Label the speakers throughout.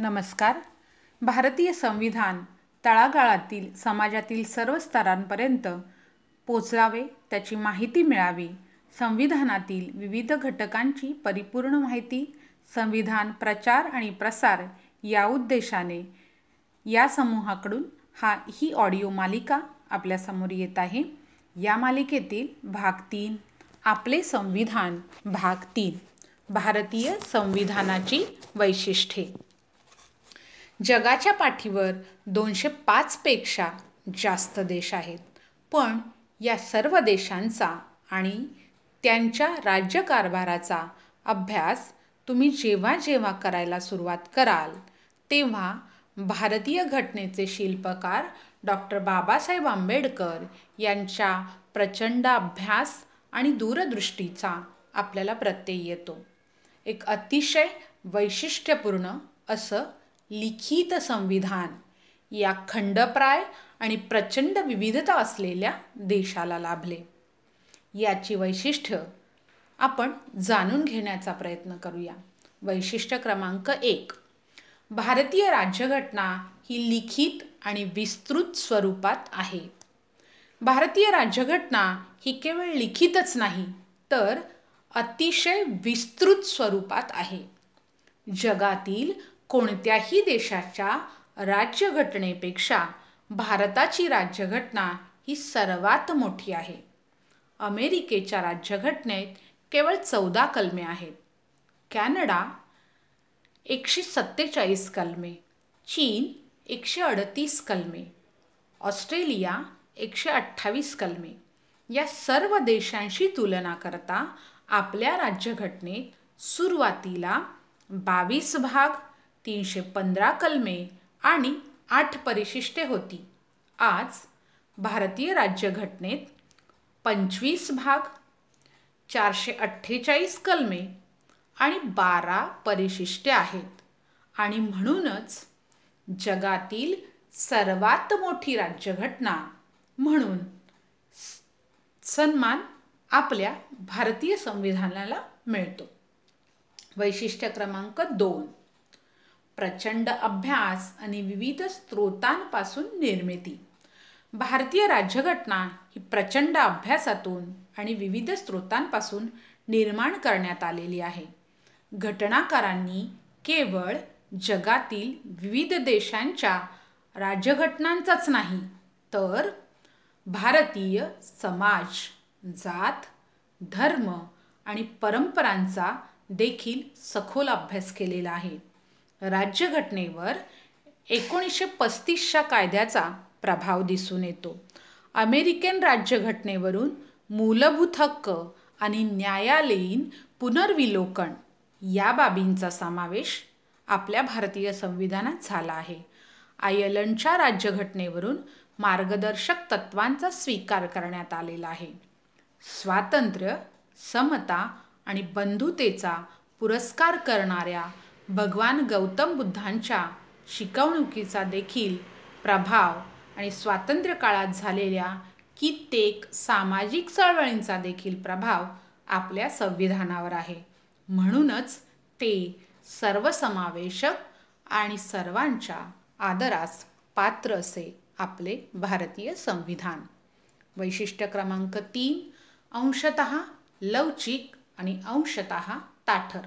Speaker 1: नमस्कार. भारतीय संविधान तळागाळातील समाजातील सर्व स्तरांपर्यंत पोचावे त्याची माहिती मिळावी संविधानातील विविध घटकांची परिपूर्ण माहिती संविधान प्रचार आणि प्रसार या उद्देशाने या समूहाकडून हा ही ऑडिओ मालिका आपल्यासमोर येत आहे. या मालिकेतील भाग तीन आपले संविधान. भाग तीन भारतीय संविधानाची वैशिष्ट्ये. जगाच्या पाठीवर दोनशे पाचपेक्षा जास्त देश आहेत. पण या सर्व देशांचा आणि त्यांच्या राज्यकारभाराचा अभ्यास तुम्ही जेव्हा जेव्हा करायला सुरुवात कराल तेव्हा भारतीय घटनेचे शिल्पकार डॉक्टर बाबासाहेब आंबेडकर यांच्या प्रचंड अभ्यास आणि दूरदृष्टीचा आपल्याला प्रत्यय येतो. एक अतिशय वैशिष्ट्यपूर्ण असं लिखित संविधान या खंडप्राय आणि प्रचंड विविधता असलेल्या देशाला लाभले. याची वैशिष्ट्य आपण जाणून घेण्याचा प्रयत्न करूया. वैशिष्ट्य क्रमांक एक. भारतीय राज्यघटना ही लिखित आणि विस्तृत स्वरूपात आहे. भारतीय राज्यघटना ही केवळ लिखितच नाही तर अतिशय विस्तृत स्वरूपात आहे. जगातील कोणत्याही देशाच्या राज्यघटनेपेक्षा भारताची राज्यघटना ही सर्वात मोठी आहे. अमेरिकेच्या राज्यघटनेत केवळ चौदा कलमे आहेत. कॅनडा एकशे सत्तेचाळीस कलमे चीन एकशे अडतीस कलमे ऑस्ट्रेलिया एकशे अठ्ठावीस कलमे. या सर्व देशांशी तुलना करता आपल्या राज्यघटनेत सुरुवातीला बावीस भाग तीनशे पंधरा कलमे आणि आठ परिशिष्टे होती. आज भारतीय राज्यघटनेत पंचवीस भाग चारशे अठ्ठेचाळीस कलमे आणि बारा परिशिष्टे आहेत. आणि म्हणूनच जगातील सर्वात मोठी राज्यघटना म्हणून सन्मान आपल्या भारतीय संविधानाला मिळतो. वैशिष्ट्य क्रमांक दोन. प्रचंड अभ्यास आणि विविध स्रोतांपासून निर्मिती. भारतीय राज्यघटना ही प्रचंड अभ्यासातून आणि विविध स्रोतांपासून निर्माण करण्यात आलेली आहे. घटनाकारांनी केवळ जगातील विविध देशांच्या राज्यघटनांचाच नाही तर भारतीय समाज जात धर्म आणि परंपरांचा देखील सखोल अभ्यास केलेला आहे. राज्यघटनेवर एकोणीसशे पस्तीसच्या कायद्याचा प्रभाव दिसून येतो. अमेरिकन राज्यघटनेवरून मूलभूत हक्क आणि न्यायालयीन पुनर्विलोकन या बाबींचा समावेश आपल्या भारतीय संविधानात झाला आहे. आयर्लंडच्या राज्यघटनेवरून मार्गदर्शक तत्वांचा स्वीकार करण्यात आलेला आहे. स्वातंत्र्य समता आणि बंधुतेचा पुरस्कार करणाऱ्या भगवान गौतम बुद्धांच्या शिकवणुकीचा देखील प्रभाव आणि स्वातंत्र्य काळात झालेल्या कित्येक सामाजिक चळवळींचा देखील प्रभाव आपल्या संविधानावर आहे. म्हणूनच ते सर्वसमावेशक आणि सर्वांच्या आदरास पात्र असे आपले भारतीय संविधान. वैशिष्ट्य क्रमांक तीन अंशत लवचिक आणि अंशत ताठर.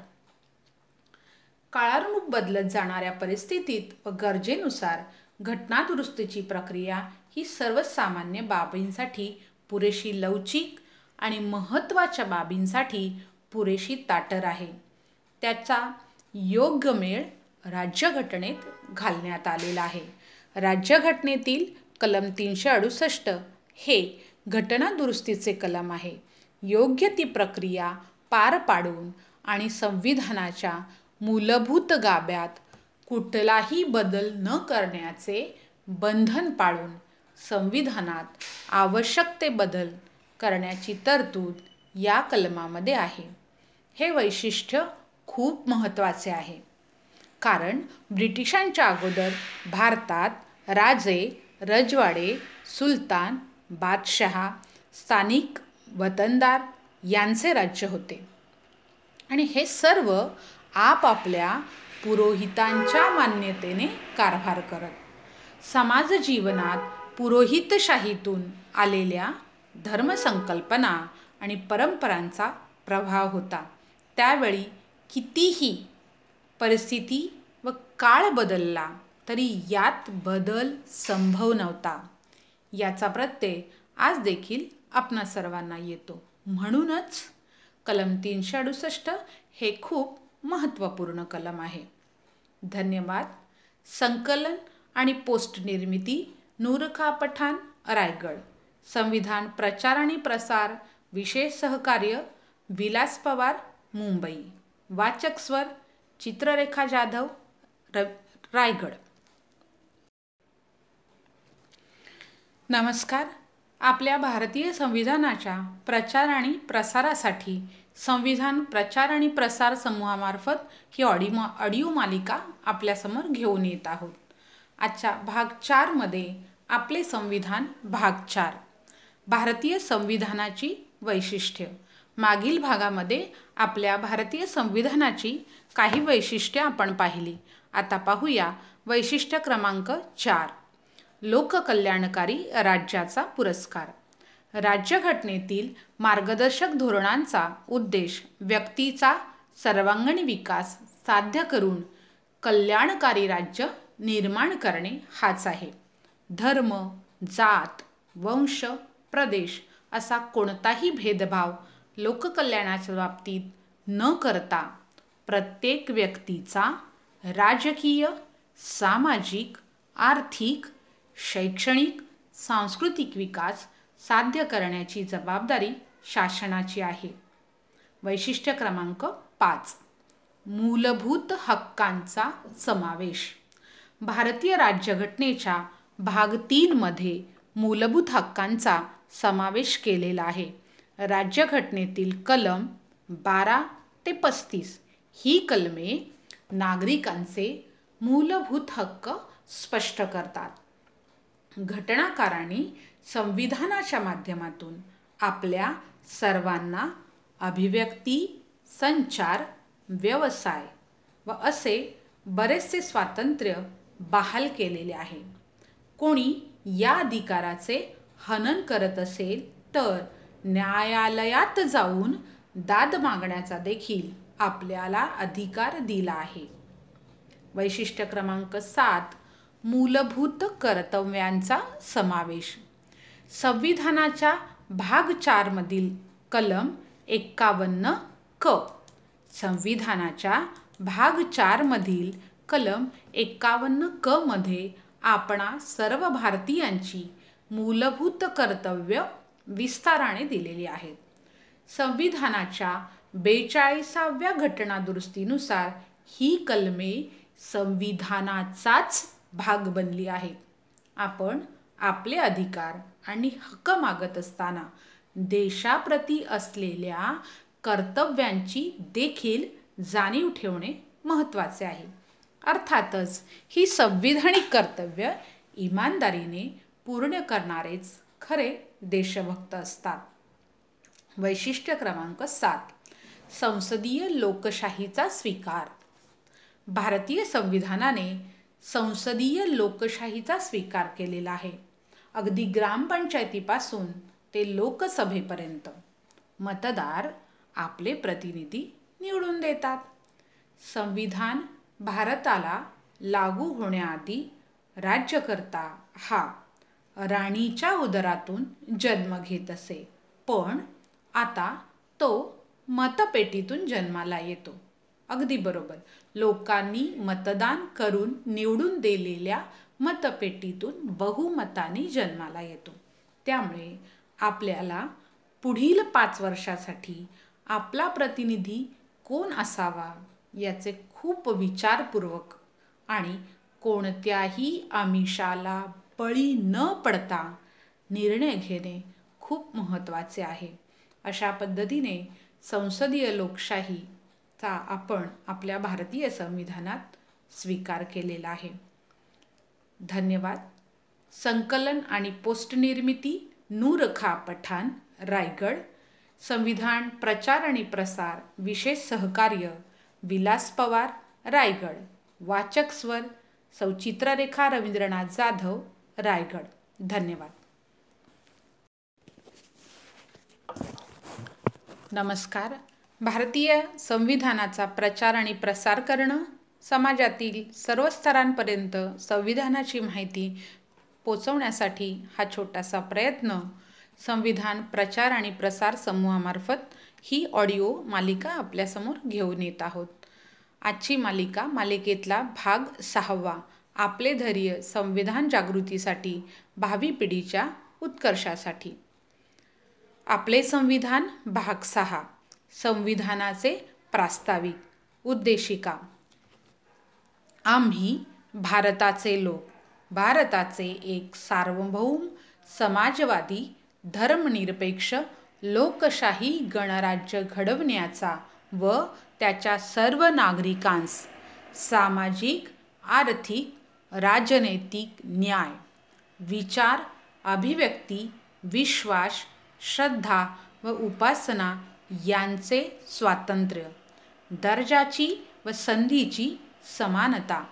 Speaker 1: काळानुरूप बदलत जाणाऱ्या परिस्थितीत व गरजेनुसार घटनादुरुस्तीची प्रक्रिया ही सर्वसामान्य बाबींसाठी पुरेशी लवचिक आणि महत्त्वाच्या बाबींसाठी पुरेशी ताटर आहे. त्याचा योग्य मेळ राज्यघटनेत घालण्यात आलेला आहे. राज्यघटनेतील कलम तीनशे अडुसष्ट हे घटनादुरुस्तीचे कलम आहे. योग्य ती प्रक्रिया पार पाडून आणि संविधानाच्या मूलभूत गाभ्यात कुठलाही बदल न करण्याचे बंधन पाळून संविधानात आवश्यक ते बदल करण्याची तरतूद या कलमामध्ये आहे. हे वैशिष्ट्य खूप महत्त्वाचे आहे. कारण ब्रिटिशांच्या अगोदर भारतात राजे रजवाडे सुलतान बादशहा स्थानिक वतनदार यांचे राज्य होते. आणि हे सर्व आपापल्या पुरोहितांच्या मान्यतेने कारभार करत. समाज जीवनात पुरोहितशाहीतून आलेल्या धर्मसंकल्पना आणि परंपरांचा प्रभाव होता. त्यावेळी कितीही परिस्थिती व काळ बदलला तरी यात बदल संभव नव्हता. याचा प्रत्यय आज देखील आपणा सर्वांना येतो. म्हणूनच कलम तीनशे अडुसष्ट हे खूप महत्त्वपूर्ण कलम आहे. धन्यवाद. संकलन आणि पोस्ट निर्मिती नूरखा पठाण रायगड. संविधान प्रचार आणि प्रसार विशेष सहकार्य विलास पवार मुंबई. वाचक स्वर चित्ररेखा जाधव र रायगड. नमस्कार. आपल्या भारतीय संविधानाच्या प्रचार आणि प्रसारासाठी संविधान प्रचार आणि प्रसार समूहामार्फत ही ऑडिओ ऑडिओ मालिका आपल्यासमोर घेऊन येत आहोत. आजच्या भाग चारमध्ये आपले संविधान भाग चार. भारतीय संविधानाची वैशिष्ट्य. मागील भागामध्ये आपल्या भारतीय संविधानाची काही वैशिष्ट्ये आपण पाहिली. आता पाहूया वैशिष्ट्य क्रमांक चार. लोककल्याणकारी राज्याचा पुरस्कार. राज्यघटनेतील मार्गदर्शक धोरणांचा उद्देश व्यक्तीचा सर्वांगीण विकास साध्य करून कल्याणकारी राज्य निर्माण करणे हाच आहे. धर्म जात वंश प्रदेश असा कोणताही भेदभाव लोककल्याणाच्या बाबतीत न करता प्रत्येक व्यक्तीचा राजकीय सामाजिक आर्थिक शैक्षणिक सांस्कृतिक विकास साध्य करण्याची जबाबदारी शासनाची आहे. वैशिष्ट्य क्रमांक पाच. मूलभूत हक्कांचा समावेश. भारतीय राज्यघटनेच्या भाग तीनमध्ये मूलभूत हक्कांचा समावेश केलेला आहे. राज्यघटनेतील कलम बारा ते पस्तीस ही कलमे नागरिकांचे मूलभूत हक्क स्पष्ट करतात. घटनाकारांनी संविधानाच्या माध्यमातून आपल्या सर्वांना अभिव्यक्ती संचार व्यवसाय व असे बरेचसे स्वातंत्र्य बहाल केलेले आहे. कोणी या अधिकाराचे हनन करत असेल तर न्यायालयात जाऊन दाद मागण्याचा देखील आपल्याला अधिकार दिला आहे. वैशिष्ट्य क्रमांक सात मूलभूत कर्तव्यांचा समावेश. संविधानाच्या भाग चारमधील कलम एक्कावन्न क. संविधानाच्या भाग चारमधील कलम एक्कावन्न क मध्ये आपणा सर्व भारतीयांची मूलभूत कर्तव्य विस्ताराने दिलेली आहेत. संविधानाच्या बेचाळीसाव्या घटनादुरुस्तीनुसार ही कलमे संविधानाचाच भाग बनली आहे. आपण आपले अधिकार आणि हक्क मागत असताना देशाप्रती असलेल्या कर्तव्यांची देखील जाणीव ठेवणे महत्त्वाचे आहे. अर्थातच ही संविधानिक कर्तव्य इमानदारीने पूर्ण करणारेच खरे देशभक्त असतात. वैशिष्ट्य क्रमांक सात. संसदीय लोकशाहीचा स्वीकार. भारतीय संविधानाने संसदीय लोकशाहीचा स्वीकार केलेला आहे. अगदी ग्रामपंचायतीपासून ते लोकसभेपर्यंत. मतदार आपले प्रतिनिधी निवडून देतात. संविधान भारताला लागू होण्याआधी राज्यकर्ता हा राणीच्या उदरातून जन्म घेत असे. पण आता तो मतपेटीतून जन्माला येतो. अगदी बरोबर. लोकांनी मतदान करून निवडून दिलेल्या मतपेटीतून बहुमताने जन्माला येतो. त्यामुळे आपल्याला पुढील पाच वर्षासाठी आपला प्रतिनिधी कोण असावा याचे खूप विचारपूर्वक आणि कोणत्याही आमिषाला बळी न पडता निर्णय घेणे खूप महत्त्वाचे आहे. अशा पद्धतीने संसदीय लोकशाही चा आपण आपल्या भारतीय संविधानात स्वीकार केलेला आहे. धन्यवाद. संकलन आणि पोस्ट निर्मिती नूरखा पठाण रायगड. संविधान प्रचार आणि प्रसार विशेष सहकार्य विलास पवार रायगड. वाचक स्वर सौ चित्ररेखा रवींद्रनाथ जाधव रायगड. धन्यवाद. नमस्कार. भारतीय संविधानाचा प्रचार आणि प्रसार करणं समाजातील सर्व स्तरांपर्यंत संविधानाची माहिती पोचवण्यासाठी हा छोटासा प्रयत्न संविधान प्रचार आणि प्रसार समूहामार्फत ही ऑडिओ मालिका आपल्यासमोर घेऊन येत आहोत. आजची मालिका मालिकेतला भाग सहावा आपले धैर्य संविधान जागृतीसाठी भावी पिढीच्या उत्कर्षासाठी. आपले संविधान भाग सहा संविधानाचे प्रास्ताविक उद्देशिका. आम्ही भारताचे लोक भारताचे एक सार्वभौम समाजवादी धर्मनिरपेक्ष लोकशाही गणराज्य घडवण्याचा व त्याच्या सर्व नागरिकांस सामाजिक आर्थिक राजनैतिक न्याय विचार अभिव्यक्ती विश्वास श्रद्धा व उपासना यांचे स्वातंत्र्य. दर्जाची व संधीची समानता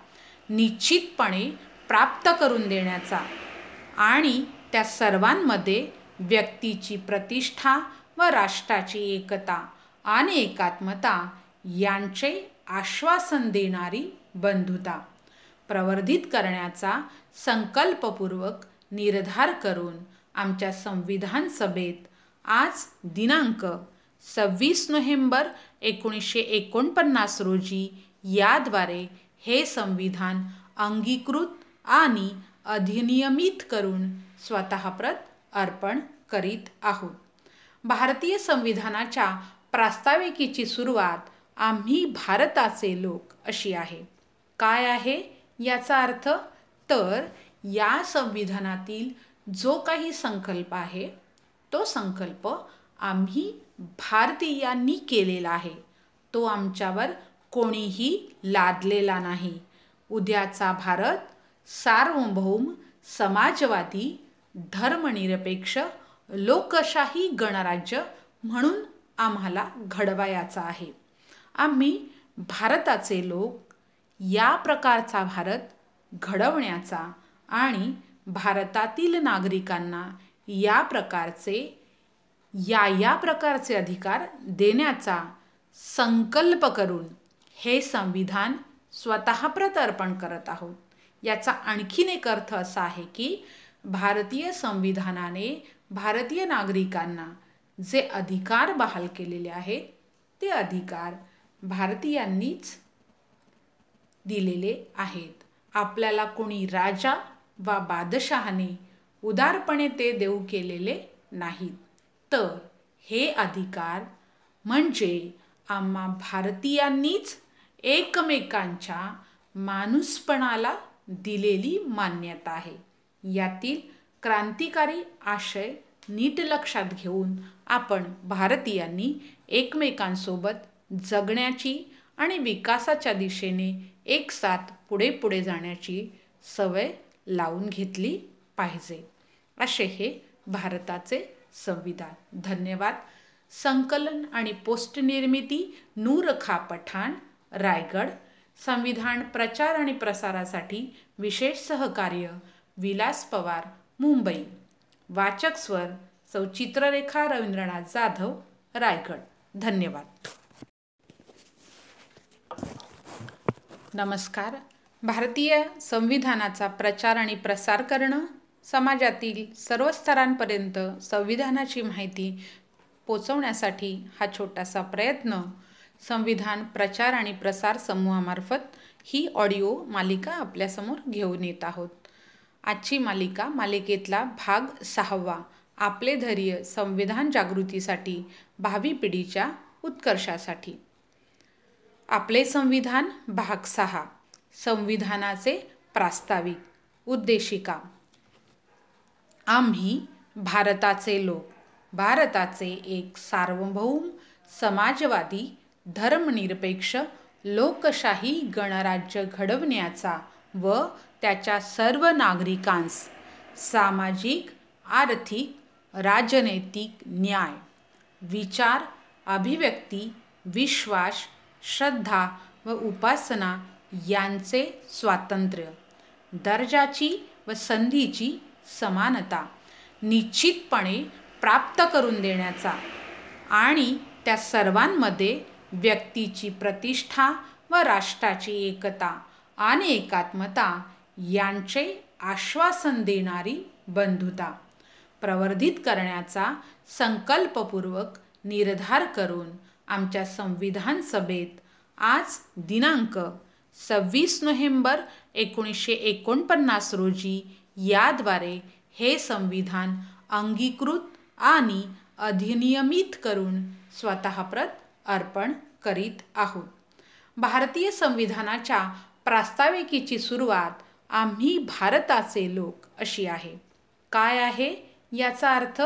Speaker 1: निश्चितपणे प्राप्त करून देण्याचा आणि त्या सर्वांमध्ये व्यक्तीची प्रतिष्ठा व राष्ट्राची एकता आणि एकात्मता यांचे आश्वासन देणारी बंधुता प्रवर्धित करण्याचा संकल्पपूर्वक निर्धार करून आमच्या संविधान सभेत आज दिनांक सव्वीस नोव्हेंबर एकोणीसशे एकोणपन्नास रोजी याद्वारे हे संविधान अंगीकृत आणि अधिनियमित करून स्वतःप्रत अर्पण करीत आहोत. भारतीय संविधानाच्या प्रास्ताविकेची सुरुवात आम्ही भारताचे लोक अशी आहे. काय आहे याचा अर्थ? तर या संविधानातील जो काही संकल्प आहे तो संकल्प आम्ही भारतीयांनी केलेला आहे. तो आमच्यावर कोणीही लादलेला नाही. उद्याचा भारत सार्वभौम समाजवादी धर्मनिरपेक्ष लोकशाही गणराज्य म्हणून आम्हाला घडवायचा आहे. आम्ही भारताचे लोक या प्रकारचा भारत घडवण्याचा आणि भारतातील नागरिकांना या प्रकारचे या या प्रकारचे अधिकार देण्याचा संकल्प करून हे संविधान स्वतःप्रत अर्पण करत आहोत. याचा आणखीन एक अर्थ असा आहे की भारतीय संविधानाने भारतीय नागरिकांना जे अधिकार बहाल केलेले आहेत ते अधिकार भारतीयांनीच दिलेले आहेत. आपल्याला कोणी राजा वा बादशहाने उदारपणे ते देऊ केलेले नाहीत. तर हे अधिकार म्हणजे आम्हा भारतीयांनीच एकमेकांच्या माणूसपणाला दिलेली मान्यता आहे. यातील क्रांतिकारी आशय नीट लक्षात घेऊन आपण भारतीयांनी एकमेकांसोबत जगण्याची आणि विकासाच्या दिशेने एक साथ पुढे पुढे जाण्याची सवय लावून घेतली पाहिजे. असे हे भारताचे संविधान. धन्यवाद. संकलन आणि पोस्ट निर्मिती नूर खा पठाण रायगड. संविधान प्रचार आणि प्रसारासाठी विशेष सहकार्य विलास पवार मुंबई. वाचक स्वर सौ चित्ररेखा रवींद्रनाथ जाधव रायगड. धन्यवाद. नमस्कार. भारतीय संविधानाचा प्रचार आणि प्रसार करणं समाजातील सर्व स्तरांपर्यंत संविधानाची माहिती पोचवण्यासाठी हा छोटासा प्रयत्न संविधान प्रचार आणि प्रसार समूहामार्फत ही ऑडिओ मालिका आपल्यासमोर घेऊन येत आहोत. आजची मालिका मालिकेतला भाग सहावा आपले धैर्य संविधान जागृतीसाठी भावी पिढीच्या उत्कर्षासाठी. आपले संविधान भाग सहा संविधानाचे प्रास्ताविक उद्देशिका. आम्ही भारताचे लोक. भारताचे एक सार्वभौम समाजवादी धर्मनिरपेक्ष लोकशाही गणराज्य घडवण्याचा व त्याच्या सर्व नागरिकांस सामाजिक आर्थिक राजनैतिक न्याय विचार अभिव्यक्ती विश्वास श्रद्धा व उपासना यांचे स्वातंत्र्य. दर्जाची व संधीची समानता निश्चितपणे प्राप्त करून देण्याचा आणि त्या सर्वांमध्ये व्यक्तीची प्रतिष्ठा व राष्ट्राची एकता आणि एकात्मता यांचे आश्वासन देणारी बंधुता प्रवर्धित करण्याचा संकल्पपूर्वक निर्धार करून आमच्या संविधान सभेत आज दिनांक सव्वीस नोव्हेंबर एकोणीसशे एकोणपन्नास रोजी याद्वारे हे संविधान अंगीकृत आणि अधिनियमित करून स्वतःप्रत अर्पण करीत आहोत. भारतीय संविधानाच्या प्रास्ताविकेची सुरुवात आम्ही भारताचे लोक अशी आहे. काय आहे याचा अर्थ?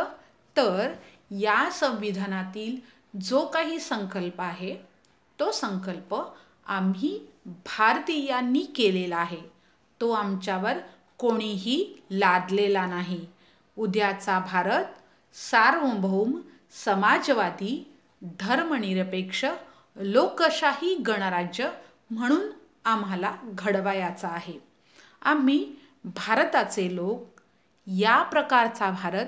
Speaker 1: तर या संविधानातील जो काही संकल्प आहे तो संकल्प आम्ही भारतीयांनी केलेला आहे. तो आमच्यावर कोणीही लादलेला नाही. उद्याचा भारत सार्वभौम समाजवादी धर्मनिरपेक्ष लोकशाही गणराज्य म्हणून आम्हाला घडवायचा आहे. आम्ही भारताचे लोक या प्रकारचा भारत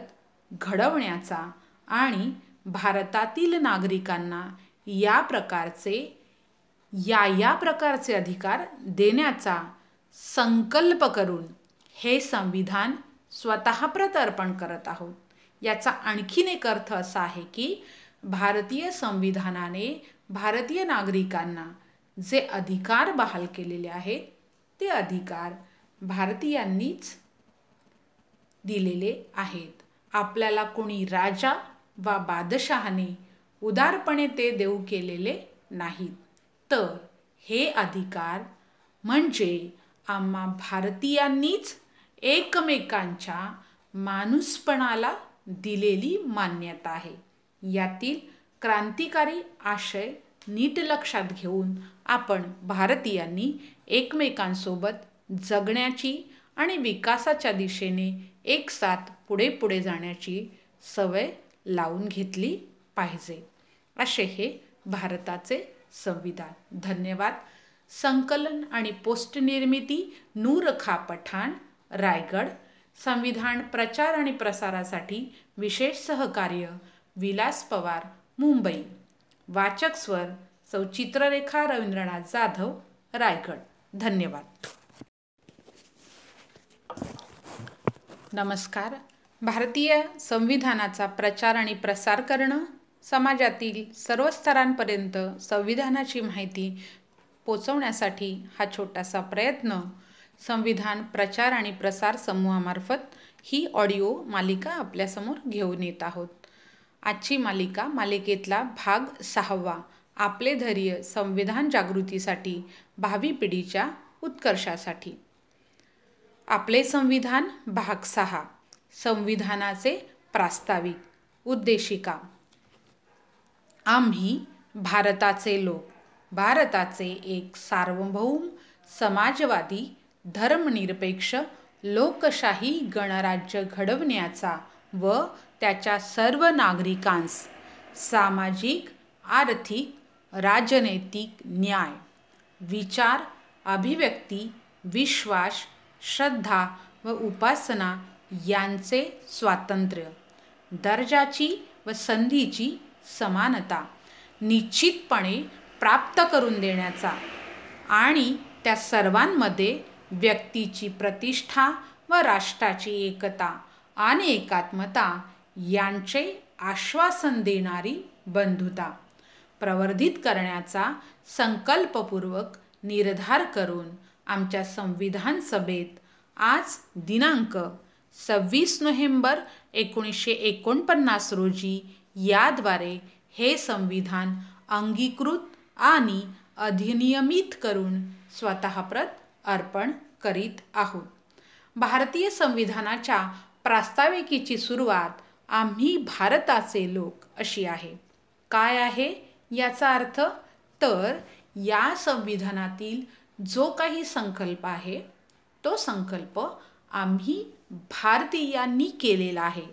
Speaker 1: घडवण्याचा आणि भारतातील नागरिकांना या प्रकारचे या या प्रकारचे अधिकार देण्याचा संकल्प करून हे संविधान स्वतःप्रत अर्पण करत आहोत. याचा आणखीन एक अर्थ असा आहे की भारतीय संविधानाने भारतीय नागरिकांना जे अधिकार बहाल केलेले आहेत ते अधिकार भारतीयांनीच दिलेले आहेत. आपल्याला कोणी राजा वा बादशहाने उदारपणे ते देऊ केलेले नाहीत. तर हे अधिकार म्हणजे आम्हा भारतीयांनीच एकमेकांच्या माणूसपणाला दिलेली मान्यता आहे. यातील क्रांतिकारी आशय नीट लक्षात घेऊन आपण भारतीयांनी एकमेकांसोबत जगण्याची आणि विकासाच्या दिशेने एक साथ पुढे पुढे जाण्याची सवय लावून घेतली पाहिजे. असे हे भारताचे संविधान. धन्यवाद. संकलन आणि पोस्ट निर्मिती नूरखा पठाण रायगड संविधान प्रचार आणि प्रसारासाठी विशेष सहकार्य विलास पवार मुंबई. वाचक स्वर सौ चित्ररेखा रवींद्रनाथ जाधव रायगड. धन्यवाद. नमस्कार. भारतीय संविधानाचा प्रचार आणि प्रसार करणं समाजातील सर्व स्तरांपर्यंत संविधानाची माहिती पोचवण्यासाठी हा छोटासा प्रयत्न संविधान प्रचार आणि प्रसार समूहामार्फत ही ऑडिओ मालिका आपल्यासमोर घेऊन येत आहोत. आजची मालिका मालिकेतला भाग सहावा आपले धैर्य संविधान जागृतीसाठी भावी पिढीच्या उत्कर्षासाठी. आपले संविधान भाग सहा संविधानाचे प्रास्ताविक उद्देशिका. आम्ही भारताचे लोक भारताचे एक सार्वभौम समाजवादी धर्मनिरपेक्ष लोकशाही गणराज्य घडवण्याचा व त्याच्या सर्व नागरिकांस सामाजिक आर्थिक राजनैतिक न्याय विचार अभिव्यक्ती विश्वास श्रद्धा व उपासना यांचे स्वातंत्र्य दर्जाची व संधीची समानता निश्चितपणे प्राप्त करून देण्याचा आणि त्या सर्वांमध्ये व्यक्तीची प्रतिष्ठा व राष्ट्राची एकता आणि एकात्मता यांचे आश्वासन देणारी बंधुता. प्रवर्धित करण्याचा संकल्पपूर्वक निर्धार करून आमच्या संविधान सभेत आज दिनांक सव्वीस नोव्हेंबर एकोणीसशे एकोणपन्नास रोजी याद्वारे हे संविधान अंगीकृत आणि अधिनियमित करून स्वतःप्रत अर्पण करीत आहोत. भारतीय संविधानाच्या प्रास्ताविकेची सुरुवात आम्ही भारताचे लोक अशी आहे. काय आहे याचा अर्थ? तर या संविधानातील जो काही संकल्प आहे तो संकल्प आम्ही भारतीयांनी केलेला आहे.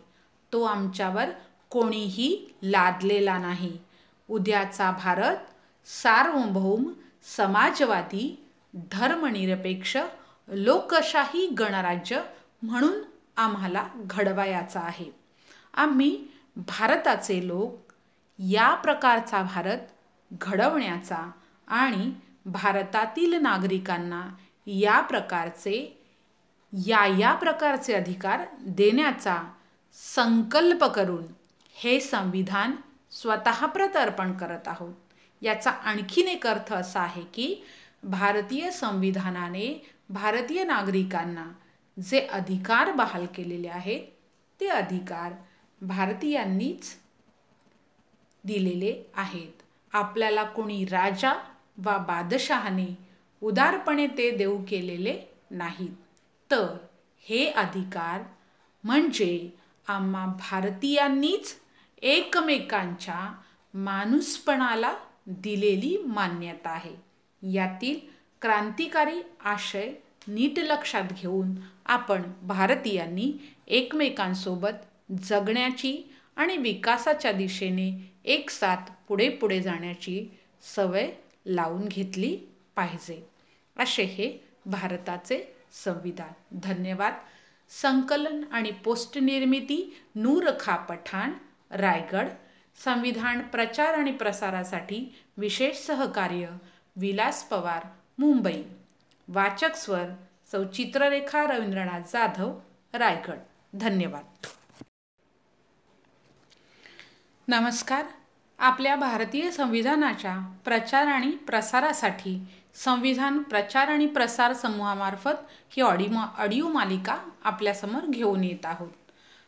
Speaker 1: तो आमच्यावर कोणीही लादलेला नाही. उद्याचा भारत सार्वभौम समाजवादी धर्मनिरपेक्ष लोकशाही गणराज्य म्हणून आम्हाला घडवायचा आहे. आम्ही भारताचे लोक या प्रकारचा भारत घडवण्याचा आणि भारतातील नागरिकांना या प्रकारचे या या प्रकारचे अधिकार देण्याचा संकल्प करून हे संविधान स्वतः प्रतर्पण करत आहोत. याचा आणखीन एक अर्थ असा आहे की भारतीय संविधानाने भारतीय नागरिकांना जे अधिकार बहाल केलेले आहेत ते अधिकार भारतीयांनीच दिलेले आहेत. आपल्याला कोणी राजा वा बादशहाने उदारपणे ते देऊ केलेले नाहीत. तर हे अधिकार म्हणजे आम्हा भारतीयांनीच एकमेकांच्या माणूसपणाला दिलेली मान्यता आहे. यातील क्रांतिकारी आशय नीट लक्षात घेऊन आपण भारतीयांनी एकमेकांसोबत जगण्याची आणि विकासाच्या दिशेने एक साथ पुढे पुढे जाण्याची सवय लावून घेतली पाहिजे. असे हे भारताचे संविधान. धन्यवाद. संकलन आणि पोस्ट निर्मिती नूरखा पठाण रायगड. संविधान प्रचार आणि प्रसारासाठी विशेष सहकार्य विलास पवार मुंबई. वाचक स्वर सौचित्ररेखा रवींद्रनाथ जाधव रायगड. धन्यवाद. नमस्कार. आपल्या भारतीय संविधानाच्या प्रचार आणि प्रसारासाठी संविधान प्रचार आणि प्रसार समूहामार्फत ही ऑडिओ ऑडिओ मालिका आपल्यासमोर घेऊन येत आहोत.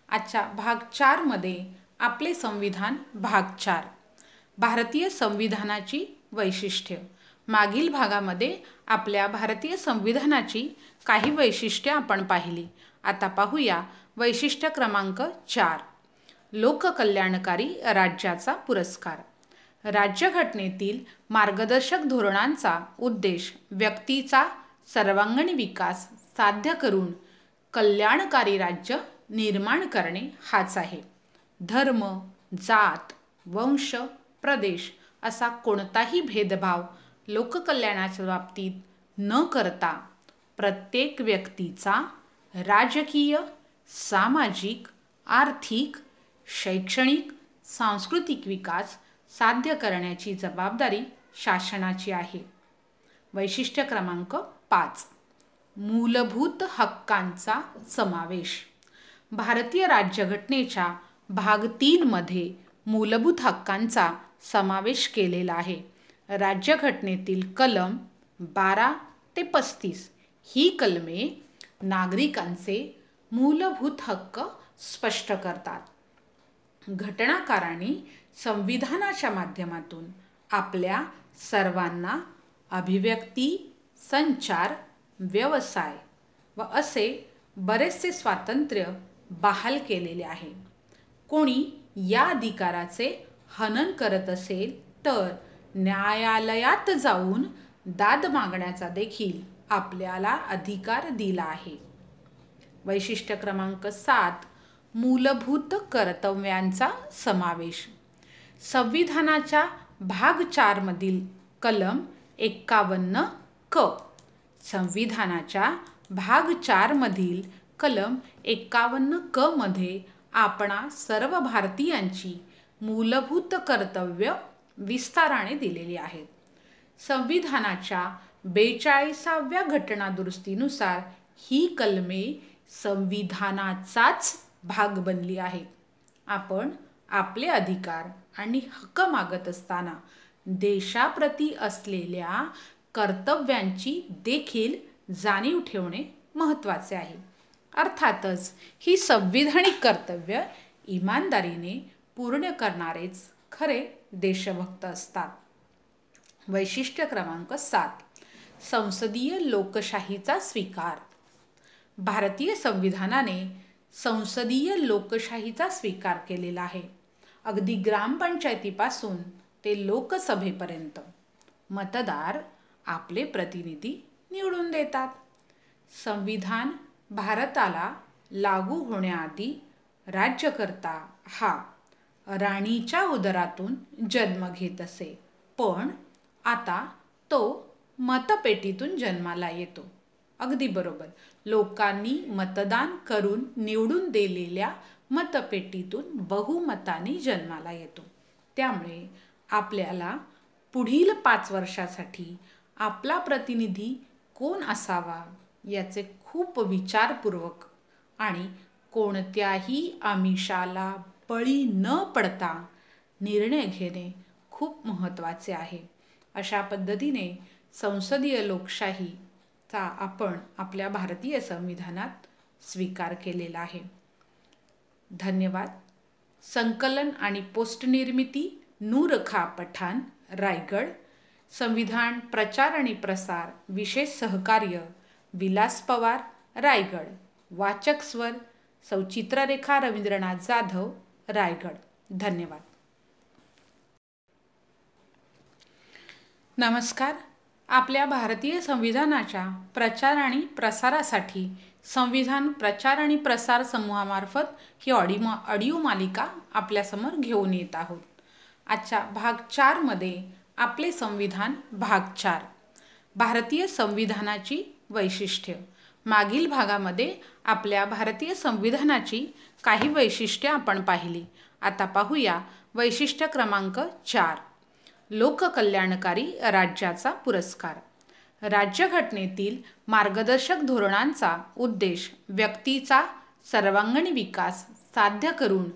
Speaker 1: आजच्या भाग चारमध्ये आपले संविधान भाग चार. भारतीय संविधानाची वैशिष्ट्य. मागील भागामध्ये आपल्या भारतीय संविधानाची काही वैशिष्ट्ये आपण पाहिली. आता पाहूया वैशिष्ट्य क्रमांक चार. लोककल्याणकारी राज्याचा पुरस्कार. राज्यघटनेतील मार्गदर्शक धोरणांचा उद्देश व्यक्तीचा सर्वांगीण विकास साध्य करून कल्याणकारी राज्य निर्माण करणे हाच आहे. धर्म जात वंश प्रदेश असा कोणताही भेदभाव लोककल्याणाच्या बाबतीत न करता प्रत्येक व्यक्तीचा राजकीय सामाजिक आर्थिक शैक्षणिक सांस्कृतिक विकास साध्य करण्याची जबाबदारी शासनाची आहे. वैशिष्ट्य क्रमांक पाच. मूलभूत हक्कांचा समावेश. भारतीय राज्यघटनेच्या भाग तीनमध्ये मूलभूत हक्कांचा समावेश केलेला आहे. राज्यघटनेतील कलम बारा ते पस्तीस ही कलमे नागरिकांचे मूलभूत हक्क स्पष्ट करतात. घटनाकारांनी संविधानाच्या माध्यमातून आपल्या सर्वांना अभिव्यक्ती संचार व्यवसाय व असे बरेचसे स्वातंत्र्य बहाल केलेले आहे. कोणी या अधिकाराचे हनन करत असेल तर न्यायालयात जाऊन दाद मागण्याचा देखील आपल्याला अधिकार दिला आहे. वैशिष्ट्य क्रमांक सात मूलभूत कर्तव्यांचा समावेश. संविधानाच्या भाग चारमधील कलम एक्कावन्न क. संविधानाच्या भाग चारमधील कलम एक्कावन्न क मध्ये आपणा सर्व भारतीयांची मूलभूत कर्तव्य विस्ताराने दिलेली आहेत. संविधानाच्या बेचाळीसाव्या घटनादुरुस्तीनुसार ही कलमे संविधानाचाच भाग बनली आहेत. आपण आपले अधिकार आणि हक्क मागत असताना देशाप्रती असलेल्या कर्तव्यांची देखील जाणीव ठेवणे महत्त्वाचे आहे. अर्थातच ही संविधानिक कर्तव्य इमानदारीने पूर्ण करणारेच खरे देशभक्त असतात. वैशिष्ट्य क्रमांक सात. संसदीय लोकशाहीचा स्वीकार. भारतीय संविधानाने संसदीय लोकशाहीचा स्वीकार केलेला आहे. अगदी ग्रामपंचायतीपासून ते लोकसभेपर्यंत. मतदार आपले प्रतिनिधी निवडून देतात. संविधान भारताला लागू होण्याआधी राज्यकर्ता हा राणीच्या उदरातून जन्म घेत असे. पण आता तो मतपेटीतून जन्माला येतो. अगदी बरोबर. लोकांनी मतदान करून निवडून दिलेल्या मतपेटीतून बहुमताने जन्माला येतो. त्यामुळे आपल्याला पुढील पाच वर्षासाठी आपला प्रतिनिधी कोण असावा याचे खूप विचारपूर्वक आणि कोणत्याही आमिषाला बळी न पडता निर्णय घेणे खूप महत्त्वाचे आहे. अशा पद्धतीने संसदीय लोकशाहीचा आपण आपल्या भारतीय संविधानात स्वीकार केलेला आहे. धन्यवाद. संकलन आणि पोस्टनिर्मिती नूरखा पठाण रायगड. संविधान प्रचार आणि प्रसार विशेष सहकार्य विलास पवार रायगड. वाचक स्वर सौचित्ररेखा रवींद्रनाथ जाधव. रायगड. धन्यवाद. नमस्कार. आपल्या भारतीय संविधानाच्या प्रचार आणि प्रसारासाठी संविधान प्रचार आणि प्रसार समूहामार्फत ही ऑडिओ ऑडिओ मालिका आपल्यासमोर घेऊन येत आहोत. आजच्या भाग चारमध्ये आपले संविधान भाग चार. भारतीय संविधानाची वैशिष्ट्य. मागील भागामध्ये आपल्या भारतीय संविधानाची काही वैशिष्ट्ये आपण पाहिली. आता पाहूया वैशिष्ट्य क्रमांक चार. लोककल्याणकारी राज्याचा पुरस्कार. राज्यघटनेतील मार्गदर्शक धोरणांचा उद्देश व्यक्तीचा सर्वांगीण विकास साध्य करून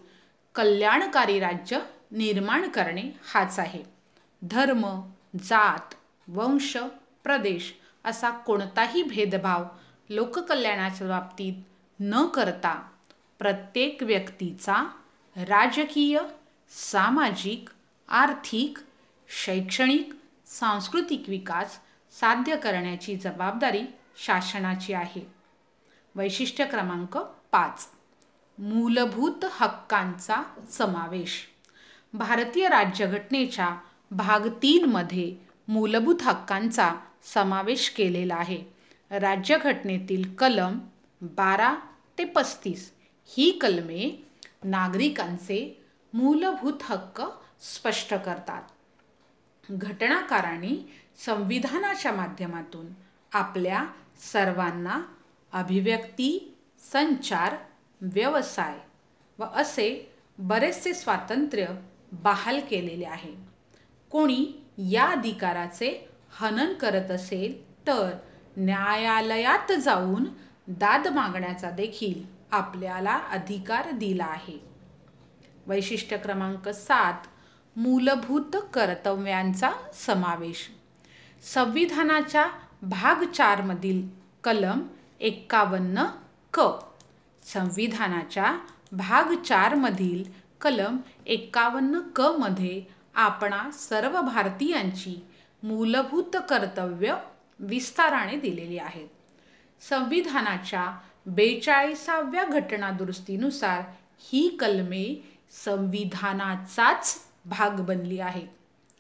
Speaker 1: कल्याणकारी राज्य निर्माण करणे हाच आहे. धर्म जात वंश प्रदेश असा कोणताही भेदभाव लोककल्याणाच्या बाबतीत न करता प्रत्येक व्यक्तीचा राजकीय सामाजिक आर्थिक शैक्षणिक सांस्कृतिक विकास साध्य करण्याची जबाबदारी शासनाची आहे. वैशिष्ट्य क्रमांक पाच. मूलभूत हक्कांचा समावेश. भारतीय राज्यघटनेच्या भाग तीनमध्ये मूलभूत हक्कांचा समावेश केलेला आहे. राज्यघटनेतील कलम बारा ते पस्तीस. ही कलमे नागरिकांचे मूलभूत हक्क स्पष्ट करतात. घटनाकारांनी संविधानाच्या माध्यमातून आपल्या सर्वांना अभिव्यक्ती संचार व्यवसाय व असे बरेचसे स्वातंत्र्य बहाल केलेले आहे. कोणी या अधिकाराचे हनन करत असेल तर न्यायालयात जाऊन दाद मागण्याचा देखील आपल्याला अधिकार दिला आहे. वैशिष्ट्य क्रमांक सात मूलभूत कर्तव्यांचा समावेश. संविधानाच्या भाग चारमधील कलम एक्कावन्न क. संविधानाच्या भाग चारमधील कलम एक्कावन्न क मध्ये आपणा सर्व भारतीयांची मूलभूत कर्तव्य विस्ताराने दिलेली आहेत. संविधानाच्या बेचाळीसाव्या घटनादुरुस्तीनुसार ही कलमे संविधानाचाच भाग बनली आहेत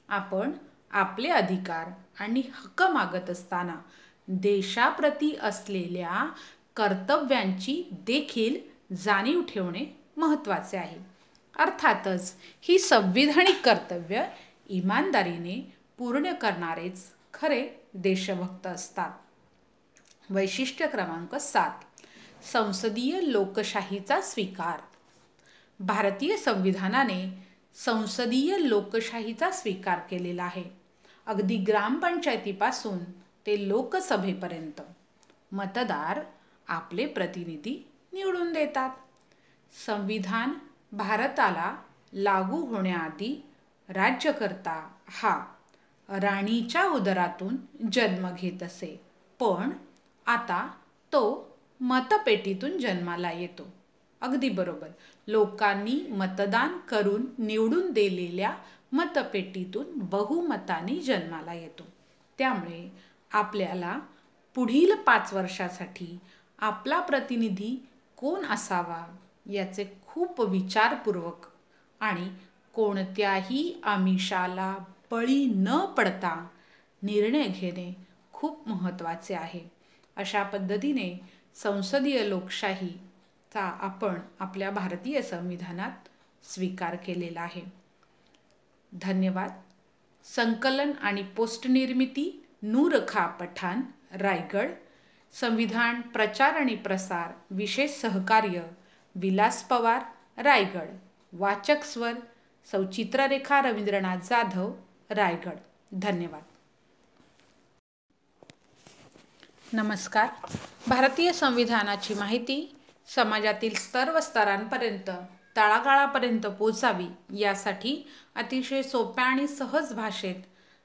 Speaker 1: आपण आपले अधिकार आणि हक्क मागत असताना देशाप्रती असलेल्या कर्तव्यांची देखील जाणीव ठेवणे महत्त्वाचे आहे. अर्थातच ही संविधानिक कर्तव्य इमानदारीने पूर्ण करणारेच खरे देशभक्त असतात. वैशिष्ट्य क्रमांक सात. संसदीय लोकशाहीचा स्वीकार. भारतीय संविधानाने संसदीय लोकशाहीचा स्वीकार केलेला आहे. अगदी ग्रामपंचायतीपासून ते लोकसभेपर्यंत. मतदार आपले प्रतिनिधी निवडून देतात. संविधान भारताला लागू होण्याआधी राज्यकर्ता हा राणीच्या उदरातून जन्म घेत असे. पण आता तो मतपेटीतून जन्माला येतो. अगदी बरोबर. लोकांनी मतदान करून निवडून दिलेल्या मतपेटीतून बहुमताने जन्माला येतो. त्यामुळे आपल्याला पुढील पाच वर्षासाठी आपला प्रतिनिधी कोण असावा याचे खूप विचारपूर्वक आणि कोणत्याही आमिषाला बळी न पडता निर्णय घेणे खूप महत्त्वाचे आहे. अशा पद्धतीने संसदीय लोकशाहीचा आपण आपल्या भारतीय संविधानात स्वीकार केलेला आहे. धन्यवाद. संकलन आणि पोस्टनिर्मिती नूरखा पठाण रायगड. संविधान प्रचार आणि प्रसार विशेष सहकार्य विलास पवार रायगड. वाचक स्वर सौचित्ररेखा रवींद्रनाथ जाधव रायगड. धन्यवाद. नमस्कार. भारतीय संविधानाची माहिती समाजातील सर्व स्तरांपर्यंत तळागाळापर्यंत पोचावी यासाठी अतिशय सोप्या आणि सहज भाषेत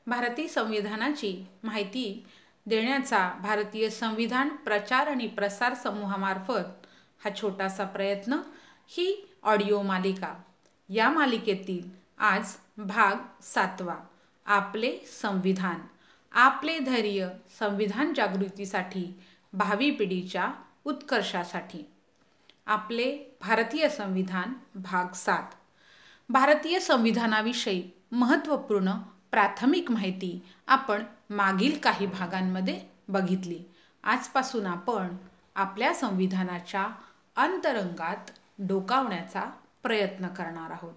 Speaker 1: भारतीय संविधानाची माहिती देण्याचा भारतीय संविधान प्रचार आणि प्रसार समूहामार्फत हा छोटासा प्रयत्न ही ऑडिओ मालिका या मालिकेतील आज भाग सातवा आपले संविधान. आपले धैर्य संविधान जागृतीसाठी भावी पिढीच्या उत्कर्षासाठी. आपले भारतीय संविधान भाग सात. भारतीय संविधानाविषयी महत्त्वपूर्ण प्राथमिक माहिती आपण मागील काही भागांमध्ये बघितली. आजपासून आपण आपल्या संविधानाच्या अंतरंगात डोकावण्याचा प्रयत्न करणार आहोत.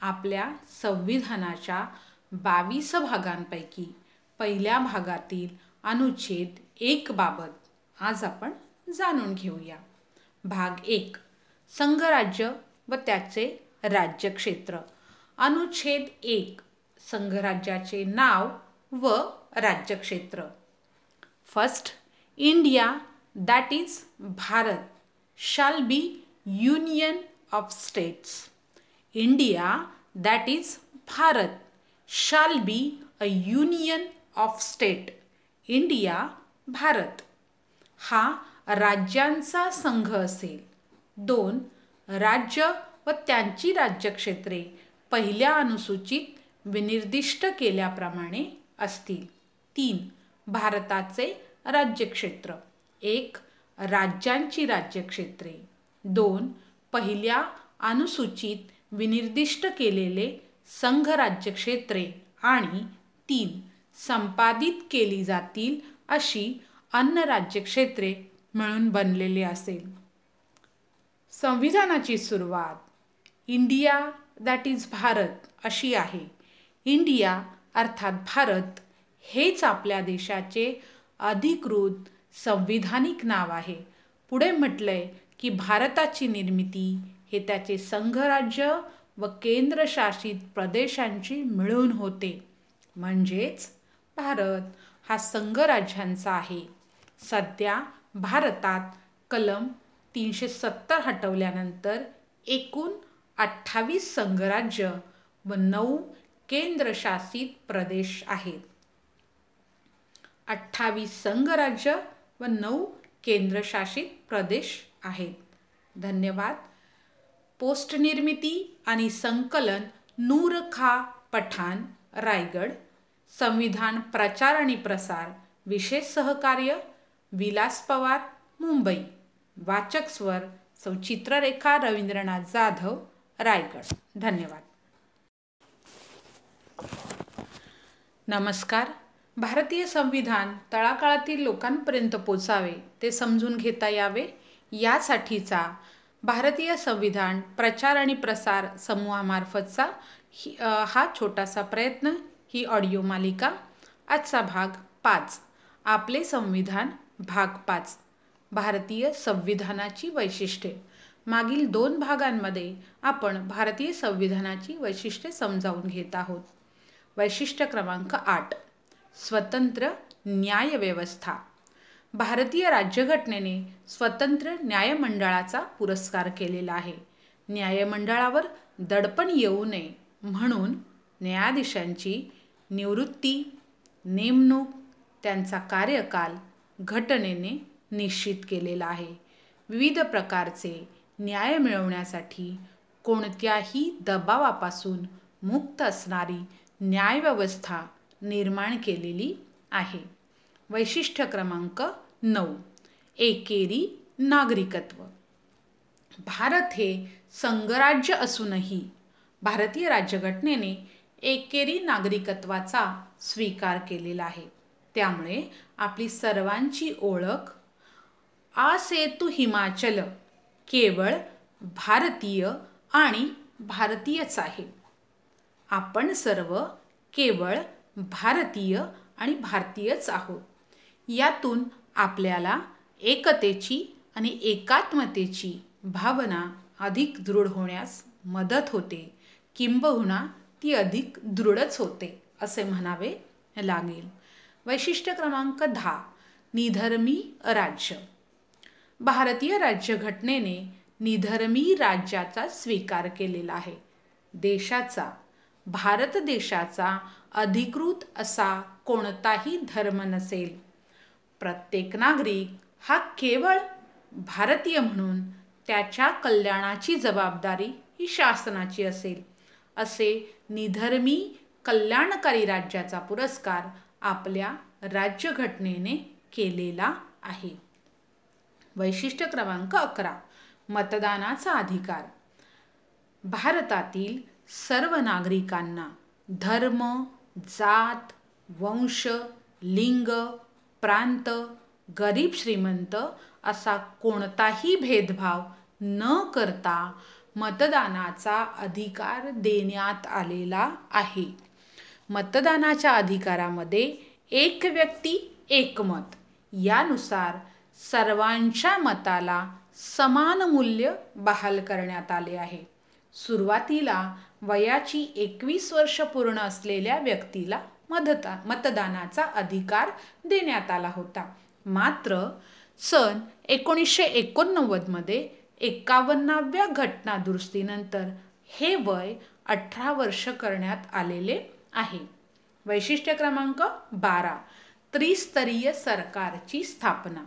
Speaker 1: आपल्या संविधानाच्या बावीस भागांपैकी पहिल्या भागातील अनुच्छेद एक बाबत आज आपण जाणून घेऊया. भाग एक संघराज्य व त्याचे राज्यक्षेत्र. अनुच्छेद एक संघराज्याचे नाव व राज्यक्षेत्र. First India that is Bharat shall be union of states India that is Bharat shall be a union of state India Bharat हा राज्यांचा संघ असेल. दोन राज्य व त्यांची राज्यक्षेत्रे पहिल्या अनुसूचित विनिर्दिष्ट केल्याप्रमाणे असतील. तीन भारताचे राज्यक्षेत्र. एक राज्यांची राज्यक्षेत्रे. दोन पहिल्या अनुसूचित विनिर्दिष्ट केलेले संघ राज्यक्षेत्रे. आणि तीन संपादित केली जातील अशी अन्न राज्यक्षेत्रे मिळून बनलेले असेल. संविधानाची सुरुवात. इंडिया दॅट इज भारत अशी आहे. इंडिया अर्थात भारत हेच आपल्या देशाचे अधिकृत संविधानिक नाव आहे. पुढे म्हटलंय की भारताची निर्मिती हे त्याचे संघराज्य व केंद्रशासित प्रदेशांची मिळून होते. म्हणजेच भारत हा संघराज्यांचा आहे. सध्या भारतात कलम तीनशे सत्तर हटवल्यानंतर एकूण अठ्ठावीस संघराज्य व नऊ केंद्रशासित प्रदेश आहेत. अठ्ठावीस संघराज्य व नऊ केंद्रशासित प्रदेश आहेत. धन्यवाद. पोस्ट निर्मिती आणि संकलन नूर खा पठाण रायगड. संविधान प्रचार आणि प्रसार विशेष सहकार्य विलास पवार मुंबई. वाचक स्वर सौचित्ररेखा रवींद्रनाथ जाधव रायगड. धन्यवाद. नमस्कार. भारतीय संविधान तळाकाळातील लोकांपर्यंत पोचावे ते समजून घेता यावे यासाठीचा भारतीय संविधान प्रचार आणि प्रसार समूहामार्फतचा हा छोटासा प्रयत्न ही ऑडिओ मालिका आजचा भाग पाच. आपले संविधान भाग पाच. भारतीय संविधानाची वैशिष्ट्ये. मागील दोन भागांमध्ये आपण भारतीय संविधानाची वैशिष्ट्ये समजावून घेत आहोत. वैशिष्ट्य क्रमांक आठ. स्वतंत्र न्यायव्यवस्था भारतीय राज्यघटनेने स्वतंत्र न्यायमंडळाचा पुरस्कार केलेला आहे. न्यायमंडळावर दडपण येऊ नये म्हणून न्यायाधीशांची निवृत्ती नेमणूक त्यांचा कार्यकाल घटनेने निश्चित केलेला आहे. विविध प्रकारचे न्याय मिळवण्यासाठी कोणत्याही दबावापासून मुक्त असणारी न्यायव्यवस्था निर्माण केलेली आहे. वैशिष्ट्य क्रमांक नऊ एकेरी नागरिकत्व. भारत हे संघराज्य असूनही भारतीय राज्यघटनेने एकेरी नागरिकत्वाचा स्वीकार केलेला आहे. त्यामुळे आपली सर्वांची ओळख आसेतू हिमाचल केवळ भारतीय आणि भारतीयच आहे. आपण सर्व केवळ भारतीय आणि भारतीयच आहोत. यातून आपल्याला एकतेची आणि एकात्मतेची भावना अधिक दृढ होण्यास मदत होते. किंबहुना ती अधिक दृढच होते असे म्हणावे लागेल. वैशिष्ट्य क्रमांक दहा निधर्मी राज्य. भारतीय राज्यघटनेने निधर्मी राज्याचा स्वीकार केलेला आहे. देशाचा भारत देशाचा अधिकृत असा कोणताही धर्म नसेल. प्रत्येक नागरिक हा केवळ भारतीय म्हणून त्याच्या कल्याणाची जबाबदारी ही शासनाची असेल. असे निधर्मी कल्याणकारी राज्याचा पुरस्कार आपल्या राज्यघटनेने केलेला आहे. वैशिष्ट्य क्रमांक अकरा मतदानाचा अधिकार. भारतातील सर्व नागरिकांना धर्म जात वंश लिंग प्रांत गरीब श्रीमंत असा कोणताही भेदभाव न करता मतदानाचा अधिकार देण्यात आलेला आहे. मतदानाच्या अधिकारामध्ये एक व्यक्ती एक मत यानुसार सर्वांच्या मताला समान मूल्य बहाल करण्यात आले आहे. सुरुवातीला वयाची एकवीस वर्ष पूर्ण असलेल्या व्यक्तीला मदता मतदानाचा अधिकार देण्यात आला होता. मात्र सन एकोणीसशे एकोणनव्वदमध्ये एकावन्नाव्या घटना दुरुस्तीनंतर हे वय अठरा वर्ष करण्यात आलेले आहे. वैशिष्ट्य क्रमांक बारा त्रिस्तरीय सरकारची स्थापना.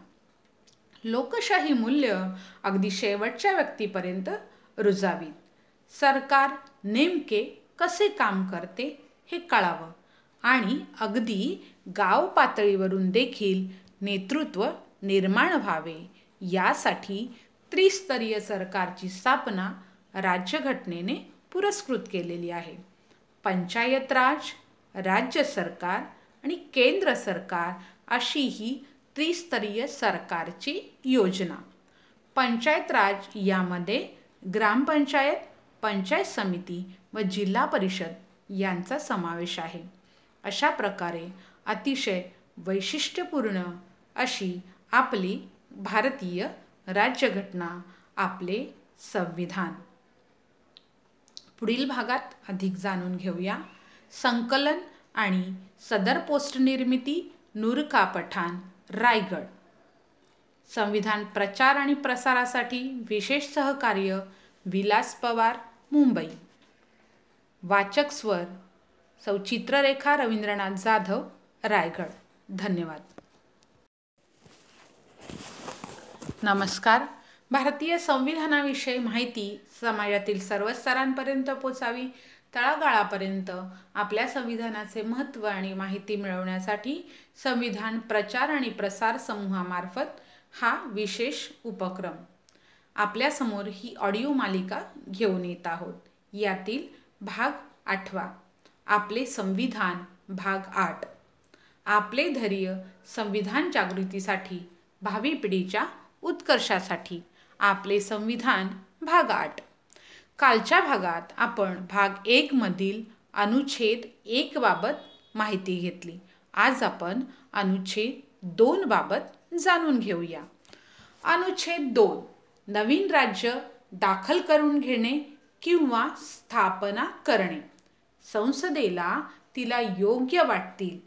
Speaker 1: लोकशाही मूल्य अगदी शेवटच्या व्यक्तीपर्यंत रुजावीत सरकार नेमके कसे काम करते हे कळावं आणि अगदी गाव पातळीवरून देखील नेतृत्व निर्माण व्हावे यासाठी त्रिस्तरीय सरकारची स्थापना राज्यघटनेने पुरस्कृत केलेली आहे. पंचायत राज राज्य सरकार आणि केंद्र सरकार अशी ही त्रिस्तरीय सरकारची योजना. पंचायत राज यामध्ये ग्रामपंचायत पंचायत समिती व जिल्हा परिषद यांचा समावेश आहे. अशा प्रकारे अतिशय वैशिष्ट्यपूर्ण अशी आपली भारतीय राज्यघटना आपले संविधान. पुढील भागात अधिक जाणून घेऊया. संकलन आणि सदर पोस्ट निर्मिती नूरका पठाण रायगड. संविधान प्रचार आणि प्रसारासाठी विशेष सहकार्य विलास पवार मुंबई. वाचक स्वर सौचित्ररेखा रवींद्रनाथ जाधव रायगड. धन्यवाद. नमस्कार. भारतीय संविधानाविषयी माहिती समाजातील सर्व स्तरांपर्यंत पोचावी तळागाळापर्यंत आपल्या संविधानाचे महत्त्व आणि माहिती मिळवण्यासाठी संविधान प्रचार आणि प्रसार समूहामार्फत हा विशेष उपक्रम. आपल्यासमोर ही ऑडिओ मालिका घेऊन येत आहोत. यातील भाग आठवा आपले संविधान भाग आठ. आपले धैर्य संविधान जागृतीसाठी भावी पिढीच्या उत्कर्षासाठी आपले संविधान भाग आठ. कालच्या भागात आपण भाग एकमधील अनुच्छेद एक बाबत माहिती घेतली. आज आपण अनुच्छेद दोन बाबत जाणून घेऊया. अनुच्छेद दोन नवीन राज्य दाखल करून घेणे किंवा स्थापना करणे. संसदेला तिला योग्य वाटतील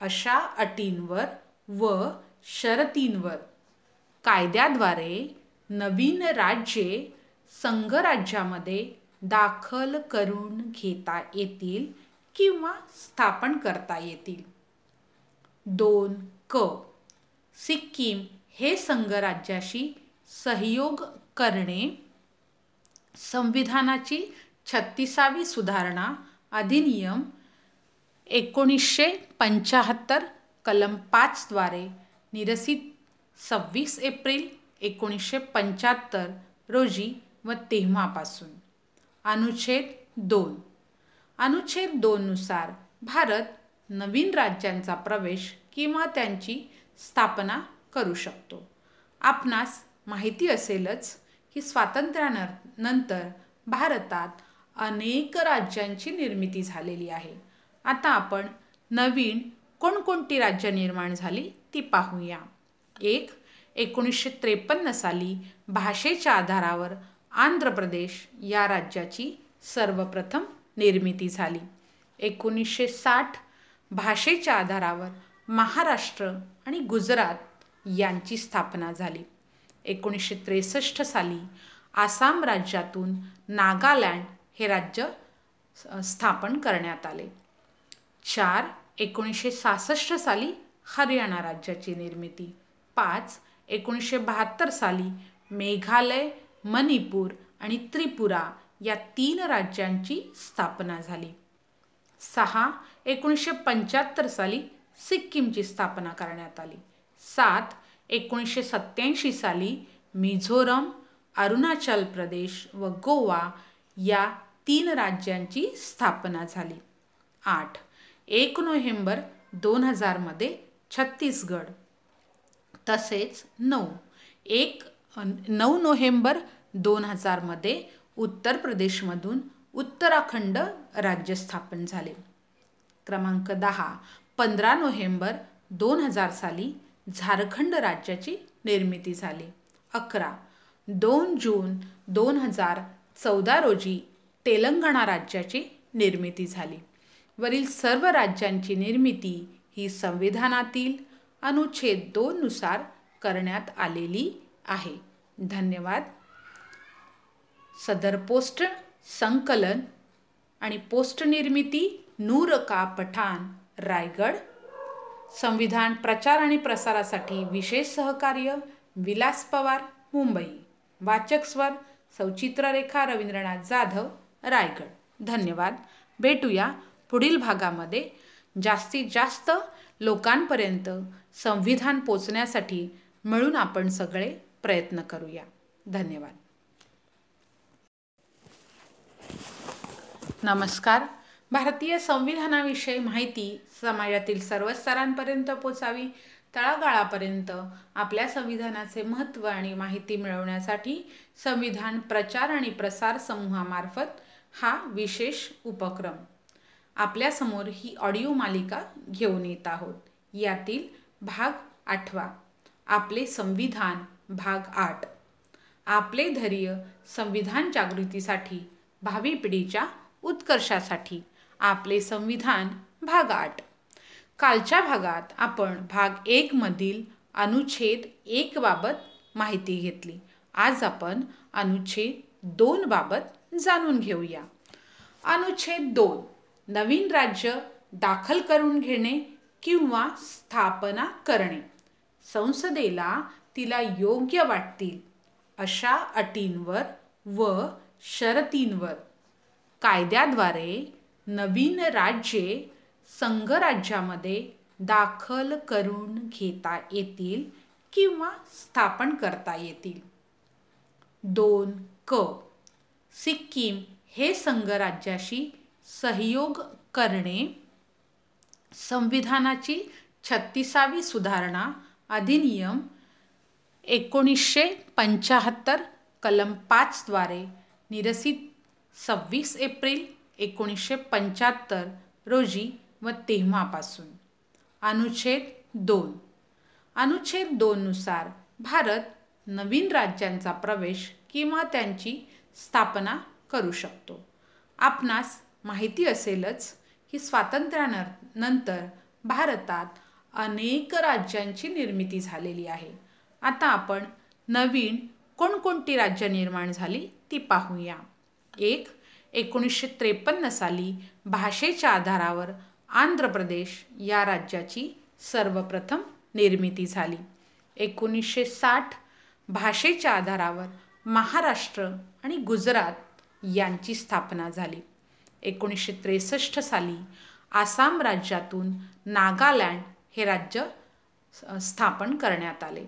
Speaker 1: अशा अटींवर व शरतींवर. कायद्याद्वारे नवीन राज्ये संघराज्यामध्ये दाखल करून घेता येतील किंवा स्थापन करता येतील. दोन क. सिक्कीम हे संघराज्याशी सहयोग करणे. संविधानाची छत्तीसावी सुधारणा अधिनियम एकोणीसशे पंच्याहत्तर कलम पाचद्वारे निरसित सव्वीस एप्रिल एकोणीसशे पंच्याहत्तर रोजी व तेव्हापासून. अनुच्छेद दोन. अनुच्छेद दोननुसार भारत नवीन राज्यांचा प्रवेश किंवा त्यांची स्थापना करू शकतो. आपणास माहिती असेलच की स्वातंत्र्यानंतर भारतात अनेक राज्यांची निर्मिती झालेली आहे. आता आपण नवीन कोणकोणती राज्य निर्माण झाली ती पाहूया. एक एकोणीसशे त्रेपन्न साली भाषेच्या आधारावर आंध्र प्रदेश या राज्याची सर्वप्रथम निर्मिती झाली. एकोणीसशे साठ भाषेच्या आधारावर महाराष्ट्र आणि गुजरात यांची स्थापना झाली. एकोणीसशे त्रेसष्ट साली आसाम राज्यातून नागालँड हे राज्य स्थापन करण्यात आले. चार एकोणीसशे सहासष्ट साली हरियाणा राज्याची निर्मिती. पाच एकोणीसशे बहात्तर साली मेघालय मणिपूर आणि त्रिपुरा या तीन राज्यांची स्थापना झाली. सहा एकोणीसशे पंच्याहत्तर साली सिक्कीमची स्थापना करण्यात आली. सात एकोणीसशे सत्याऐंशी साली मिझोरम अरुणाचल प्रदेश व गोवा या तीन राज्यांची स्थापना झाली. आठ एक नोव्हेंबर दोन हजारमध्ये छत्तीसगड तसेच नऊ. एक नऊ नोव्हेंबर दोन हजारमध्ये उत्तर प्रदेशमधून उत्तराखंड राज्य स्थापन झाले. क्रमांक दहा पंधरा नोव्हेंबर दोन हजार साली झारखंड राज्याची निर्मिती झाली. अकरा दोन जून दोन हजार चौदा रोजी तेलंगणा राज्याची निर्मिती झाली. वरील सर्व राज्यांची निर्मिती ही संविधानातील अनुच्छेद दोननुसार करण्यात आलेली आहे. धन्यवाद. सदर पोस्ट संकलन आणि पोस्ट निर्मिती नूर का पठाण रायगड. संविधान प्रचार आणि प्रसारासाठी विशेष सहकार्य विलास पवार मुंबई. वाचक स्वर सौचित्ररेखा रवींद्रनाथ जाधव रायगड. धन्यवाद. भेटूया पुढील भागामध्ये. जास्तीत जास्त लोकांपर्यंत संविधान पोचण्यासाठी मिळून आपण सगळे प्रयत्न करूया. धन्यवाद. नमस्कार. भारतीय संविधानाविषयी माहिती समाजातील सर्व स्तरांपर्यंत पोचावी तळागाळापर्यंत आपल्या संविधानाचे महत्त्व आणि माहिती मिळवण्यासाठी संविधान प्रचार आणि प्रसार समूहामार्फत हा विशेष उपक्रम आपल्यासमोर ही ऑडिओ मालिका घेऊन येत आहोत. यातील भाग आठवा. आपले संविधान भाग आठ. आपले धैर्य संविधान जागृतीसाठी भावी पिढीच्या उत्कर्षासाठी. आपले संविधान भाग आठ. कालच्या भागात आपण भाग एकमधील अनुच्छेद एक बाबत माहिती घेतली. आज आपण अनुच्छेद दोन बाबत जाणून घेऊया. अनुच्छेद दोन. नवीन राज्य दाखल करून घेणे किंवा स्थापना करणे. संसदेला तिला योग्य वाटतील अशा अटींवर व शरतींवर. कायद्याद्वारे नवीन राज्ये संघराज्यामध्ये दाखल करून घेता येतील किंवा स्थापन करता येतील. दोन क. सिक्कीम हे संघराज्याशी सहयोग करणे संविधानाची छत्तीसावी सुधारणा अधिनियम एकोणीसशे पंच्याहत्तर कलम पाचद्वारे निरसित सव्वीस एप्रिल एकोणीसशे पंच्याहत्तर रोजी व तेव्हापासून. अनुच्छेद दोन. अनुच्छेद दोननुसार भारत नवीन राज्यांचा प्रवेश किंवा त्यांची स्थापना करू शकतो. आपणास माहिती असेलच की स्वातंत्र्यानंतर नंतर भारतात अनेक राज्यांची निर्मिती झालेली आहे. आता आपण नवीन कोणकोणती राज्य निर्माण झाली ती पाहूया. एक एकोणीसशे त्रेपन्न साली भाषेच्या आधारावर आंध्र प्रदेश या राज्याची सर्वप्रथम निर्मिती झाली. एकोणीसशे साठ भाषेच्या आधारावर महाराष्ट्र आणि गुजरात यांची स्थापना झाली. एकोणीसशे त्रेसष्ट साली आसाम राज्यातून नागालँड हे राज्य स्थापन करण्यात आले.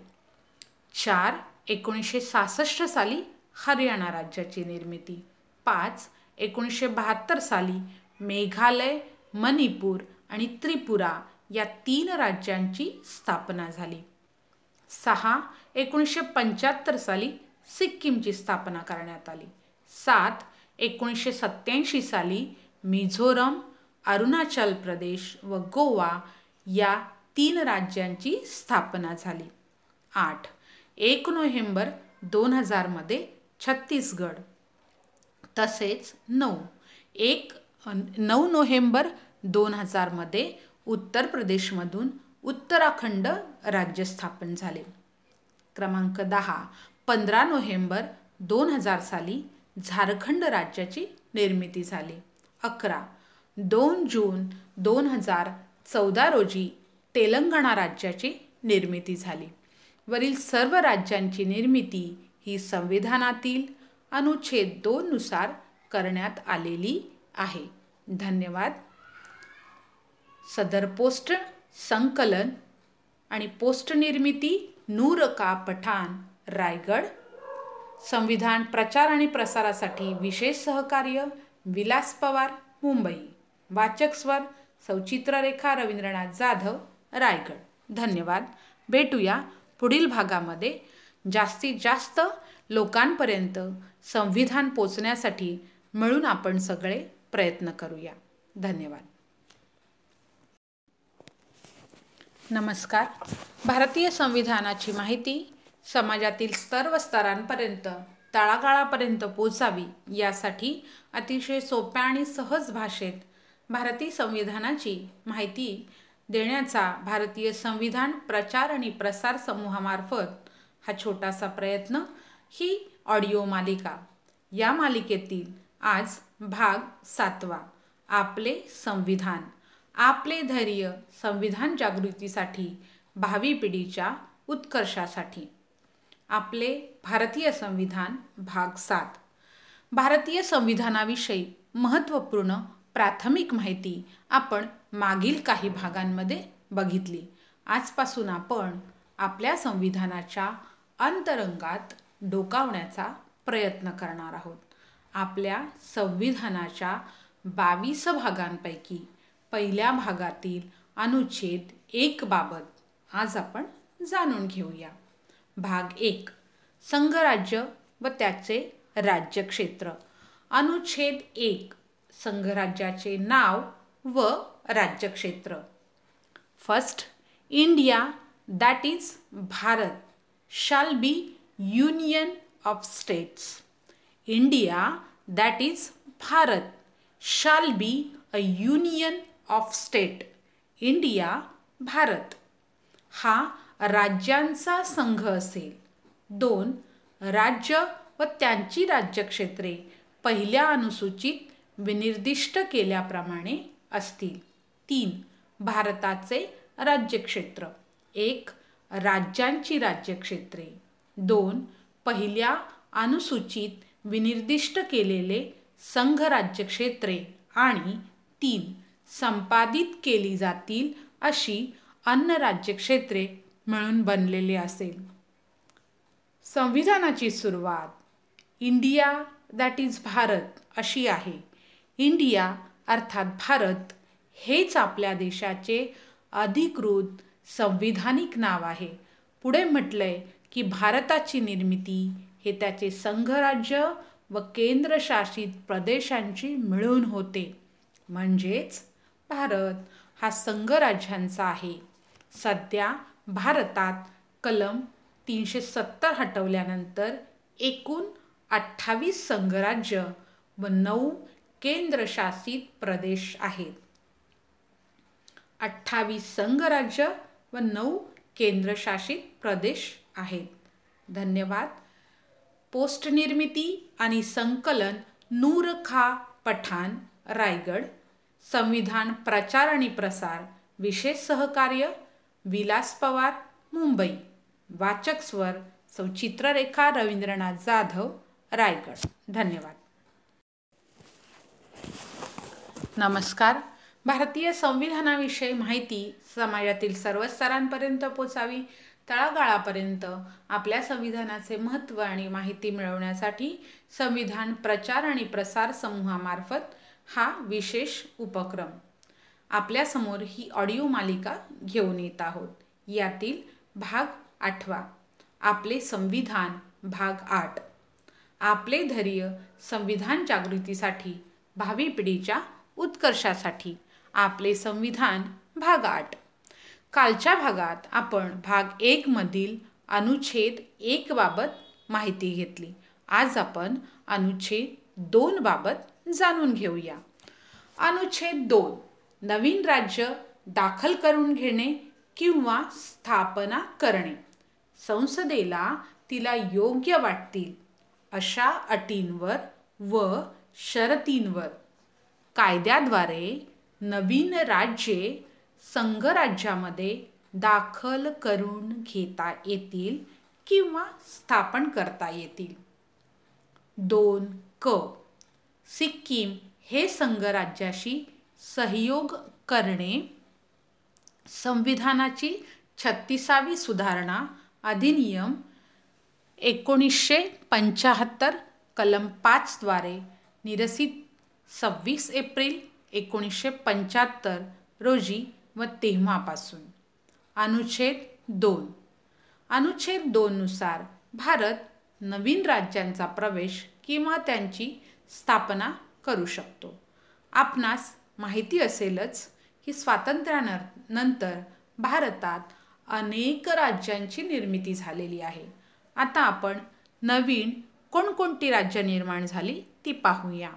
Speaker 1: चार एकोणीसशे सहासष्ट साली हरियाणा राज्याची निर्मिती. पाच एकोणीसशे बहात्तर साली मेघालय मणिपूर आणि त्रिपुरा या तीन राज्यांची स्थापना झाली. सहा एकोणीसशे पंच्याहत्तर साली सिक्कीमची स्थापना करण्यात आली. सात एकोणीसशे सत्याऐंशी साली मिझोरम अरुणाचल प्रदेश व गोवा या तीन राज्यांची स्थापना झाली. आठ एक नोव्हेंबर दोन हजारमध्ये छत्तीसगड. तसेच नऊ एक नऊ नोव्हेंबर दोन हजारमध्ये उत्तर प्रदेशमधून उत्तराखंड राज्य स्थापन झाले. क्रमांक दहा पंधरा नोव्हेंबर दोन हजार साली झारखंड राज्याची निर्मिती झाली. अकरा दोन जून दोन हजार चौदा रोजी तेलंगणा राज्याची निर्मिती झाली. वरील सर्व राज्यांची निर्मिती ही संविधानातील अनुच्छेद दोननुसार करण्यात आलेली आहे. धन्यवाद. सदर पोस्ट संकलन आणि पोस्ट निर्मिती नूर का पठाण रायगड. संविधान प्रचार आणि प्रसारासाठी विशेष सहकार्य विलास पवार मुंबई. वाचक स्वर सौचित्ररेखा रवींद्रनाथ जाधव रायगड. धन्यवाद. भेटूया पुढील भागामध्ये. जास्तीत जास्त लोकांपर्यंत संविधान पोचण्यासाठी मिळून आपण सगळे प्रयत्न करूया. धन्यवाद. नमस्कार. भारतीय संविधानाची माहिती समाजातील सर्व स्तरांपर्यंत तळागाळापर्यंत पोचावी यासाठी अतिशय सोप्या आणि सहज भाषेत भारतीय संविधानाची माहिती देण्याचा भारतीय संविधान प्रचार आणि प्रसार समूहामार्फत हा छोटासा प्रयत्न ही ऑडिओ मालिका. या मालिकेतील आज भाग सातवा आपले संविधान. आपले धैर्य संविधान जागृतीसाठी भावी पिढीच्या उत्कर्षासाठी. आपले भारतीय संविधान भाग सात. भारतीय संविधानाविषयी महत्त्वपूर्ण प्राथमिक माहिती आपण मागील काही भागांमध्ये बघितली. आजपासून आपण आपल्या संविधानाच्या अंतरंगात डोकावण्याचा प्रयत्न करणार आहोत. आपल्या संविधानाच्या बावीस भागांपैकी पहिल्या भागातील अनुच्छेद एक बाबत आज आपण जाणून घेऊया. भाग एक संघराज्य व त्याचे राज्यक्षेत्र. अनुच्छेद एक संघराज्याचे नाव व राज्यक्षेत्र. First India that is Bharat shall be union of states India that is Bharat shall be a union of state India Bharat हा राज्यांचा संघ असेल. दोन राज्य व त्यांची राज्यक्षेत्रे. पहिल्या अनुसूचित विनिर्दिष्ट केल्याप्रमाणे असतील. तीन भारताचे राज्यक्षेत्र. एक राज्यांची राज्यक्षेत्रे. दोन पहिल्या अनुसूचित विनिर्दिष्ट केलेले संघ राज्यक्षेत्रे. आणि तीन संपादित केली जातील अशी अन्य राज्यक्षेत्रे मिळून बनलेले असेल. संविधानाची सुरुवात. इंडिया दॅट इज भारत अशी आहे. इंडिया अर्थात भारत हेच आपल्या देशाचे अधिकृत संविधानिक नाव आहे. पुढे म्हटलंय की भारताची निर्मिती हे त्याचे संघराज्य व केंद्रशासित प्रदेशांची मिळून होते. म्हणजेच भारत हा संघराज्यांचा आहे. सध्या भारतात कलम तीनशे सत्तर हटवल्यानंतर एकूण अठ्ठावीस संघराज्य व नऊ केंद्रशासित प्रदेश आहेत. अठ्ठावीस संघराज्य व नऊ केंद्रशासित प्रदेश आहेत. धन्यवाद. पोस्ट निर्मिती आणि संकलन नूर खा पठाण रायगड. संविधान प्रचार आणि प्रसार विशेष सहकार्य विलास पवार मुंबई. वाचक स्वर सौचित्ररेखा रवींद्रनाथ जाधव रायगड. धन्यवाद. नमस्कार. भारतीय संविधानाविषयी माहिती समाजातील सर्व स्तरांपर्यंत पोचावी तळागाळापर्यंत आपल्या संविधानाचे महत्त्व आणि माहिती मिळवण्यासाठी संविधान प्रचार आणि प्रसार समूहामार्फत हा विशेष उपक्रम. आपल्यासमोर ही ऑडिओ मालिका घेऊन येत आहोत. यातील भाग आठवा आपले संविधान भाग आठ. आपले धैर्य संविधान जागृतीसाठी भावी पिढीच्या उत्कर्षासाठी आपले संविधान भाग आठ. कालच्या भागात आपण भाग एकमधील अनुच्छेद एक बाबत माहिती घेतली. आज आपण अनुच्छेद दोन बाबत जाणून घेऊया. अनुच्छेद दोन नवीन राज्य दाखल करून घेणे किंवा स्थापना करणे. संसदेला तिला योग्य वाटतील अशा अटींवर व शर्तींवर. कायद्याद्वारे नवीन राज्ये संघराज्यामध्ये दाखल करून घेता येतील किंवा स्थापन करता येतील. दोन क. सिक्कीम हे संघराज्याशी सहयोग करणे संविधानाची छत्तीसावी सुधारणा अधिनियम एकोणीसशे पंच्याहत्तर कलम पाचद्वारे निरसित सव्वीस एप्रिल एकोणीसशे पंच्याहत्तर रोजी व तेव्हापासून. अनुच्छेद दोन. अनुच्छेद दोननुसार भारत नवीन राज्यांचा प्रवेश किंवा त्यांची स्थापना करू शकतो. आपणास माहिती असेलच की स्वातंत्र्यानंतर भारतात अनेक राज्यांची निर्मिती झालेली आहे. आता आपण नवीन कोणकोणती राज्य निर्माण झाली ती पाहूया.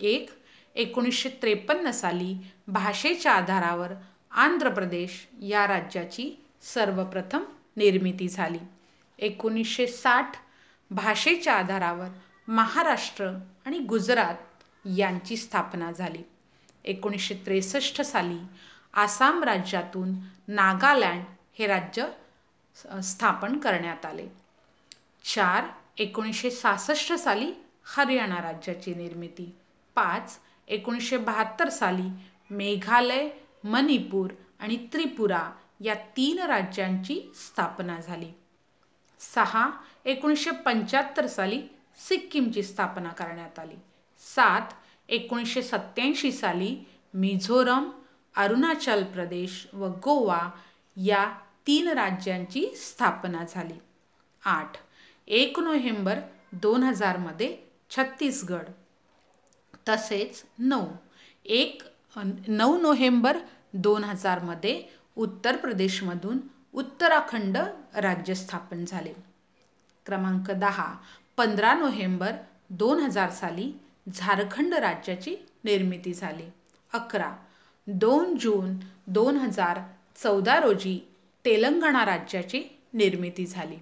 Speaker 1: एक एकोणीसशे त्रेपन्न साली भाषेच्या आधारावर आंध्र प्रदेश या राज्याची सर्वप्रथम निर्मिती झाली. एकोणीसशे साठ भाषेच्या आधारावर महाराष्ट्र आणि गुजरात यांची स्थापना झाली. एकोणीसशे त्रेसष्ट साली आसाम राज्यातून नागालँड हे राज्य स्थापन करण्यात आले. चार एकोणीसशे सहासष्ट साली हरियाणा राज्याची निर्मिती. पाच एकोणीसशे बहात्तर साली मेघालय मणिपूर आणि त्रिपुरा या तीन राज्यांची स्थापना झाली. सहा एकोणीसशे पंच्याहत्तर साली सिक्कीमची स्थापना करण्यात आली. सात एकोणीसशे सत्याऐंशी साली मिझोरम अरुणाचल प्रदेश व गोवा या तीन राज्यांची स्थापना झाली. आठ एक नोव्हेंबर दोन हजारमध्ये छत्तीसगड तसेच नऊ. एक नऊ नोव्हेंबर दोन हजारमध्ये उत्तर प्रदेशमधून उत्तराखंड राज्य स्थापन झाले. क्रमांक दहा पंधरा नोव्हेंबर दोन हजार साली झारखंड राज्याची निर्मिती झाली. अकरा दोन जून दोन हजार चौदा रोजी तेलंगणा राज्याची निर्मिती झाली.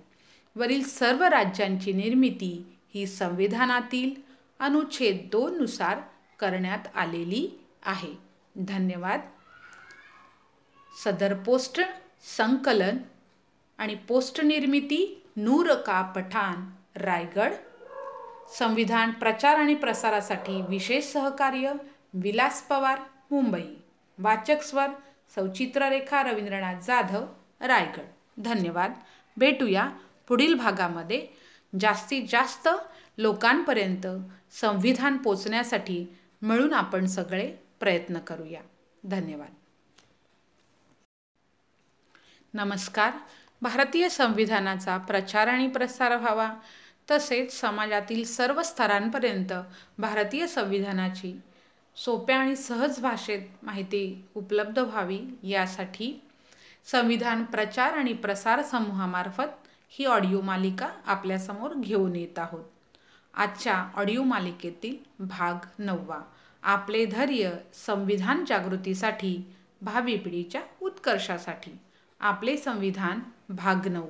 Speaker 1: वरील सर्व राज्यांची निर्मिती ही संविधानातील अनुच्छेद दोननुसार करण्यात आलेली आहे. धन्यवाद. सदर पोस्ट संकलन आणि पोस्ट निर्मिती नूर का पठाण रायगड. संविधान प्रचार आणि प्रसारासाठी विशेष सहकार्य विलास पवार मुंबई. वाचक स्वर सौचित्ररेखा रवींद्रनाथ जाधव रायगड. धन्यवाद. भेटूया पुढील भागामध्ये. जास्तीत जास्त लोकांपर्यंत संविधान पोचण्यासाठी मिळून आपण सगळे प्रयत्न करूया. धन्यवाद. नमस्कार. भारतीय संविधानाचा प्रचार आणि प्रसार व्हावा. तसेच समाजातील सर्व स्तरांपर्यंत भारतीय संविधानाची सोप्या आणि सहज भाषेत माहिती उपलब्ध व्हावी यासाठी संविधान प्रचार आणि प्रसार समूहामार्फत ही ऑडिओ मालिका आपल्यासमोर घेऊन येत आहोत. आजच्या ऑडिओ मालिकेतील भाग नववा. आपले धैर्य संविधान जागृतीसाठी भावी पिढीच्या उत्कर्षासाठी. आपले संविधान भाग नऊ.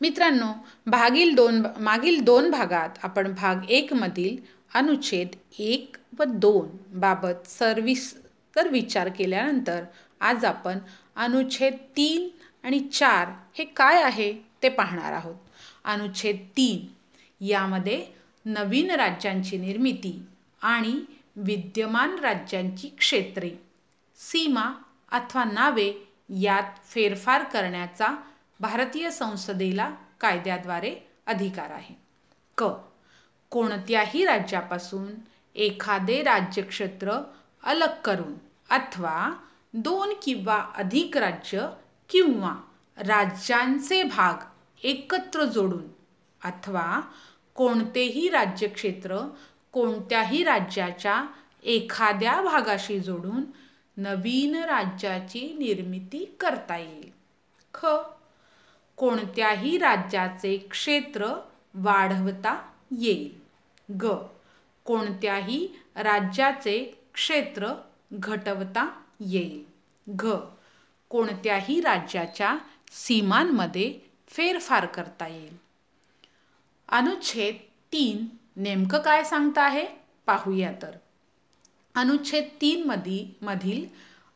Speaker 1: मित्रांनो भागील दोन मागील दोन भागात आपण भाग एकमधील अनुच्छेद एक व दोन बाबत सर्विस तर विचार केल्यानंतर आज आपण अनुच्छेद तीन आणि चार हे काय आहे ते पाहणार आहोत. अनुच्छेद तीन यामध्ये नवीन राज्यांची निर्मिती आणि विद्यमान राज्यांची क्षेत्रे. सीमा अथवा नावे यात फेरफार करण्याचा भारतीय संसदेला कायद्याद्वारे अधिकार आहे. क. कोणत्याही राज्यापासून एखादे राज्यक्षेत्र अलग करून अथवा दोन किंवा अधिक राज्य किंवा राज्यांचे भाग एकत्र जोडून अथवा कोणतेही राज्यक्षेत्र कोणत्याही राज्याच्या एखाद्या भागाशी जोडून नवीन राज्याची निर्मिती करता येईल. ख. कोणत्याही राज्याचे क्षेत्र वाढवता येईल. ग. कोणत्याही राज्याचे क्षेत्र घटवता येईल. घ. कोणत्याही राज्याच्या सीमांमध्ये फेरफार करता येईल. अनुच्छेद तीन नेमकं काय सांगता आहे? पाहूया तर. अनुच्छेद तीन मधी मधील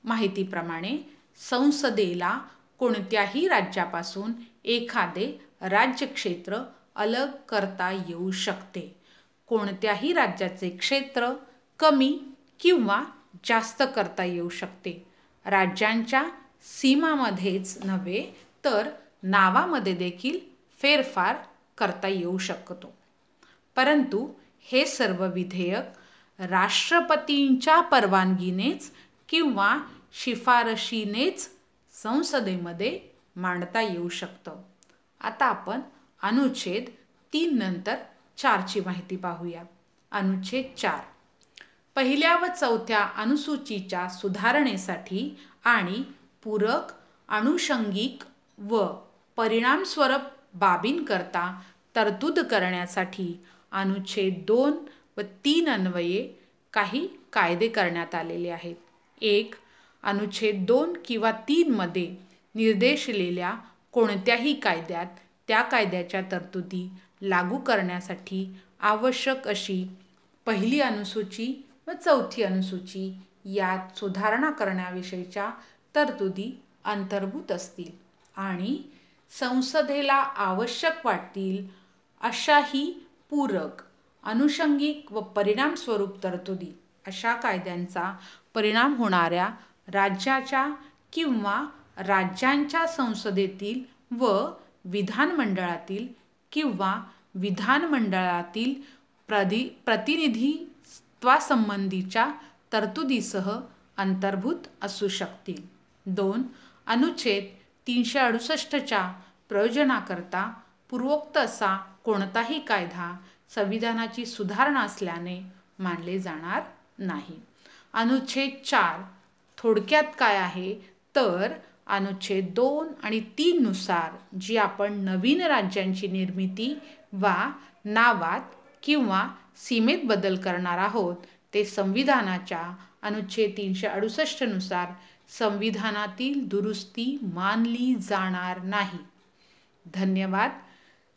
Speaker 1: माहितीप्रमाणे संसदेला कोणत्याही राज्यापासून एखादे राज्यक्षेत्र अलग करता येऊ शकते. कोणत्याही राज्याचे क्षेत्र कमी किंवा जास्त करता येऊ शकते. राज्यांच्या सीमामध्येच नव्हे तर नावामध्ये देखील फेरफार करता येऊ शकतो. परंतु हे सर्व विधेयक राष्ट्रपतींच्या परवानगीनेच किंवा शिफारशीनेच संसदेमध्ये मांडता येऊ शकतं. आता आपण अनुच्छेद तीन नंतर चारची माहिती पाहूया. अनुच्छेद चार. पहिल्या व चौथ्या अनुसूचीच्या सुधारणेसाठी आणि पूरक अनुषंगिक व परिणामस्वरूप बाबींकरता तरतूद करण्यासाठी अनुच्छेद दोन व तीन अन्वये काही कायदे करण्यात आलेले आहेत. एक अनुच्छेद दोन किंवा तीनमध्ये निर्देशलेल्या कोणत्याही कायद्यात त्या कायद्याच्या तरतुदी लागू करण्यासाठी आवश्यक अशी पहिली अनुसूची व चौथी अनुसूची यात सुधारणा करण्याविषयीच्या तरतुदी अंतर्भूत असतील. आणि संसदेला आवश्यक वाटतील अशाही पूरक अनुषंगिक व परिणामस्वरूप तरतुदी अशा कायद्यांचा परिणाम होणाऱ्या राज्याच्या किंवा राज्यांच्या संसदेतील व विधानमंडळातील किंवा विधानमंडळातील प्रदि प्रतिनिधित्वासंबंधीच्या तरतुदीसह अंतर्भूत असू शकतील. दोन अनुच्छेद तीनशे अडुसष्टच्या प्रयोजनाकरता पूर्वोक्त असा कोणताही कायदा संविधानाची सुधारणा असल्याने मानले जाणार नाही. अनुच्छेद चार थोडक्यात काय आहे? तर अनुच्छेद दोन आणि तीननुसार जी आपण नवीन राज्यांची निर्मिती वा नावात किंवा सीमेत बदल करणार आहोत ते संविधानाच्या अनुच्छेद तीनशे अडुसष्टनुसार संविधानातील दुरुस्ती मानली जाणार नाही. धन्यवाद.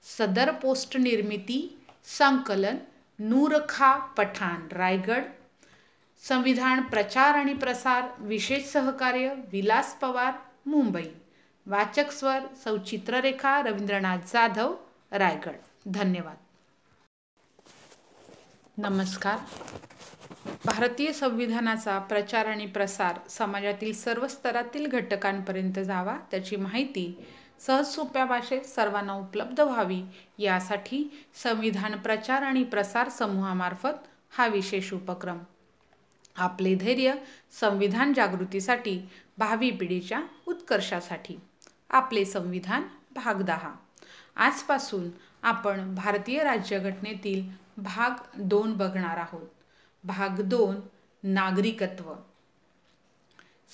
Speaker 1: सदर पोस्ट निर्मिती संकलन नूरखा पठाण रायगड. संविधान प्रचार आणि प्रसार विशेष सहकार्य विलास पवार मुंबई. वाचक स्वर सौ चित्ररेखा रवींद्रनाथ जाधव रायगड. धन्यवाद. नमस्कार. भारतीय संविधानाचा प्रचार आणि प्रसार समाजातील सर्व स्तरातील घटकांपर्यंत जावा त्याची माहिती सहज सोप्या भाषेत सर्वांना उपलब्ध व्हावी. यासाठी संविधान प्रचार आणि प्रसार समूहामार्फत हा विशेष उपक्रम. आपले धैर्य संविधान जागृतीसाठी भावी पिढीच्या उत्कर्षासाठी. आपले संविधान भाग दहा. आजपासून आपण भारतीय राज्यघटनेतील भाग दोन बघणार आहोत. भाग दोन नागरिकत्व.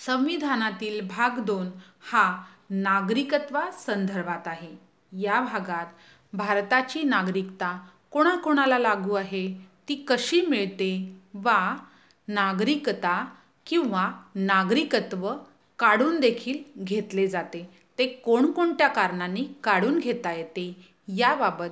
Speaker 1: संविधानातील भाग दोन हा नागरिकत्वा संदर्भात आहे. या भागात भारताची नागरिकता कोणाकोणाला लागू आहे ती कशी मिळते वा नागरिकता किंवा नागरिकत्व काढून देखील घेतले जाते. ते कोणकोणत्या कारणांनी काढून घेता येते याबाबत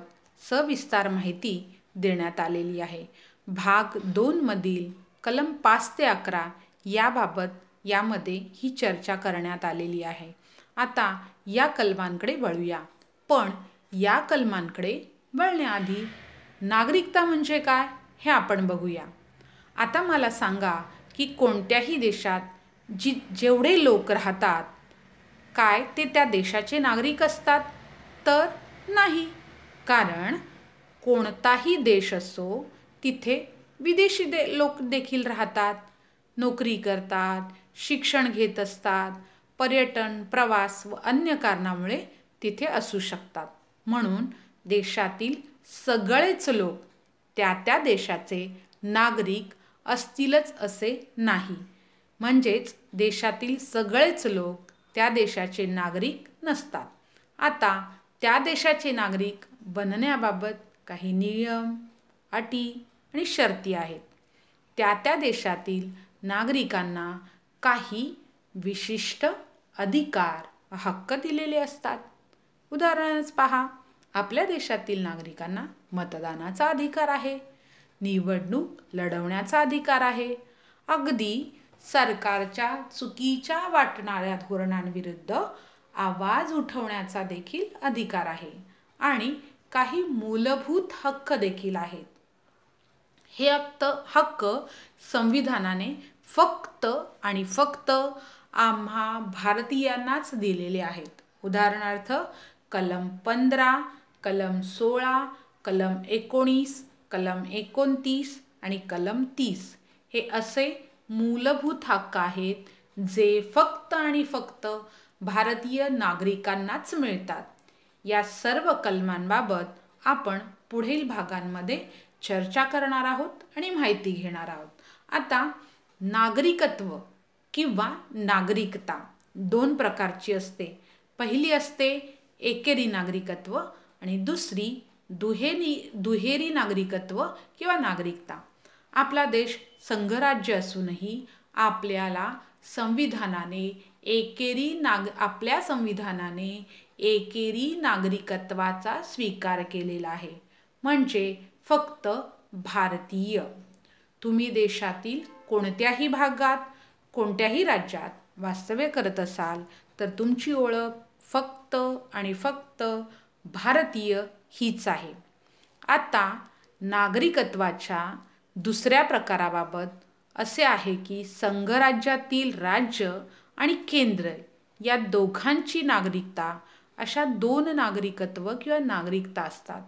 Speaker 1: सविस्तार माहिती देण्यात आलेली आहे. भाग दोनमधील कलम पाच ते अकरा याबाबत यामध्ये ही चर्चा करण्यात आलेली आहे. आता या कलमांकडे वळूया. पण या कलमांकडे वळण्याआधी नागरिकता म्हणजे काय हे आपण बघूया. आता मला सांगा की कोणत्याही देशात जी जेवढे लोक राहतात काय ते त्या देशाचे नागरिक असतात? तर नाही. कारण कोणताही देश असो तिथे विदेशी दे लोक देखील राहतात. नोकरी करतात शिक्षण घेत असतात पर्यटन प्रवास व अन्य कारणामुळे तिथे असू शकतात. म्हणून देशातील सगळेच लोक त्या त्या देशाचे नागरिक असतीलच असे नाही. म्हणजेच देशातील सगळेच लोक त्या देशाचे नागरिक नसतात. आता त्या देशाचे नागरिक बनण्याबाबत काही नियम अटी आणि शर्ती आहेत. त्या त्या देशातील नागरिकांना काही विशिष्ट अधिकार हक्क दिलेले असतात. उदाहरणच पहा आपल्या देशातील नागरिकांना मतदानाचा अधिकार आहे निवडणूक लढवण्याचा अधिकार आहे. अगदी सरकारच्या चुकीच्या वाटणाऱ्या धोरणांविरुद्ध आवाज उठवण्याचा देखील अधिकार आहे आणि काही मूलभूत हक्क देखील आहेत. हे हक्क हक्क संविधानाने फक्त आणि फक्त आम्हा भारतीयांनाच दिलेले आहेत. उदाहरणार्थ कलम पंधरा कलम सोळा कलम एकोणीस कलम एकोणतीस आणि कलम तीस हे असे मूलभूत हक्क आहेत जे फक्त आणि फक्त भारतीय नागरिकांनाच मिळतात. या सर्व कलमांबाबत आपण पुढील भागांमध्ये चर्चा करणार आहोत आणि माहिती घेणार आहोत. आता नागरिकत्व किंवा नागरिकता दोन प्रकारची असते. पहिली असते एकेरी नागरिकत्व आणि दुसरी दुहेरी दुहेरी नागरिकत्व किंवा नागरिकता. आपला देश संघराज्य असूनही आपल्याला संविधानाने एकेरी नाग आपल्या संविधानाने एकेरी नागरिकत्वाचा स्वीकार केलेला आहे. म्हणजे फक्त भारतीय. तुम्ही देशातील कोणत्याही भागात कोणत्याही राज्यात वास्तव्य करत असाल तर तुमची ओळख फक्त आणि फक्त भारतीय हीच आहे. आता नागरिकत्वाच्या दुसऱ्या प्रकाराबाबत असे आहे की संघराज्यातील राज्य आणि केंद्र या दोघांची नागरिकता अशा दोन नागरिकत्व किंवा नागरिकता असतात.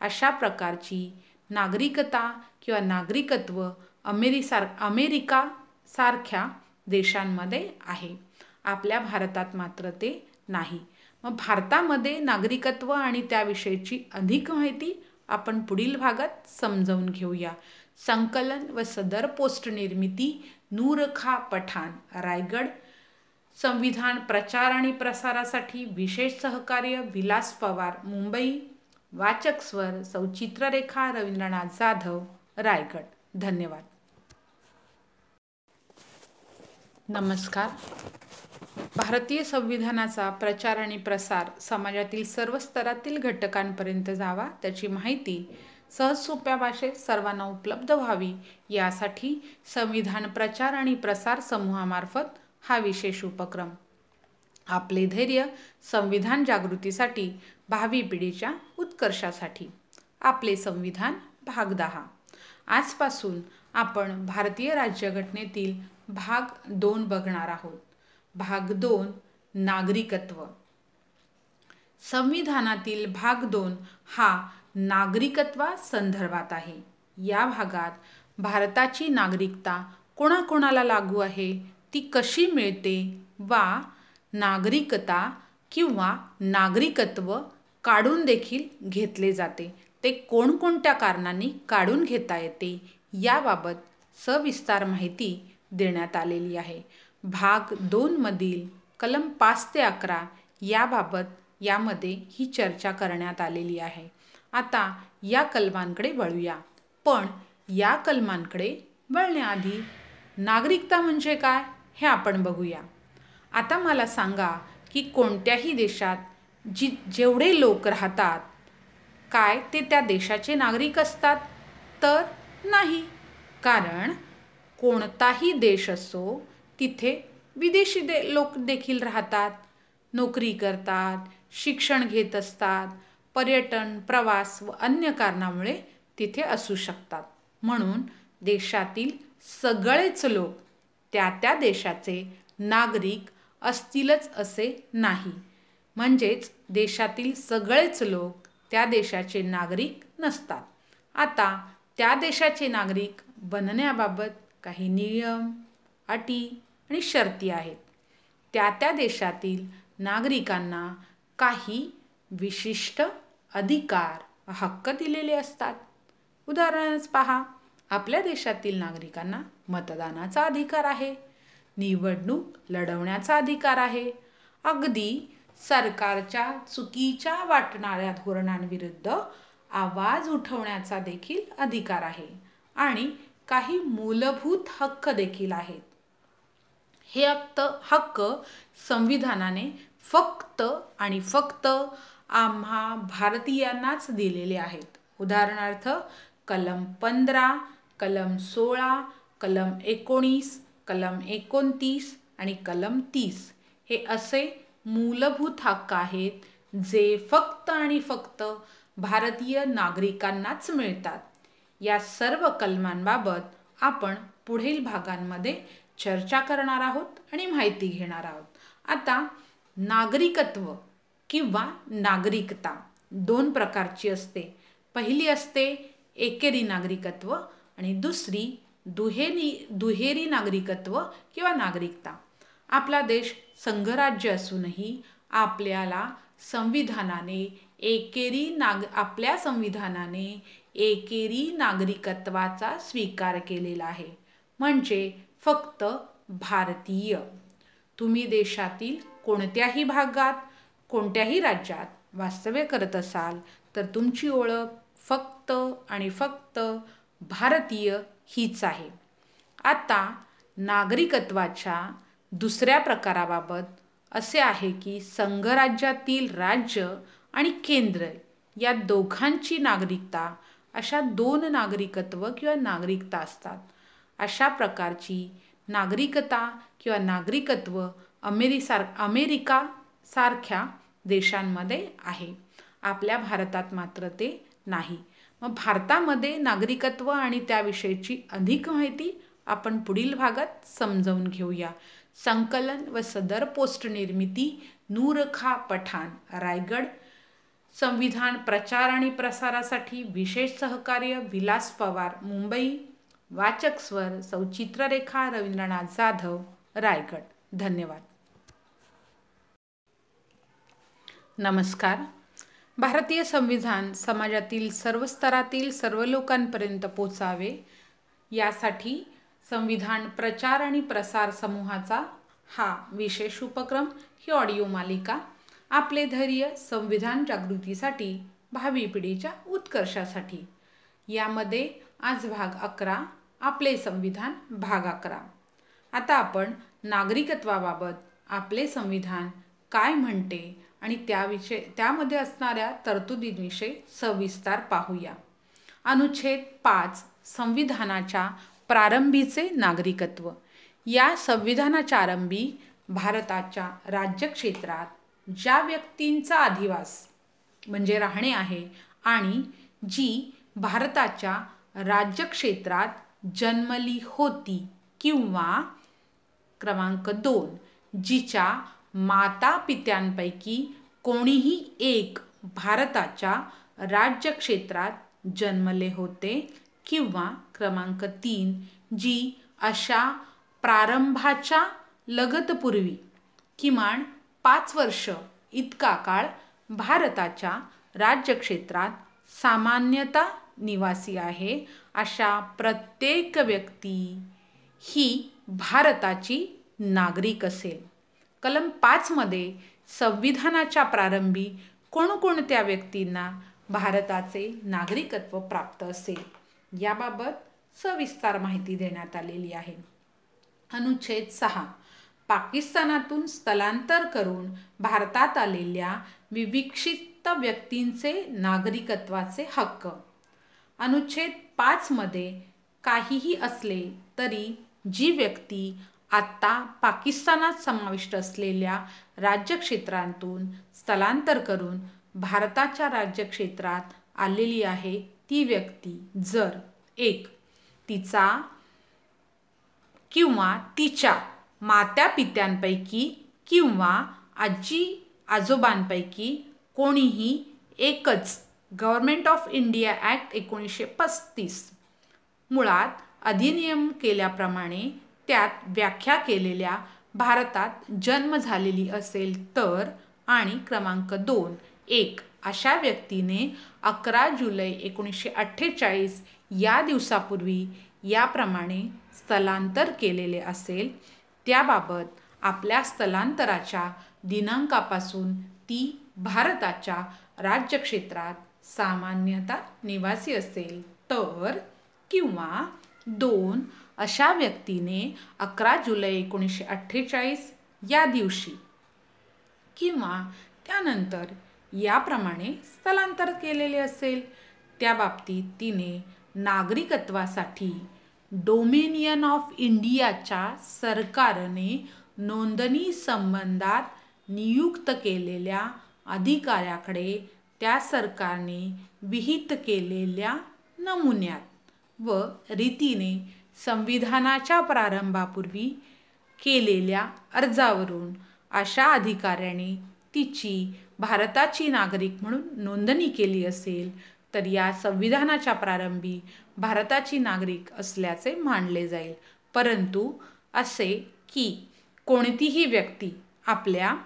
Speaker 1: अशा प्रकारची नागरिकता किंवा नागरिकत्व अमेरिसार अमेरिका सारख्या देशांमध्ये आहे. आपल्या भारतात मात्र ते नाही. मग भारतामध्ये नागरिकत्व आणि त्याविषयीची अधिक माहिती आपण पुढील भागात समजावून घेऊया. संकलन व सदर पोस्ट निर्मिती नूरखा पठाण रायगड. संविधान प्रचार आणि प्रसारासाठी विशेष सहकार्य विलास पवार मुंबई. वाचक स्वर सौचित्ररेखा रवींद्रनाथ जाधव रायगड. धन्यवाद. नमस्कार. भारतीय संविधानाचा प्रचार आणि प्रसार समाजातील सर्व स्तरातील घटकांपर्यंत जावा त्याची माहिती सहज सोप्या भाषेत सर्वांना उपलब्ध व्हावी यासाठी संविधान प्रचार आणि प्रसार समूहामार्फत हा विशेष उपक्रम. आपले धैर्य संविधान जागृतीसाठी भावी पिढीच्या उत्कर्षासाठी. आपले संविधान भाग दहा. आजपासून आपण भारतीय राज्यघटनेतील भाग दोन बघणार आहोत. भाग दोन नागरिकत्व. संविधानातील भाग दोन हा नागरिकत्वा संदर्भात आहे. या भागात भारताची नागरिकता कोणाकोणाला लागू आहे ती कशी मिळते वा नागरिकता किंवा नागरिकत्व काढून देखील घेतले जाते. ते कोणकोणत्या कारणांनी काढून घेता येते याबाबत सविस्तार माहिती देण्यात आलेली आहे. भाग दोनमधील कलम पाच ते अकरा याबाबत यामध्ये ही चर्चा करण्यात आलेली आहे. आता या कलमांकडे वळूया. पण या कलमांकडे वळण्याआधी नागरिकता म्हणजे काय हे आपण बघूया. आता मला सांगा की कोणत्याही देशात जी जेवढे लोक राहतात काय ते त्या देशाचे नागरिक असतात? तर नाही. कारण कोणताही देश असो तिथे विदेशी दे लोक देखील राहतात. नोकरी करतात शिक्षण घेत असतात पर्यटन प्रवास व अन्य कारणामुळे तिथे असू शकतात. म्हणून देशातील सगळेच लोक त्या त्या देशाचे नागरिक असतीलच असे नाही. म्हणजेच देशातील सगळेच लोक त्या देशाचे नागरिक नसतात. आता त्या देशाचे नागरिक बनण्याबाबत काही नियम अटी आणि शर्ती आहेत. त्या त्या देशातील नागरिकांना काही विशिष्ट अधिकार हक्क दिलेले असतात. उदाहरणच पहा आपल्या देशातील नागरिकांना मतदानाचा अधिकार आहे निवडणूक लढवण्याचा अधिकार आहे. अगदी सरकारच्या चुकीच्या वाटणाऱ्या धोरणांविरुद्ध आवाज उठवण्याचा देखील अधिकार आहे आणि काही मूलभूत हक्क देखील आहेत. हे हक्त हक्क संविधानाने फक्त आणि फक्त आम्हा भारतीयांनाच दिलेले आहेत. उदाहरणार्थ कलम पंधरा कलम सोळा कलम एकोणीस कलम एकोणतीस आणि कलम तीस हे असे मूलभूत हक्क आहेत जे फक्त आणि फक्त भारतीय नागरिकांनाच मिळतात. या सर्व कलमांबाबत आपण पुढील भागांमध्ये चर्चा करणार आहोत आणि माहिती घेणार आहोत. आता नागरिकत्व किंवा नागरिकता दोन प्रकारची असते. पहिली असते एकेरी नागरिकत्व आणि दुसरी दुहेरी दुहेरी नागरिकत्व किंवा नागरिकता. आपला देश संघराज्य असूनही आपल्याला संविधानाने एकेरी नाग आपल्या संविधानाने एकेरी नागरिकत्वाचा स्वीकार केलेला आहे. म्हणजे फक्त भारतीय. तुम्ही देशातील कोणत्याही भागात कोणत्याही राज्यात वास्तव्य करत असाल तर तुमची ओळख फक्त आणि फक्त भारतीय हीच आहे. आता नागरिकत्वाच्या दुसऱ्या प्रकाराबाबत असे आहे की संघराज्यातील राज्य आणि केंद्र या दोघांची नागरिकता अशा दोन नागरिकत्व किंवा नागरिकता असतात. अशा प्रकारची नागरिकता किंवा नागरिकत्व अमेरिसार अमेरिका सारख्या देशांमध्ये आहे. आपल्या भारतात मात्र ते नाही. मग भारतामध्ये नागरिकत्व आणि त्याविषयीची अधिक माहिती आपण पुढील भागात समजावून घेऊया. संकलन व सदर पोस्ट निर्मिती नूरखा पठाण रायगड. संविधान प्रचार आणि प्रसारासाठी विशेष सहकार्य विलास पवार मुंबई. वाचक स्वर सौचित्ररेखा रवींद्रनाथ जाधव रायगड. धन्यवाद. नमस्कार. भारतीय संविधान समाजातील सर्व स्तरातील सर्व लोकांपर्यंत पोचावे यासाठी संविधान प्रचार आणि प्रसार समूहाचा हा विशेष उपक्रम ही ऑडिओ मालिका आपले धैर्य संविधान जागृतीसाठी भावी पिढीच्या उत्कर्षासाठी. यामध्ये आज भाग अकरा आपले संविधान भाग अकरा. आता आपण नागरिकत्वाबाबत आपले संविधान काय म्हणते आणि त्याविषयी त्यामध्ये असणाऱ्या तरतुदींविषयी सविस्तर पाहूया. अनुच्छेद पाच संविधानाच्या प्रारंभीचे नागरिकत्व. या संविधानाच्या आरंभी भारताच्या राज्यक्षेत्रात ज्या व्यक्तींचा अधिवास म्हणजे राहणे आहे आणि जी भारताच्या राज्यक्षेत्रात जन्मली होती किंवा क्रमांक दोन जिच्या माता पित्यांपैकी कोणीही एक भारताच्या राज्यक्षेत्रात जन्मले होते किंवा क्रमांक तीन जी अशा प्रारंभाच्या लगतपूर्वी किमान पाच वर्ष इतका काळ भारताच्या राज्यक्षेत्रात सामान्यता निवासी आहे अशा प्रत्येक व्यक्ती ही भारताची नागरिक असेल. कलम पाचमध्ये संविधानाच्या प्रारंभी कोणकोणत्या व्यक्तींना भारताचे नागरिकत्व प्राप्त असेल? याबाबत सविस्तर माहिती देण्यात आलेली आहे. अनुच्छेद सहा पाकिस्तानातून स्थलांतर करून भारतात आलेल्या विविक्षित व्यक्तींचे नागरिकत्वाचे हक्क. अनुच्छेद पाचमध्ये काहीही असले तरी जी व्यक्ती आत्ता पाकिस्तानात समाविष्ट असलेल्या राज्यक्षेत्रांतून स्थलांतर करून भारताच्या राज्यक्षेत्रात आलेली आहे ती व्यक्ती जर एक तिचा किंवा तिच्या मात्या पित्यांपैकी किंवा आजी आजोबांपैकी कोणीही एकच गव्हर्मेंट ऑफ इंडिया ॲक्ट एकोणीसशे पस्तीस मुळात अधिनियम केल्याप्रमाणे त्यात व्याख्या केलेल्या भारतात जन्म झालेली असेल तर आणि क्रमांक दोन एक अशा व्यक्तीने अकरा जुलै एकोणीसशे अठ्ठेचाळीस या दिवसापूर्वी याप्रमाणे स्थलांतर केलेले असेल त्याबाबत आपल्या स्थलांतराच्या दिनांकापासून ती भारताच्या राज्यक्षेत्रात सामान्यतः निवासी असेल. तर किंवा दोन अशा व्यक्तीने अकरा जुलै एकोणीसशे अठ्ठेचाळीस या दिवशी किंवा त्यानंतर याप्रमाणे स्थलांतर केलेले असेल. त्या बाबतीत तिने नागरिकत्वासाठी डोमेनियन ऑफ इंडियाच्या सरकारने नोंदणी संबंधात नियुक्त केलेल्या अधिकाऱ्याकडे त्या सरकारने विहित केलेल्या नमुन्यात व रीतीने संविधानाच्या प्रारंभापूर्वी केलेल्या अर्जावरून अशा अधिकाऱ्याने तिची भारताची नागरिक म्हणून नोंदणी केली असेल तर या संविधानाच्या प्रारंभी भारताची नागरिक असल्याचे मानले जाईल. परंतु असे की कोणतीही व्यक्ती आपल्या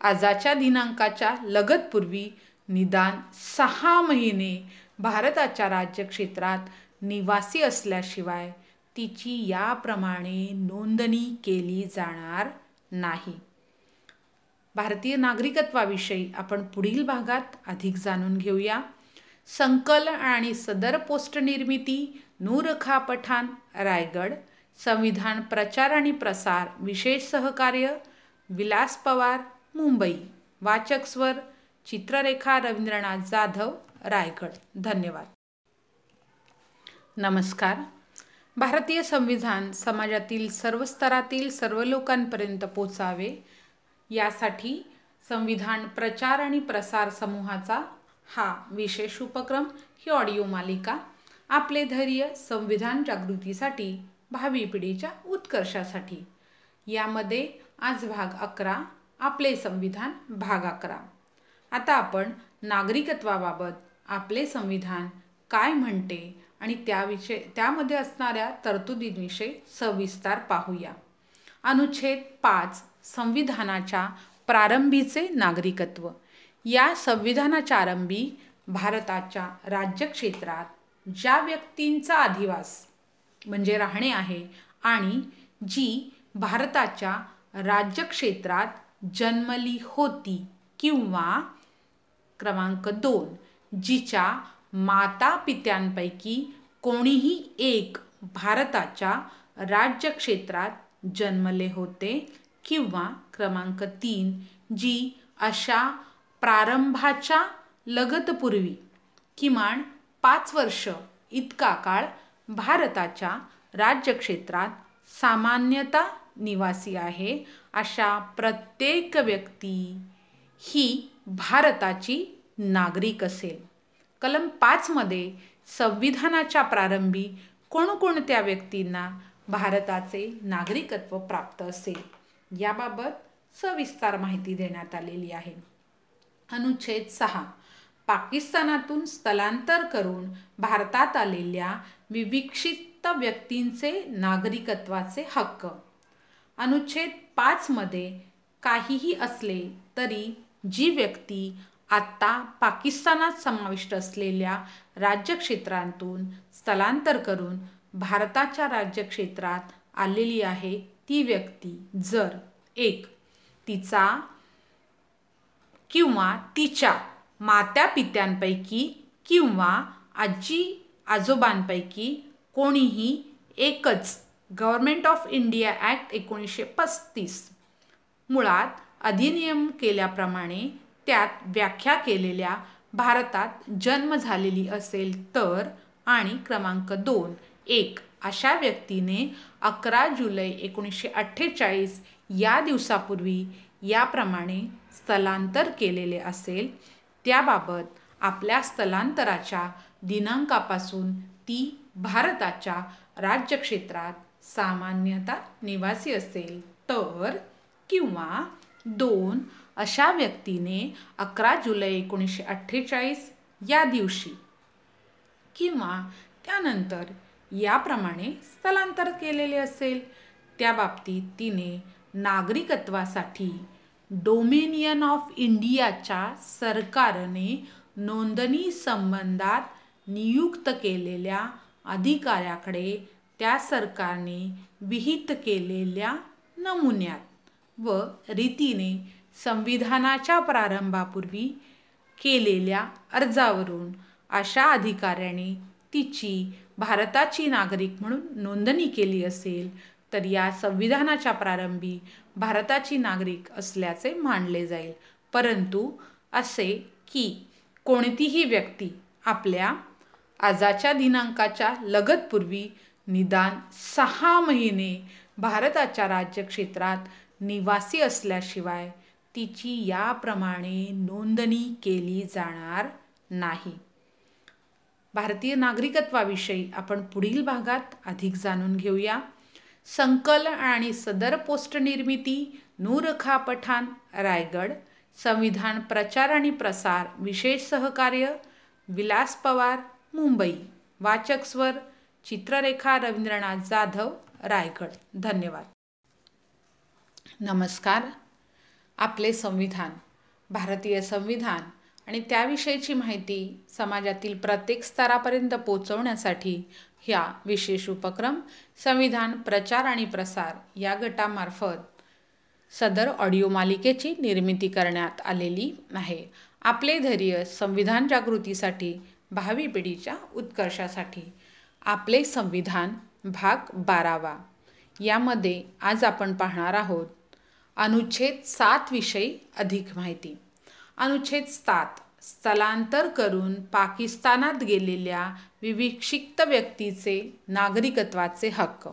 Speaker 1: आजाच्या दिनांकाच्या लगतपूर्वी निदान सहा महिने भारताच्या राज्यक्षेत्रात निवासी असल्याशिवाय तिची याप्रमाणे नोंदणी केली जाणार नाही. भारतीय नागरिकत्वाविषयी आपण पुढील भागात अधिक जाणून घेऊया. संकल आणि सदर पोस्ट निर्मिती नूरखा पठाण रायगड. संविधान प्रचार आणि प्रसार विशेष सहकार्य विलास पवार मुंबई. वाचक स्वर चित्ररेखा रवींद्रनाथ जाधव रायगड. धन्यवाद. नमस्कार. भारतीय संविधान समाजातील सर्व स्तरातील सर्व लोकांपर्यंत पोचावे यासाठी संविधान प्रचार आणि प्रसार समूहाचा हा विशेष उपक्रम ही ऑडिओ मालिका आपले धैर्य संविधान जागृतीसाठी भावी पिढीच्या उत्कर्षासाठी. यामध्ये आज भाग अकरा आपले संविधान भाग अकरा. आता आपण नागरिकत्वाबाबत आपले संविधान काय म्हणते आणि त्याविषयी त्यामध्ये असणाऱ्या तरतुदींविषयी सविस्तर पाहूया. अनुच्छेद पाच संविधानाच्या प्रारंभीचे नागरिकत्व. या संविधानाच्या आरंभी भारताच्या राज्यक्षेत्रात ज्या व्यक्तींचा अधिवास म्हणजे राहणे आहे आणि जी भारताच्या राज्यक्षेत्रात जन्मली होती किंवा क्रमांक दोन जिच्या माता पित्यांपैकी कोणीही एक भारताच्या राज्यक्षेत्रात जन्मले होते किंवा क्रमांक तीन जी अशा प्रारंभाच्या लगतपूर्वी किमान पाच वर्ष इतका काळ भारताच्या राज्यक्षेत्रात सामान्यता निवासी आहे अशा प्रत्येक व्यक्ती ही भारताची नागरिक असेल. कलम पाचमध्ये संविधानाच्या प्रारंभी कोणकोणत्या व्यक्तींना भारताचे नागरिकत्व प्राप्त असेल? याबाबत सविस्तर माहिती देण्यात आलेली आहे. अनुच्छेद सहा पाकिस्तानातून स्थलांतर करून भारतात आलेल्या विविक्षित व्यक्तींचे नागरिकत्वाचे हक्क. अनुच्छेद पाचमध्ये काहीही असले तरी जी व्यक्ती आत्ता पाकिस्तानात समाविष्ट असलेल्या राज्यक्षेत्रांतून स्थलांतर करून भारताच्या राज्यक्षेत्रात आलेली आहे ती व्यक्ती जर एक तिचा किंवा तिच्या मात्या पित्यांपैकी किंवा आजी आजोबांपैकी कोणीही एकच गव्हर्मेंट ऑफ इंडिया ॲक्ट एकोणीसशे पस्तीस मुळात अधिनियम केल्याप्रमाणे त्यात व्याख्या केलेल्या भारतात जन्म झालेली असेल तर आणि क्रमांक दोन एक अशा व्यक्तीने अकरा जुलै एकोणीसशे अठ्ठेचाळीस या दिवसापूर्वी याप्रमाणे स्थलांतर केलेले असेल त्याबाबत आपल्या स्थलांतराच्या दिनांकापासून ती भारताच्या राज्यक्षेत्रात सामान्यतः निवासी असेल. तर किंवा दोन अशा व्यक्तीने अकरा जुलै एकोणीसशे अठ्ठेचाळीस या दिवशी किंवा त्यानंतर याप्रमाणे स्थलांतर केलेले असेल. त्या बाबतीत तिने नागरिकत्वासाठी डोमेनियन ऑफ इंडियाच्या सरकारने नोंदणी संबंधात नियुक्त केलेल्या अधिकाऱ्याकडे त्या सरकारने विहित केलेल्या नमुन्यात व रीतीने संविधानाच्या प्रारंभापूर्वी केलेल्या अर्जावरून अशा अधिकाऱ्याने तिची भारताची नागरिक म्हणून नोंदणी केली असेल तर या संविधानाच्या प्रारंभी भारताची नागरिक असल्याचे मानले जाईल. परंतु असे की कोणतीही व्यक्ती आपल्या आजाच्या दिनांकाच्या लगतपूर्वी निदान सहा महिने भारताच्या राज्यक्षेत्रात निवासी असल्याशिवाय तिची याप्रमाणे नोंदणी केली जाणार नाही. भारतीय नागरिकत्वाविषयी आपण पुढील भागात अधिक जाणून घेऊया. संकलन आणि सदर पोस्ट निर्मिती नूरखा पठाण रायगड. संविधान प्रचार आणि प्रसार विशेष सहकार्य विलास पवार मुंबई. वाचक स्वर चित्ररेखा रवींद्रनाथ जाधव रायगड. धन्यवाद. नमस्कार. आपले संविधान भारतीय संविधान आणि त्याविषयीची माहिती समाजातील प्रत्येक स्तरापर्यंत पोचवण्यासाठी ह्या विशेष उपक्रम संविधान प्रचार आणि प्रसार या गटामार्फत सदर ऑडिओ मालिकेची निर्मिती करण्यात आलेली आहे. आपले धैर्य संविधान जागृतीसाठी भावी पिढीच्या उत्कर्षासाठी. आपले संविधान भाग बारावा. यामध्ये आज आपण पाहणार आहोत अनुच्छेद सात विषयी अधिक माहिती. अनुच्छेद सात स्थलांतर करून पाकिस्तानात गेलेल्या विविक्षिक्त व्यक्तीचे नागरिकत्वाचे हक्क.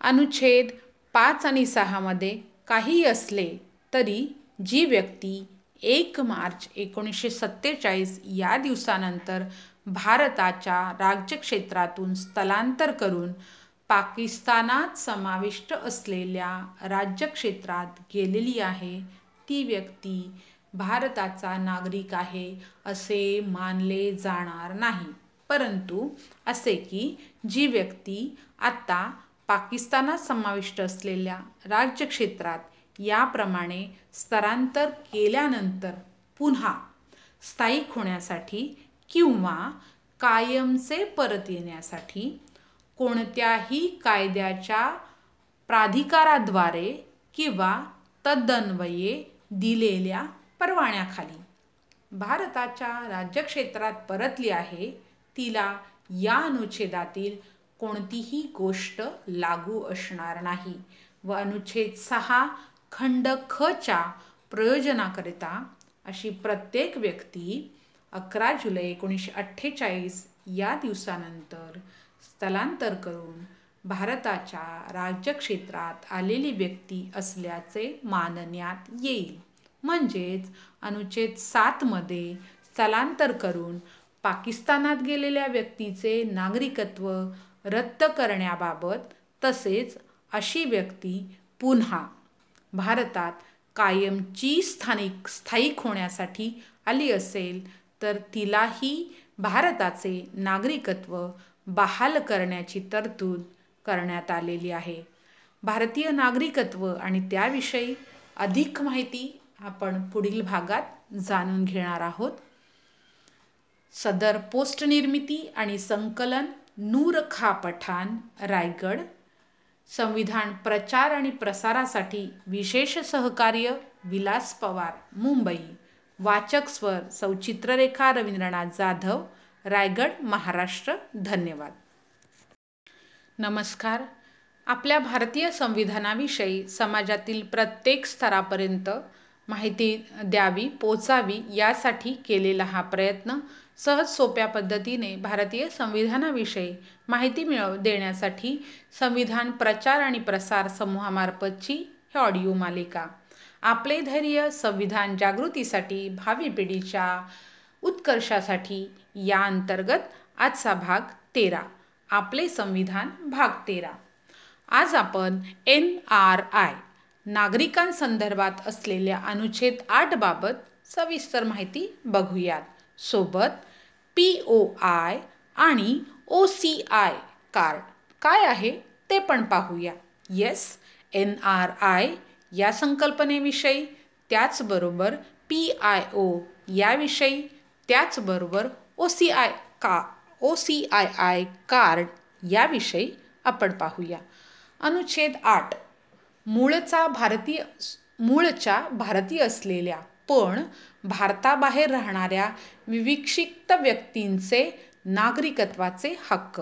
Speaker 1: अनुच्छेद पाच आणि सहामध्ये काही असले तरी जी व्यक्ती एक मार्च एकोणीसशे सत्तेचाळीस या दिवसानंतर भारताच्या राज्यक्षेत्रातून स्थलांतर करून पाकिस्तानात समाविष्ट असलेल्या राज्यक्षेत्रात गेलेली आहे ती व्यक्ती भारताचा नागरिक आहे असे मानले जाणार नाही. परंतु असे की जी व्यक्ती आत्ता पाकिस्तानात समाविष्ट असलेल्या राज्यक्षेत्रात याप्रमाणे स्थलांतर केल्यानंतर पुन्हा स्थायिक होण्यासाठी किंवा कायमचे परत येण्यासाठी कोणत्याही कायद्याच्या प्राधिकाराद्वारे किंवा तद्दन्वये दिलेल्या परवान्याखाली भारताच्या राज्यक्षेत्रात परतली आहे तिला या अनुच्छेदातील कोणतीही गोष्ट लागू असणार नाही व अनुच्छेद सहा खंड खच्या प्रयोजनाकरिता अशी प्रत्येक व्यक्ती अकरा जुलै एकोणीसशे अठ्ठेचाळीस या दिवसानंतर स्थलांतर करून भारताच्या राज्यक्षेत्रात आलेली व्यक्ती असल्याचे मानण्यात येईल. म्हणजेच अनुच्छेद सातमध्ये स्थलांतर करून पाकिस्तानात गेलेल्या व्यक्तीचे नागरिकत्व रद्द करण्याबाबत तसेच अशी व्यक्ती पुन्हा भारतात कायमची स्थानिक स्थायिक होण्यासाठी आली असेल तर तिलाही भारताचे नागरिकत्व बहाल करण्याची तरतूद करण्यात आलेली आहे. भारतीय नागरिकत्व आणि त्याविषयी अधिक माहिती आपण पुढील भागात जाणून घेणार आहोत. सदर पोस्ट निर्मिती आणि संकलन नूर खा पठाण रायगड. संविधान प्रचार आणि प्रसारासाठी विशेष सहकार्य विलास पवार मुंबई. वाचक स्वर सौचित्ररेखा रवींद्रनाथ जाधव रायगड महाराष्ट्र. धन्यवाद. नमस्कार. आपल्या भारतीय संविधानाविषयी समाजातील प्रत्येक स्तरापर्यंत माहिती द्यावी पोचावी यासाठी केलेला हा प्रयत्न सहज सोप्या पद्धतीने भारतीय संविधानाविषयी माहिती मिळव देण्यासाठी संविधान प्रचार आणि प्रसार समूहामार्फतची ही ऑडिओ मालिका. आपले धैर्य संविधान जागृतीसाठी भावी पिढीच्या उत्कर्षासाठी या अंतर्गत आजचा भाग तेरा. आपले संविधान भाग तेरा. आज आपण एन आर आय नागरिकांसंदर्भात असलेल्या अनुच्छेद आठ बाबत सविस्तर माहिती बघूयात. सोबत पी ओ आय आणि ओ सी आय कार्ड काय आहे ते पण पाहूया. येस एन आर आय या संकल्पनेविषयी त्याचबरोबर पी आय ओ याविषयी त्याचबरोबर ओ सी आय का O C I I card याविषयी आपण पाहूया. अनुच्छेद आठ मूळचा भारतीय मूळच्या भारतीय असलेल्या पण भारताबाहेर राहणाऱ्या विविक्षिक्त व्यक्तींचे नागरिकत्वाचे हक्क.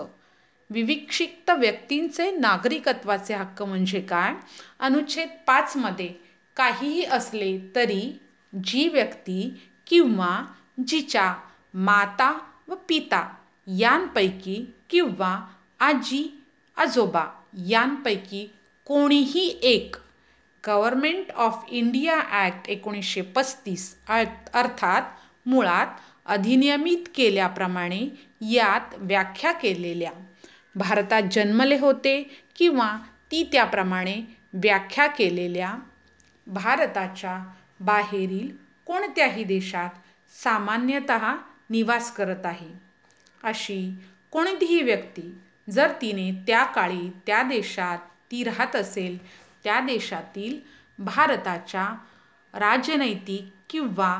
Speaker 1: विविक्षिक्त व्यक्तींचे नागरिकत्वाचे हक्क म्हणजे काय? अनुच्छेद पाचमध्ये काहीही असले तरी जी व्यक्ती किंवा जिच्या माता व पिता यांपैकी किंवा आजी आजोबा यांपैकी कोणीही एक. गव्हर्मेंट ऑफ इंडिया ॲक्ट एकोणीसशे पस्तीस अर्थात मुळात अधिनियमित केल्याप्रमाणे यात व्याख्या केलेल्या. भारतात जन्मले होते किंवा ती त्याप्रमाणे व्याख्या केलेल्या. भारताच्या बाहेरील कोणत्याही देशात सामान्यतः निवास करत आहे. अशी कोणतीही व्यक्ती जर तिने त्या काळी त्या देशात ती राहत असेल त्या देशातील भारताच्या राजनैतिक किंवा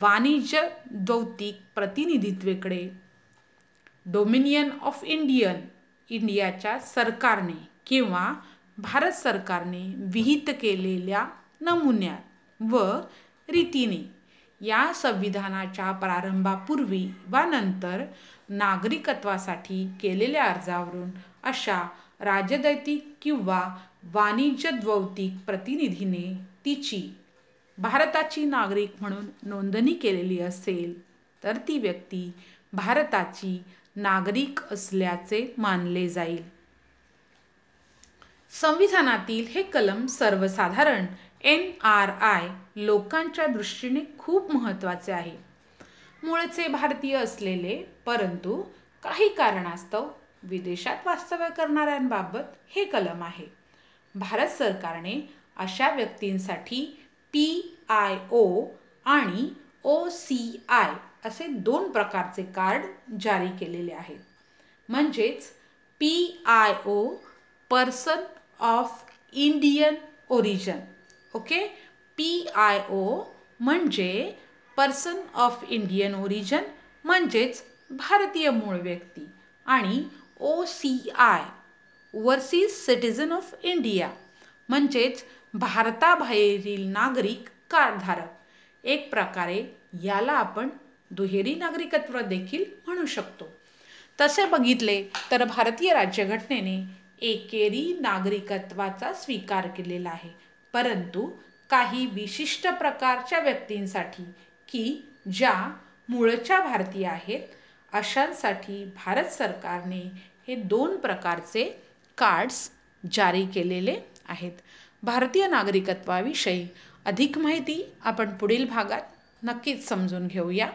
Speaker 1: वाणिज्य दौतिक प्रतिनिधित्वेकडे डोमिनियन ऑफ इंडियन इंडियाच्या सरकारने किंवा भारत सरकारने विहित केलेल्या नमुन्यात व रीतीने या संविधानाच्या प्रारंभापूर्वी वा नंतर नागरिकत्वासाठी केलेल्या अर्जावरून अशा राजदैतिक किंवा वाणिज्य द्वौतिक प्रतिनिधीने तिची भारताची नागरिक म्हणून नोंदणी केलेली असेल तर ती व्यक्ती भारताची नागरिक असल्याचे मानले जाईल. संविधानातील हे कलम सर्वसाधारण एन आर आय लोकांच्या दृष्टीने खूप महत्त्वाचे आहे. मूळचे भारतीय असलेले परंतु काही कारणास्तव विदेशात वास्तव्य करणाऱ्यांबाबत हे कलम आहे. भारत सरकारने अशा व्यक्तींसाठी पी आय ओ आणि ओ सी आय असे दोन प्रकारचे कार्ड जारी केलेले आहेत. म्हणजेच P I O person of Indian origin. Okay? P I O म्हणजे पर्सन ऑफ इंडियन ओरिजन म्हणजेच भारतीय मूळ व्यक्ती आणि O C I overseas citizen of India म्हणजेच भारताबाहेरील नागरिक कार्डधारक. एक प्रकारे याला आपण दुहेरी नागरिकत्व देखील म्हणू शकतो. तसे बघितले तर भारतीय राज्यघटनेने एकेरी नागरिकत्वाचा स्वीकार केलेला आहे. परंतु काही विशिष्ट प्रकारच्या व्यक्तींसाठी की ज्या मूळच्या भारतीय आहेत अशांसाठी भारत सरकारने हे दोन प्रकारचे कार्ड्स जारी केलेले आहेत. भारतीय नागरिकत्वाविषयी अधिक माहिती आपण पुढील भागात नक्कीच समजून घेऊया.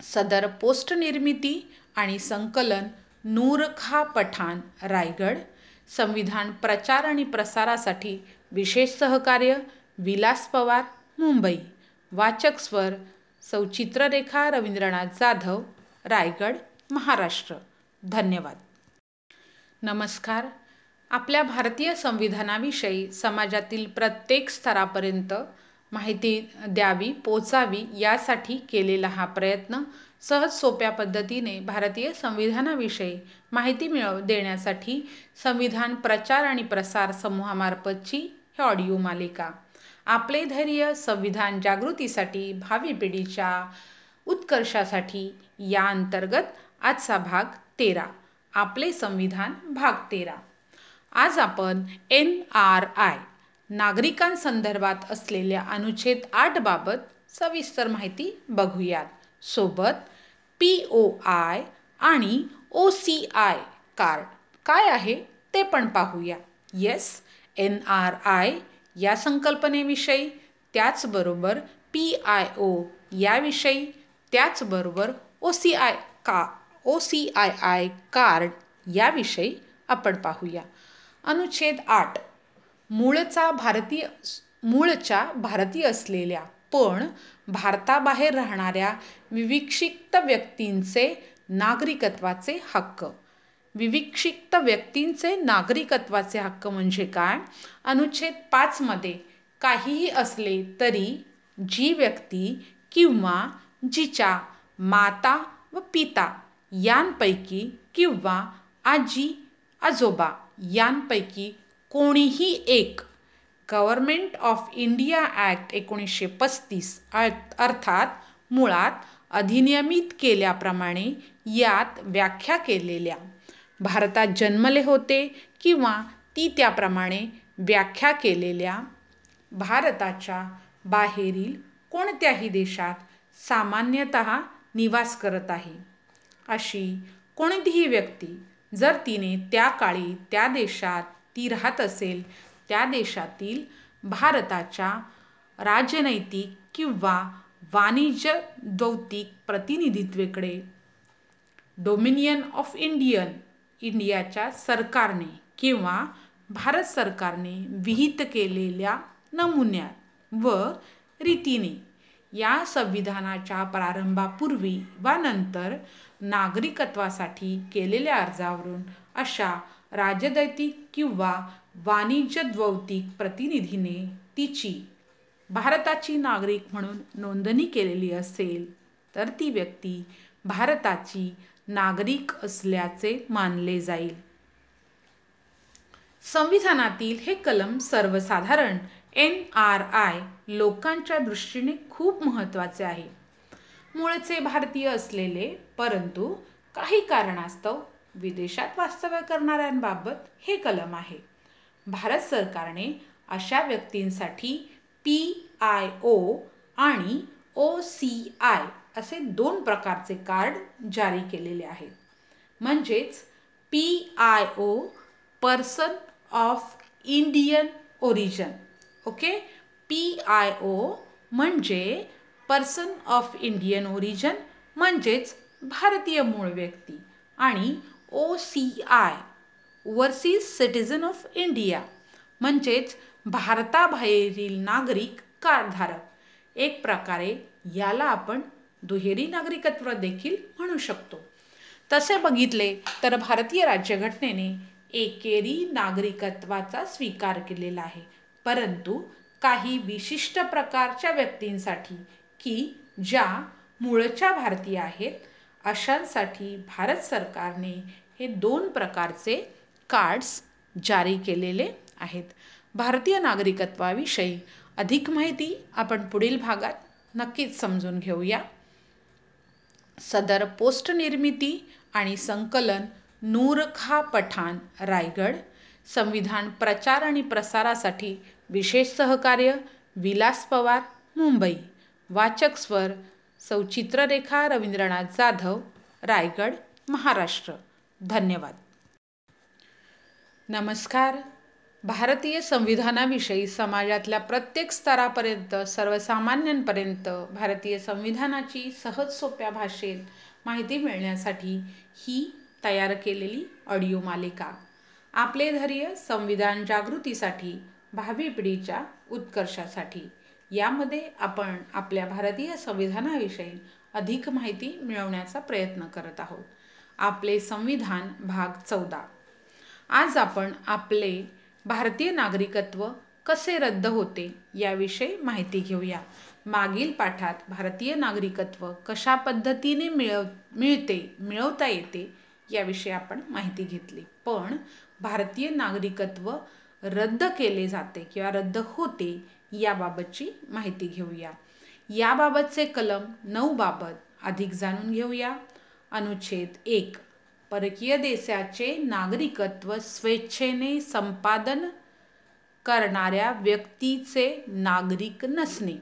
Speaker 1: सदर पोस्ट निर्मिती आणि संकलन नूरखा पठाण रायगड संविधान प्रचार आणि प्रसारासाठी विशेष सहकार्य विलास पवार मुंबई वाचक स्वर सौचित्ररेखा रवींद्रनाथ जाधव रायगड महाराष्ट्र. धन्यवाद. नमस्कार. आपल्या भारतीय संविधानाविषयी समाजातील प्रत्येक स्तरापर्यंत माहिती द्यावी पोचावी यासाठी केलेला हा प्रयत्न सहज सोप्या पद्धतीने भारतीय संविधानाविषयी माहिती मिळव देण्यासाठी संविधान प्रचार आणि प्रसार समूहामार्फतची हे ऑडिओ मालिका. आपले धैर्य संविधान जागृतीसाठी भावी पिढीच्या उत्कर्षासाठी या अंतर्गत आजचा भाग तेरा. आपले संविधान भाग तेरा. आज आपण एन आर आय नागरिकांसंदर्भात असलेल्या अनुच्छेद आठ बाबत सविस्तर माहिती बघूयात. सोबत पी ओ आय आणि ओ सी आय कार्ड काय आहे ते पण पाहूया. येस एन आर आय या संकल्पनेविषयी त्याचबरोबर पी आय ओ याविषयी त्याचबरोबर ओ सी आय का O C I I card याविषयी आपण पाहूया. अनुच्छेद आठ. मूळचा भारतीय मूळच्या भारतीय असलेल्या पण भारताबाहेर राहणाऱ्या विविक्षिक्त व्यक्तींचे नागरिकत्वाचे हक्क. विविक्षिक्त व्यक्तींचे नागरिकत्वाचे हक्क म्हणजे काय? अनुच्छेद पाचमध्ये काहीही असले तरी जी व्यक्ती किंवा जिच्या माता व पिता यांपैकी किंवा आजी आजोबा यांपैकी कोणीही एक गव्हर्मेंट ऑफ इंडिया ॲक्ट एकोणीसशे पस्तीस अर्थात मुळात अधिनियमित केल्याप्रमाणे यात व्याख्या केलेल्या. भारतात जन्मले होते किंवा ती त्याप्रमाणे व्याख्या केलेल्या. भारताच्या बाहेरील कोणत्याही देशात सामान्यतः निवास करत आहे. अशी कोणतीही व्यक्ती जर तिने त्या काळी त्या देशात ती राहत असेल त्या देशातील भारताच्या राजनैतिक किंवा वाणिज्य दौतिक प्रतिनिधित्वेकडे डोमिनियन ऑफ इंडियन इंडियाच्या सरकारने किंवा भारत सरकारने विहित केलेल्या नमुन्यात व रीतीने या संविधानाच्या प्रारंभापूर्वी वा नंतर नागरिकत्वासाठी केलेल्या अर्जावरून अशा राजदैतिक किंवा वाणिज्य द्वौतिक प्रतिनिधीने तिची भारताची नागरिक म्हणून नोंदणी केलेली असेल तर ती व्यक्ती भारताची नागरिक असल्याचे मानले जाईल. संविधानातील हे कलम सर्वसाधारण एन आर आय लोकांच्या दृष्टीने खूप महत्त्वाचे आहे. मूळचे भारतीय असलेले परंतु काही कारणास्तव विदेशात वास्तव्य करणाऱ्यांबाबत हे कलम आहे. भारत सरकारने अशा व्यक्तींसाठी पी आय ओ आणि ओ सी आय असे दोन प्रकारचे कार्ड जारी केलेले आहेत. म्हणजेच P I O person of Indian origin okay? P I O म्हणजे पर्सन ऑफ इंडियन ओरिजन म्हणजेच भारतीय मूळ व्यक्ती आणि O C I overseas citizen of India म्हणजेच भारताबाहेरील नागरिक कार्डधारक. एक प्रकारे याला आपण दुहेरी नागरिकत्व देखील म्हणू शकतो. तसे बघितले तर भारतीय राज्यघटनेने एकेरी नागरिकत्वाचा स्वीकार केलेला आहे. परंतु काही विशिष्ट प्रकारच्या व्यक्तींसाठी की ज्या मूळच्या भारतीय आहेत अशांसाठी भारत सरकारने हे दोन प्रकारचे कार्ड्स जारी केलेले आहेत. भारतीय नागरिकत्वाविषयी अधिक माहिती आपण पुढील भागात नक्कीच समजून घेऊया. सदर पोस्ट निर्मिती आणि संकलन नूरखा पठाण रायगड संविधान प्रचार आणि प्रसारासाठी विशेष सहकार्य विलास पवार मुंबई. वाचक स्वर सौचित्ररेखा रवींद्रनाथ जाधव रायगड महाराष्ट्र. धन्यवाद. नमस्कार. भारतीय संविधानाविषयी समाजातल्या प्रत्येक स्तरापर्यंत सर्वसामान्यांपर्यंत भारतीय संविधानाची सहज सोप्या भाषेत माहिती मिळण्यासाठी ही तयार केलेली ऑडिओ मालिका. आपले धैर्य संविधान जागृतीसाठी भावी पिढीच्या उत्कर्षासाठी. यामध्ये आपण आपल्या भारतीय संविधानाविषयी अधिक माहिती मिळवण्याचा प्रयत्न करत आहोत. आपले संविधान भाग चौदा. आज आपण आपले भारतीय नागरिकत्व कसे रद्द होते याविषयी माहिती घेऊया. मागील पाठात भारतीय नागरिकत्व कशा पद्धतीने मिळव मिळते मिळवता येते याविषयी आपण माहिती घेतली. पण भारतीय नागरिकत्व रद्द केले जाते किंवा रद्द होते याबाबतची माहिती घेऊया. याबाबतचे कलम नऊ बाबत अधिक जाणून घेऊया. अनुच्छेद एक. परकीय देशाचे नागरिकत्व स्वेच्छेने संपादन करणाऱ्या व्यक्तीचे नागरिक नसणे.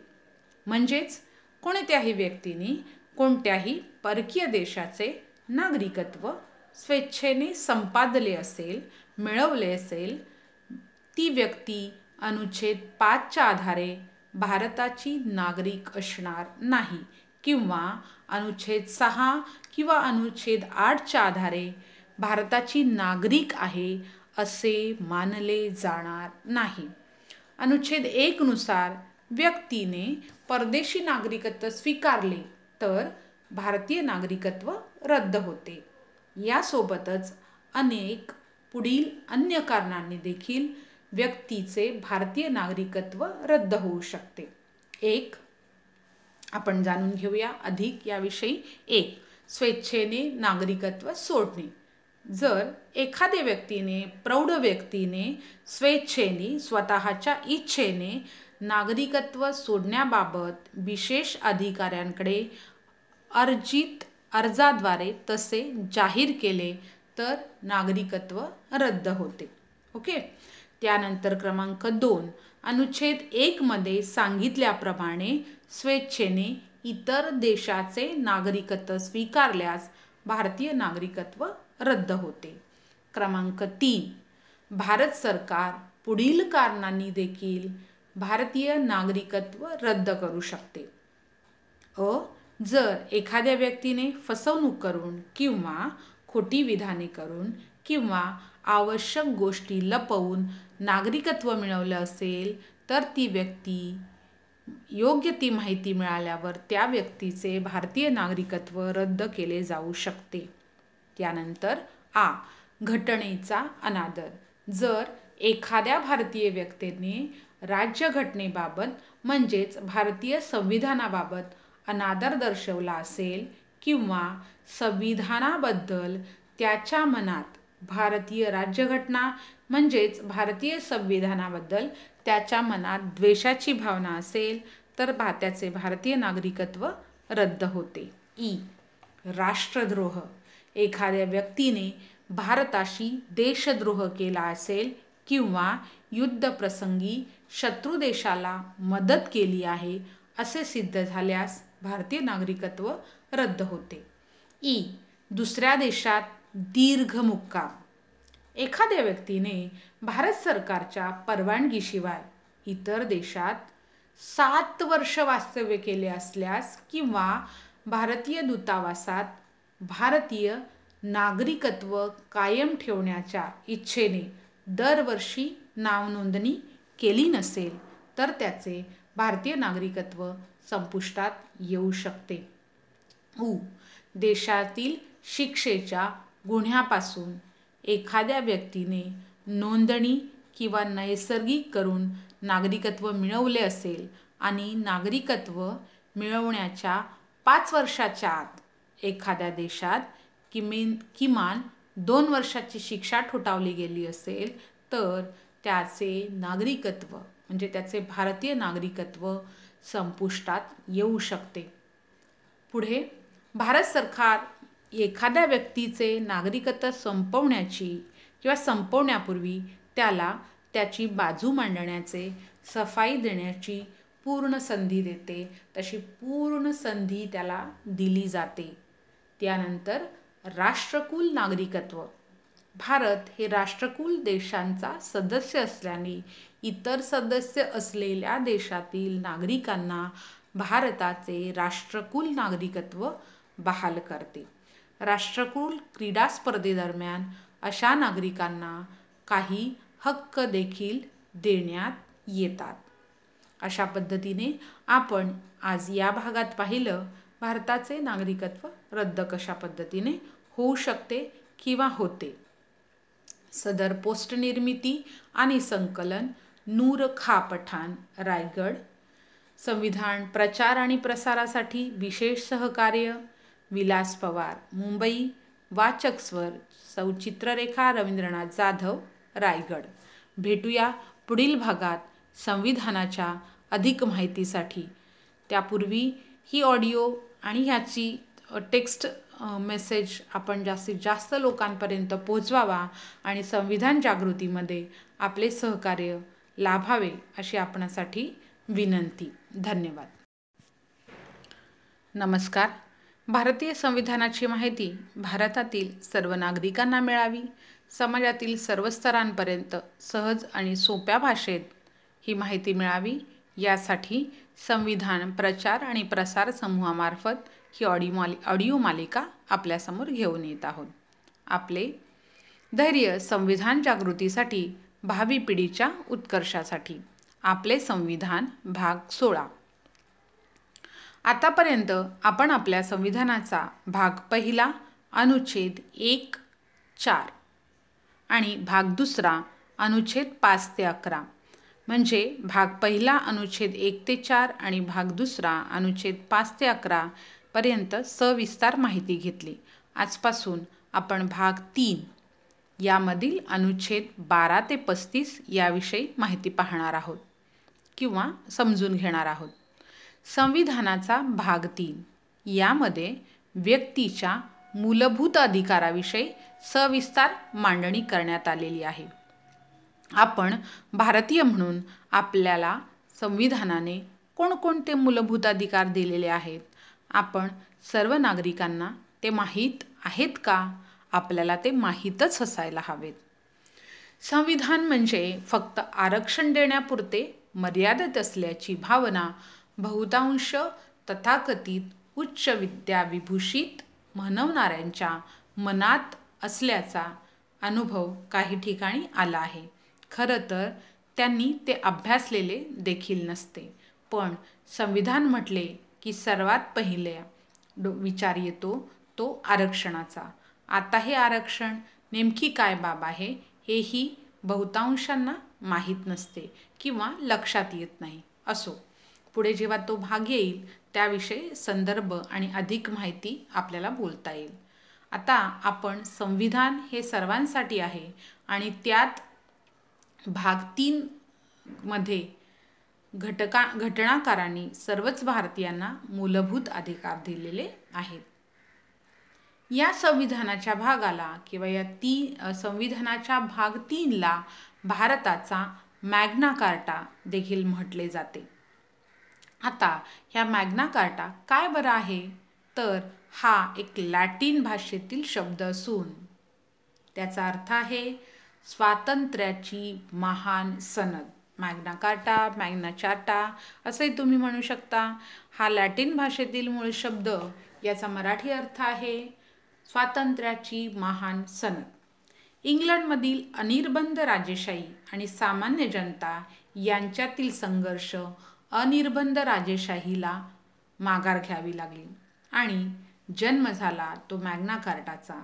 Speaker 1: म्हणजेच कोणत्याही व्यक्तीने कोणत्याही परकीय देशाचे नागरिकत्व स्वेच्छेने संपादले असेल मिळवले असेल ती व्यक्ती अनुच्छेद पाचच्या आधारे भारताची नागरिक असणार नाही किंवा अनुच्छेद सहा किंवा अनुच्छेद आठच्या आधारे भारताची नागरिक आहे असे मानले जाणार नाही. अनुच्छेद एकनुसार व्यक्तीने परदेशी नागरिकत्व स्वीकारले तर भारतीय नागरिकत्व रद्द होते. यासोबतच अनेक पुढील अन्य कारणांनी देखील व्यक्तीचे भारतीय नागरिकत्व रद्द होऊ शकते. एक आपण जाणून घेऊया अधिक याविषयी. एक स्वेच्छेने नागरिकत्व सोडणे. जर एखाद्या व्यक्तीने प्रौढ व्यक्तीने स्वेच्छेने स्वतःच्या इच्छेने नागरिकत्व सोडण्याबाबत विशेष अधिकाऱ्यांकडे अर्जित अर्जाद्वारे तसे जाहीर केले तर नागरिकत्व रद्द होते. ओके? त्यानंतर क्रमांक दोन अनुच्छेद एकमध्ये सांगितल्याप्रमाणे स्वेच्छेने इतर देशाचे नागरिकत्व स्वीकारल्यास भारतीय नागरिकत्व रद्द होते. क्रमांक तीन भारत सरकार पुढील कारणांनी देखील भारतीय नागरिकत्व रद्द करू शकते. अ जर एखाद्या व्यक्तीने फसवणूक करून किंवा खोटी विधाने करून किंवा आवश्यक गोष्टी लपवून नागरिकत्व मिळवलं असेल तर ती व्यक्ती योग्य ती माहिती मिळाल्यावर त्या व्यक्तीचे भारतीय नागरिकत्व रद्द केले जाऊ शकते. त्यानंतर आ. घटनेचा अनादर. जर एखाद्या भारतीय व्यक्तीने राज्यघटनेबाबत म्हणजेच भारतीय संविधानाबाबत अनादर दर्शवला असेल किंवा संविधानाबद्दल त्याच्या मनात भारतीय राज्यघटना म्हणजेच भारतीय संविधानाबद्दल त्याच्या मनात द्वेषाची भावना असेल तर भा त्याचे भारतीय नागरिकत्व रद्द होते. ई. राष्ट्रद्रोह. एखाद्या व्यक्तीने भारताशी देशद्रोह केला असेल किंवा युद्धप्रसंगी शत्रू देशाला मदत केली आहे असे सिद्ध झाल्यास भारतीय नागरिकत्व रद्द होते. ई. दुसऱ्या देशात दीर्घ मुक्काम. एखाद्या व्यक्तीने भारत सरकारच्या परवानगीशिवाय इतर देशात सात वर्ष वास्तव्य केले असल्यास किंवा भारतीय दूतावासात भारतीय नागरिकत्व कायम ठेवण्याच्या इच्छेने दरवर्षी नावनोंदणी केली नसेल तर त्याचे भारतीय नागरिकत्व संपुष्टात येऊ शकते. उ. देशातील शिक्षेच्या गुन्ह्यापासून एखाद्या व्यक्तीने नोंदणी किंवा नैसर्गिक करून नागरिकत्व मिळवले असेल आणि नागरिकत्व मिळवण्याच्या पाच वर्षाच्या आत एखाद्या देशात किमेन किमान दोन वर्षाची शिक्षा ठोठावली गेली असेल तर त्याचे नागरिकत्व म्हणजे त्याचे भारतीय नागरिकत्व संपुष्टात येऊ शकते. पुढे भारत सरकार एखाद्या व्यक्तीचे नागरिकत्व संपवण्याची किंवा संपवण्यापूर्वी त्याला त्याची बाजू मांडण्याचे सफाई देण्याची पूर्ण संधी देते. तशी पूर्ण संधी त्याला दिली जाते. त्यानंतर राष्ट्रकुल नागरिकत्व. भारत हे राष्ट्रकुल देशांचा सदस्य असल्याने इतर सदस्य असलेल्या देशातील नागरिकांना भारताचे राष्ट्रकुल नागरिकत्व बहाल करते. राष्ट्रकुल क्रीडा स्पर्धेदरम्यान अशा नागरिकांना काही हक्क देखील देण्यात येतात. अशा पद्धतीने आपण आज या भागात पाहिलं भारताचे नागरिकत्व रद्द कशा पद्धतीने होऊ शकते किंवा होते? सदर पोस्ट निर्मिती आणि संकलन नूर खा पठाण रायगड. संविधान प्रचार आणि प्रसारासाठी विशेष सहकार्य विलास पवार मुंबई वाचक स्वर सौ चित्ररेखा रवींद्रनाथ जाधव रायगड. भेटूया पुढील भागात संविधानाच्या अधिक माहितीसाठी. त्यापूर्वी ही ऑडिओ आणि ह्याची टेक्स्ट मेसेज आपण जास्तीत जास्त लोकांपर्यंत पोचवावा आणि संविधान जागृतीमध्ये आपले सहकार्य लाभावे अशी आपणासाठी विनंती. धन्यवाद. नमस्कार. भारतीय संविधानाची माहिती भारतातील सर्व नागरिकांना मिळावी समाजातील सर्व स्तरांपर्यंत सहज आणि सोप्या भाषेत ही माहिती मिळावी यासाठी संविधान प्रचार आणि प्रसार समूहामार्फत ही ऑडिओ मालि ऑडिओ मालिका आपल्यासमोर घेऊन येत आहोत. आपले धैर्य संविधान जागृतीसाठी भावी पिढीच्या उत्कर्षासाठी. आपले संविधान भाग सोळा. आतापर्यंत आपण आपल्या संविधानाचा भाग पहिला अनुच्छेद एक चार आणि भाग दुसरा अनुच्छेद पाच ते अकरा. म्हणजे भाग पहिला अनुच्छेद एक ते चार आणि भाग दुसरा अनुच्छेद पाच ते अकरा पर्यंत सविस्तार माहिती घेतली. आजपासून आपण भाग तीन यामधील अनुच्छेद बारा ते पस्तीस याविषयी माहिती पाहणार आहोत किंवा समजून घेणार आहोत. संविधानाचा भाग तीन. यामध्ये व्यक्तीच्या मूलभूत अधिकाराविषयी सविस्तार मांडणी करण्यात आलेली आहे. आपण भारतीय म्हणून आपल्याला संविधानाने कोणकोणते मूलभूत अधिकार दिलेले आहेत? आपण सर्व नागरिकांना ते माहीत आहेत का? आपल्याला ते माहीतच असायला हवेत. संविधान म्हणजे फक्त आरक्षण देण्यापुरते मर्यादित असल्याची भावना बहुतांश तथाकथित उच्च विद्याविभूषित म्हणवणाऱ्यांच्या मनात असल्याचा अनुभव काही ठिकाणी आला आहे. खरं तर त्यांनी ते अभ्यासलेले देखील नसते. पण संविधान म्हटले की सर्वात पहिले डो विचार येतो तो आरक्षणाचा. आता हे आरक्षण नेमकी काय बाब आहे हेही बहुतांशांना माहीत नसते किंवा लक्षात येत नाही असो. पुढे जेव्हा तो भाग येईल त्याविषयी संदर्भ आणि अधिक माहिती आपल्याला बोलता येईल. आता आपण संविधान हे सर्वांसाठी आहे आणि त्यात भाग तीन मध्ये घटका घटनाकारांनी सर्वच भारतीयांना मूलभूत अधिकार दिलेले आहेत. या संविधानाच्या भागाला किंवा या ती संविधानाच्या भाग तीनला भारताचा मॅग्ना कार्टा देखील म्हटले जाते. आता ह्या मॅग्ना कार्टा काय बरं आहे? तर हा एक लॅटिन भाषेतील शब्द असून त्याचा अर्थ आहे स्वातंत्र्याची महान सनद. मॅग्ना कार्टा मॅग्ना चार्टा असंही तुम्ही म्हणू शकता. हा लॅटिन भाषेतील मूळ शब्द याचा मराठी अर्थ आहे स्वातंत्र्याची महान सनद. इंग्लंडमधील अनिर्बंध राजेशाही आणि सामान्य जनता यांच्यातील संघर्ष अनिर्बंध राजेशाहीला माघार घ्यावी लागली. आणि जन्म झाला तो मॅग्ना कार्टाचा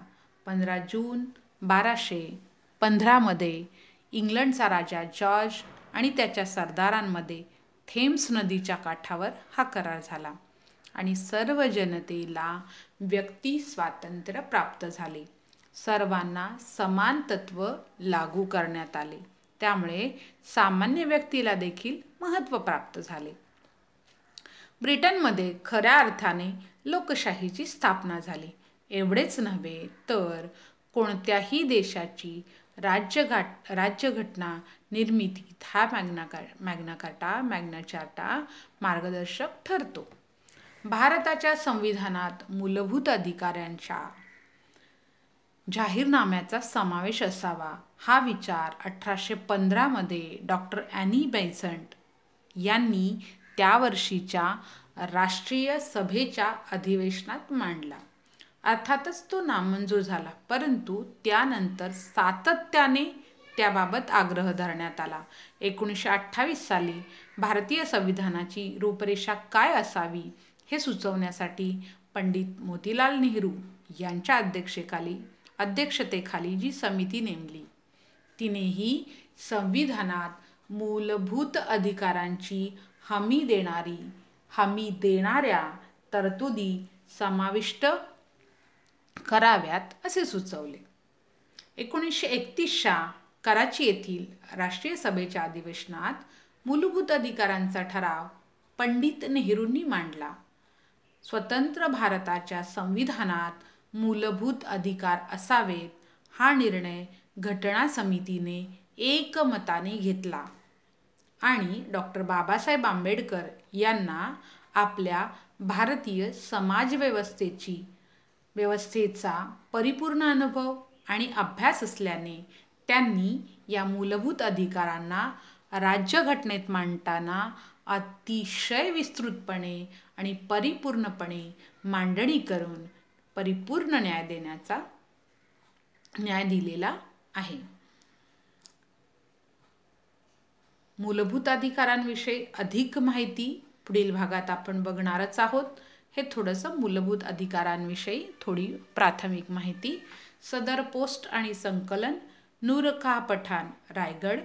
Speaker 1: पंधरा जून बाराशे पंधरामध्ये इंग्लंडचा राजा जॉर्ज आणि त्याच्या सरदारांमध्ये थेम्स नदीच्या काठावर हा करार झाला आणि सर्व जनतेला व्यक्ती स्वातंत्र्य प्राप्त झाले. सर्वांना समान तत्व लागू करण्यात आले. त्यामुळे सामान्य व्यक्तीला देखील महत्त्व प्राप्त झाले. ब्रिटनमध्ये खऱ्या अर्थाने लोकशाहीची स्थापना झाली. एवढेच नव्हे तर कोणत्याही देशाची राज्यघाट राज्यघटना निर्मितीत हा मॅग्ना का मॅग्ना कार्टा मॅग्ना चार्टा मार्गदर्शक ठरतो. भारताच्या संविधानात मूलभूत अधिकाऱ्यांच्या जाहीरनाम्याचा समावेश असावा. हा विचार अठराशे पंधरामध्ये डॉक्टर ॲनी बेसंट यांनी त्या वर्षीच्या राष्ट्रीय सभेच्या अधिवेशनात मांडला. अर्थातच तो नामंजूर झाला परंतु त्यानंतर सातत्याने त्याबाबत आग्रह धरण्यात आला. एकोणीसशे अठ्ठावीस साली भारतीय संविधानाची रूपरेषा काय असावी हे सुचवण्यासाठी पंडित मोतीलाल नेहरू यांच्या अध्यक्षेखाली अध्यक्षतेखाली जी समिती नेमली तिनेही संविधानात मूलभूत अधिकारांची हमी देणारी हमी देणाऱ्या तरतुदी समाविष्ट कराव्यात असे सुचवले. एकोणीसशे एकतीसच्या कराची येथील राष्ट्रीय सभेच्या अधिवेशनात मूलभूत अधिकारांचा ठराव पंडित नेहरूंनी मांडला. स्वतंत्र भारताच्या संविधानात मूलभूत अधिकार असावेत हा निर्णय घटना समितीने एकमताने घेतला. आणि डॉक्टर बाबासाहेब आंबेडकर यांना आपल्या भारतीय समाजव्यवस्थेची व्यवस्थेचा परिपूर्ण अनुभव आणि अभ्यास असल्याने त्यांनी या मूलभूत अधिकारांना राज्यघटनेत मांडताना अतिशय विस्तृतपणे आणि परिपूर्णपणे मांडणी करून परिपूर्ण न्याय देण्याचा न्याय दिलेला आहे. मूलभूत अधिकारांविषयी अधिक माहिती पुढील भागात आपण बघणारच आहोत. हे थोडंसं मूलभूत अधिकारांविषयी थोडी प्राथमिक माहिती. सदर पोस्ट आणि संकलन नूरखा पठाण रायगड.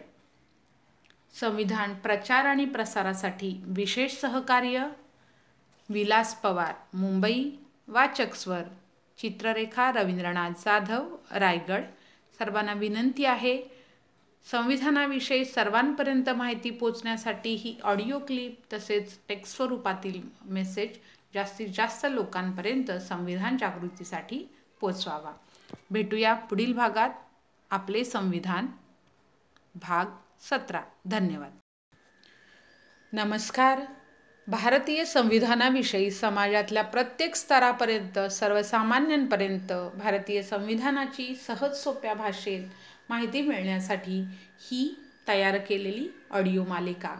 Speaker 1: संविधान प्रचार आणि प्रसारासाठी विशेष सहकार्य विलास पवार मुंबई वाचक स्वर चित्ररेखा रवींद्रनाथ जाधव रायगड. सर्वांना विनंती आहे संविधानाविषयी सर्वांपर्यंत माहिती पोचण्यासाठी ही ऑडिओ क्लिप तसेच टेक्स्ट स्वरूपातील मेसेज जास्तीत जास्त लोकांपर्यंत संविधान जागृतीसाठी पोचवावा. भेटूया पुढील भागात. आपले संविधान भाग सतरा. धन्यवाद. नमस्कार. भारतीय संविधानाविषयी समाजातल्या प्रत्येक स्तरापर्यंत सर्वसामान्यांपर्यंत भारतीय संविधानाची सहज सोप्या भाषेत माहिती मिळण्यासाठी ही तयार केलेली ऑडिओ मालिका.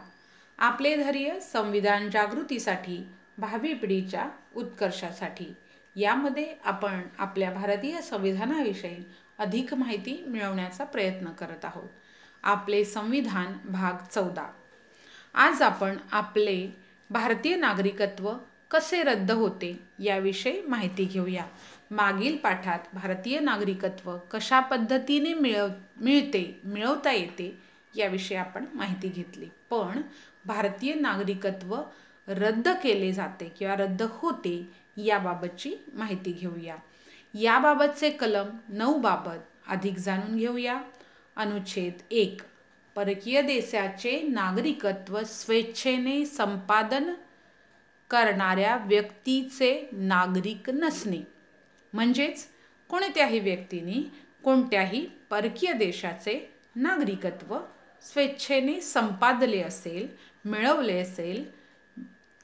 Speaker 1: आपले धैर्य संविधान जागृतीसाठी भावी पिढीच्या उत्कर्षासाठी. यामध्ये आपण आपल्या भारतीय संविधानाविषयी अधिक माहिती मिळवण्याचा प्रयत्न करत आहोत. आपले संविधान भाग चौदा. आज आपण आपले भारतीय नागरिकत्व कसे रद्द होते याविषयी माहिती घेऊया. मागील पाठात भारतीय नागरिकत्व कशा पद्धतीने मिळव मिळते मिळवता येते याविषयी आपण माहिती घेतली. पण भारतीय नागरिकत्व रद्द केले जाते किंवा रद्द होते याबाबतची माहिती घेऊया. याबाबतचे कलम नऊ बाबत अधिक जाणून घेऊया. अनुच्छेद एक. परकीय देशाचे नागरिकत्व स्वेच्छेने संपादन करणाऱ्या व्यक्तीचे नागरिक नसणे. म्हणजेच कोणत्याही व्यक्तीने कोणत्याही परकीय देशाचे नागरिकत्व स्वेच्छेने संपादले असेल मिळवले असेल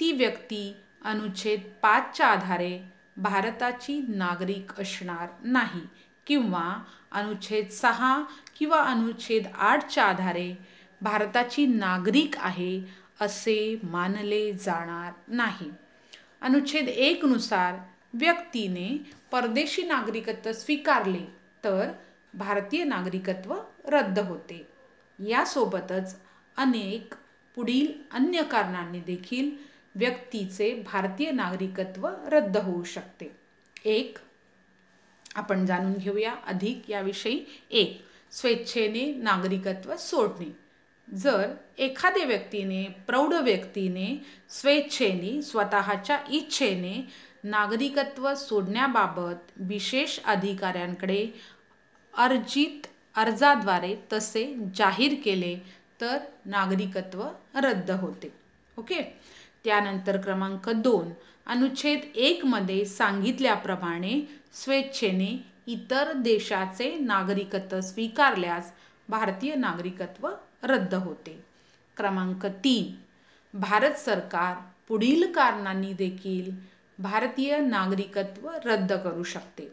Speaker 1: ती व्यक्ती अनुच्छेद पाचच्या आधारे भारताची नागरिक असणार नाही. किंवा अनुच्छेद सहा किंवा अनुच्छेद आठच्या आधारे भारताची नागरिक आहे असे मानले जाणार नाही. अनुच्छेद एकनुसार व्यक्तीने परदेशी नागरिकत्व स्वीकारले तर भारतीय नागरिकत्व रद्द होते. यासोबतच अनेक पुढील अन्य कारणांनी देखील व्यक्तीचे भारतीय नागरिकत्व रद्द होऊ शकते. एक आपण जाणून घेऊया अधिक याविषयी एक स्वेच्छेने नागरिकत्व सोडणे. जर एखाद्या व्यक्तीने प्रौढ व्यक्तीने स्वेच्छेने स्वतःच्या इच्छेने नागरिकत्व सोडण्याबाबत विशेष अधिकाऱ्यांकडे अर्जित अर्जाद्वारे तसे जाहीर केले तर नागरिकत्व रद्द होते. ओके? त्यानंतर क्रमांक दोन अनुच्छेद एकमध्ये सांगितल्याप्रमाणे स्वेच्छेने इतर देशाचे नागरिकत्व स्वीकारल्यास भारतीय नागरिकत्व रद्द होते. क्रमांक तीन. भारत सरकार पुढील कारणांनी देखील भारतीय नागरिकत्व रद्द करू शकते.